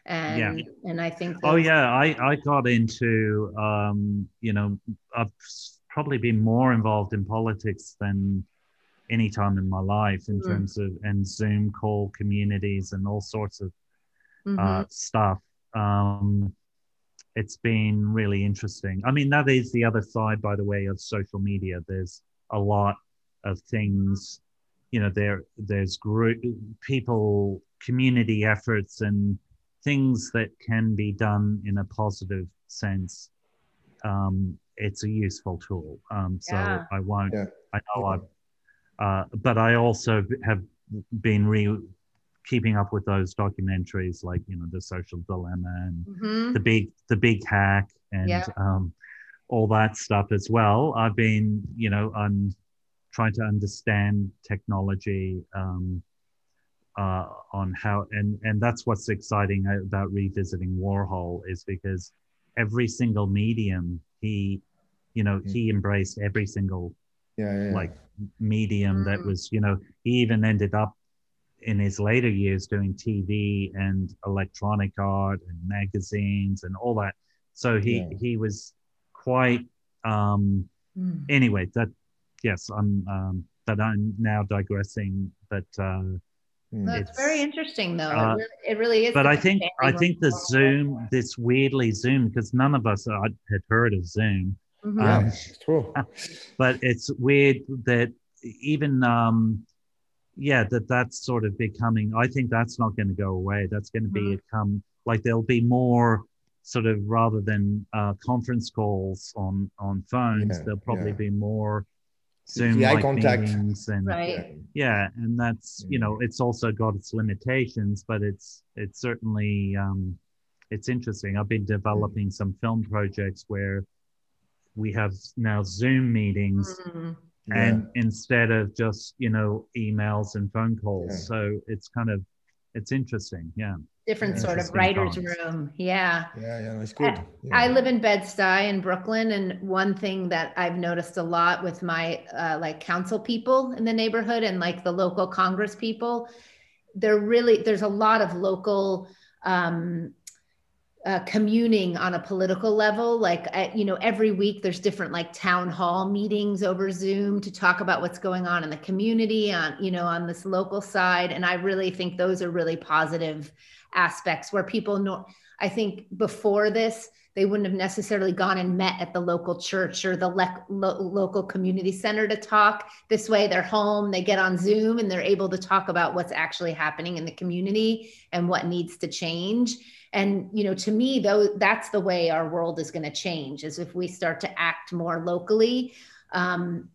And, and I think, oh yeah i i got into um you know i've probably been more involved in politics than any time in my life in Mm. terms of and zoom call communities and all sorts of Mhm. uh, stuff um it's been really interesting i mean that is the other side by the way of social media there's a lot of things you know there there's group people community efforts and things that can be done in a positive sense um, it's a useful tool um, so Yeah. i won't Yeah. i know i've uh, but i also have been re keeping up with those documentaries like you know the social dilemma and Mhm. the big the big hack and Yeah. um, all that stuff as well. I've been, you know, I'm trying to understand technology um, uh, on how, and and that's what's exciting about revisiting Warhol is because every single medium he, you know, he embraced every single Yeah. Yeah. like medium that Mm. was you know he even ended up in his later years doing tv and electronic art and magazines and all that so he Yeah. he was quite um Mm. anyway that yes i'm um but i'm now digressing but uh Mm. That's it's- very interesting, though. uh, it, really, it really is. but i think i think the zoom this weirdly zoom because none of us had had heard of zoom Mhm. Yeah. um, it's true. but it's weird that even um yeah that that's sort of becoming i think that's not going to go away that's going to be Mhm. become like there'll be more sort of rather than uh conference calls on on phones Yeah, there'll probably yeah. be more zoom eye like contact. meetings and right. yeah and that's you know it's also got its limitations but it's it's certainly um it's interesting i've been developing some film projects where we have now zoom meetings Mhm. Yeah. and instead of just you know emails and phone calls Yeah. so it's kind of it's interesting yeah Different Yeah. sort of writer's times. room. Yeah. Yeah. Yeah. It's good. I live in Bed-Stuy in Brooklyn, and one thing that I've noticed a lot with my uh, like council people in the neighborhood and like the local Congress people, they're really there's a lot of local um, uh, communing on a political level. Like uh, you know, every week there's different like town hall meetings over Zoom to talk about what's going on in the community on you know on this local side, and I really think those are really positive aspects where people know. I think before this, they wouldn't have necessarily gone and met at the local church or the le- lo- local community center to talk. This way, they're home, they get on Zoom, and they're able to talk about what's actually happening in the community and what needs to change. And you know, to me, though, that's the way our world is going to change. Is if we start to act more locally. Um,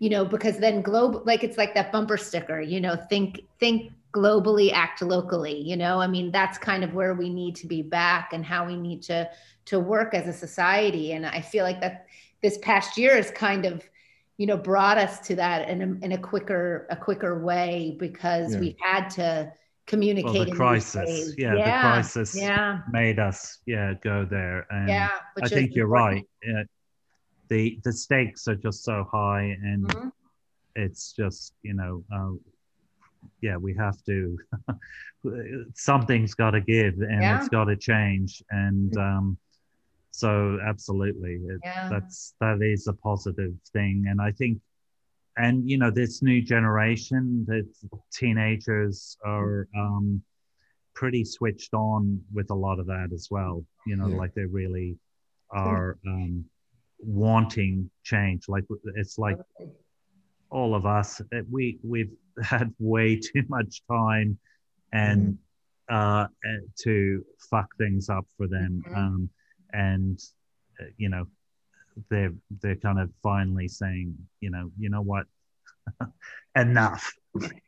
you know, because then global, like it's like that bumper sticker. You know, think think globally, act locally. You know, I mean, that's kind of where we need to be back and how we need to to work as a society. And I feel like that this past year has kind of, you know, brought us to that in a, in a quicker, a quicker way because Yeah. we had to communicate. Well, the crisis, ways. yeah, the crisis Yeah. made us, yeah, go there. And Yeah. I think you're important. right. Yeah, the the stakes are just so high, and Mhm. it's just you know, uh, yeah, we have to. something's got to give, and Yeah. it's got to change, and um, so absolutely, it, Yeah. that's that is a positive thing, and I think. And you know this new generation, the teenagers are um, pretty switched on with a lot of that as well. You know, Yeah. like they really are um, wanting change. Like it's like all of us, uh, we we've had way too much time and uh, uh, to fuck things up for them, Mhm. um, and uh, you know they're they're kind of finally saying, you know, you know what, enough.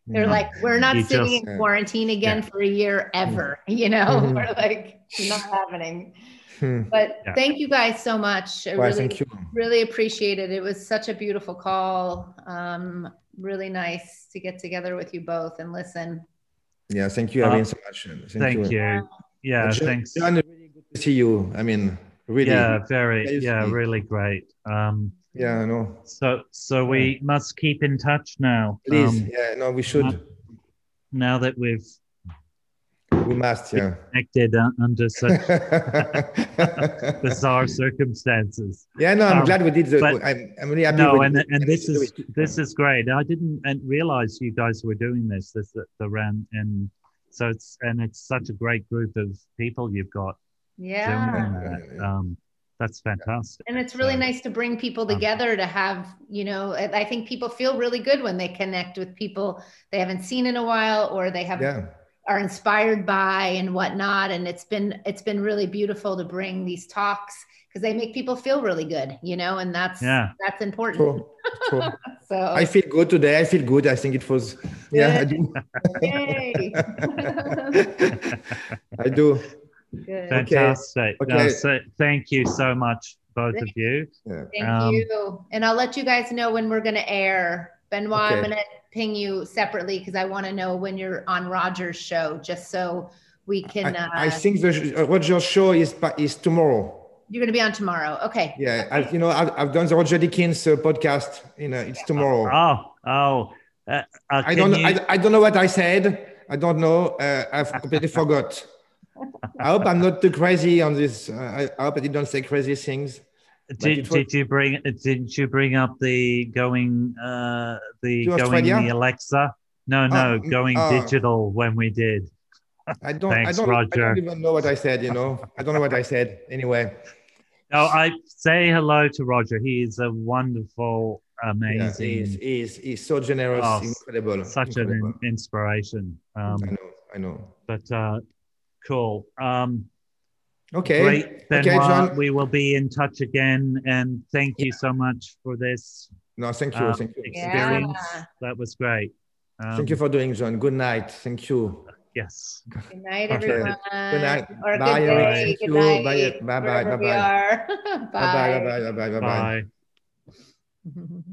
They're Yeah. like, we're not You sitting just- in quarantine again Yeah. for a year ever. You know, Mhm. we're like, it's not happening. Hmm. But Yeah. thank you guys so much. I Well, really, thank you. really appreciate it. It was such a beautiful call. Um, really nice to get together with you both and listen. Yeah, thank you, Uh, Irene, so much. Thank, Thank you. Yeah, John, thanks. John, really good to see you. I mean, really. Yeah, very. Yeah, really great. Um, Yeah, I know. so so we must keep in touch now. Please. Um, yeah, no, we should. now that we've we must, yeah. connected uh, under such bizarre circumstances. yeah, no, I'm Um, glad we did. The, but- I'm, I'm really happy. No, and and this is this is great. I didn't and realize you guys were doing this. This the, the ran and so it's and it's such a great group of people you've got Yeah. doing that. Um, that's fantastic. And it's really So- nice to bring people Um, together to have, you know, I I think people feel really good when they connect with people they haven't seen in a while or they have Yeah, are inspired by and whatnot. And it's been it's been really beautiful to bring these talks because they make people feel really good, you know, and that's Yeah. that's important. true, true. So I feel good today. I feel good. I think it was. Yeah, I do. yay. I do. Good. Fantastic. No, Okay. so thank you so much, both of you. Thank Um, you. And I'll let you guys know when we're going to air. Benoit, I'm going to ping you separately because I want to know when you're on Roger's show, just so we can. Uh, I, I think the uh, Roger show is is tomorrow. you're going to be on tomorrow. Okay. Yeah, I, you know, I've, I've done the Roger Deakins uh, podcast. You know, it's tomorrow. Oh, oh. Uh, uh, I don't know. you- I, I don't know what I said. I don't know. Uh, I've completely forgot. I hope I'm not too crazy on this. Uh, I, I hope I didn't say crazy things. did, did you bring didn't you bring up the going uh the going Australia? the Alexa? No, no, mm, going oh. digital when we did. I don't. Thanks, I don't. I don't even know what I said. You know, I don't know what I said. Anyway, Oh, I say hello to Roger. He is a wonderful, yeah, amazing, he's, he's he's so generous, Oh, incredible, such incredible. an inspiration. Um, I know. I know. but uh, cool. Um, Okay. Great, Benoit. Okay, John. We will be in touch again, and thank you so much for this No, thank you. um, thank you. experience. Yeah. That was great. Um, Thank you for doing, John. Good night. Thank you. Yes. Good night, Okay. everyone. Good night. Or Bye, good everyone. day. Thank Good you. night. Bye. Bye, bye, bye-bye. Bye bye. Bye bye. Bye bye. Bye bye. Bye. Bye.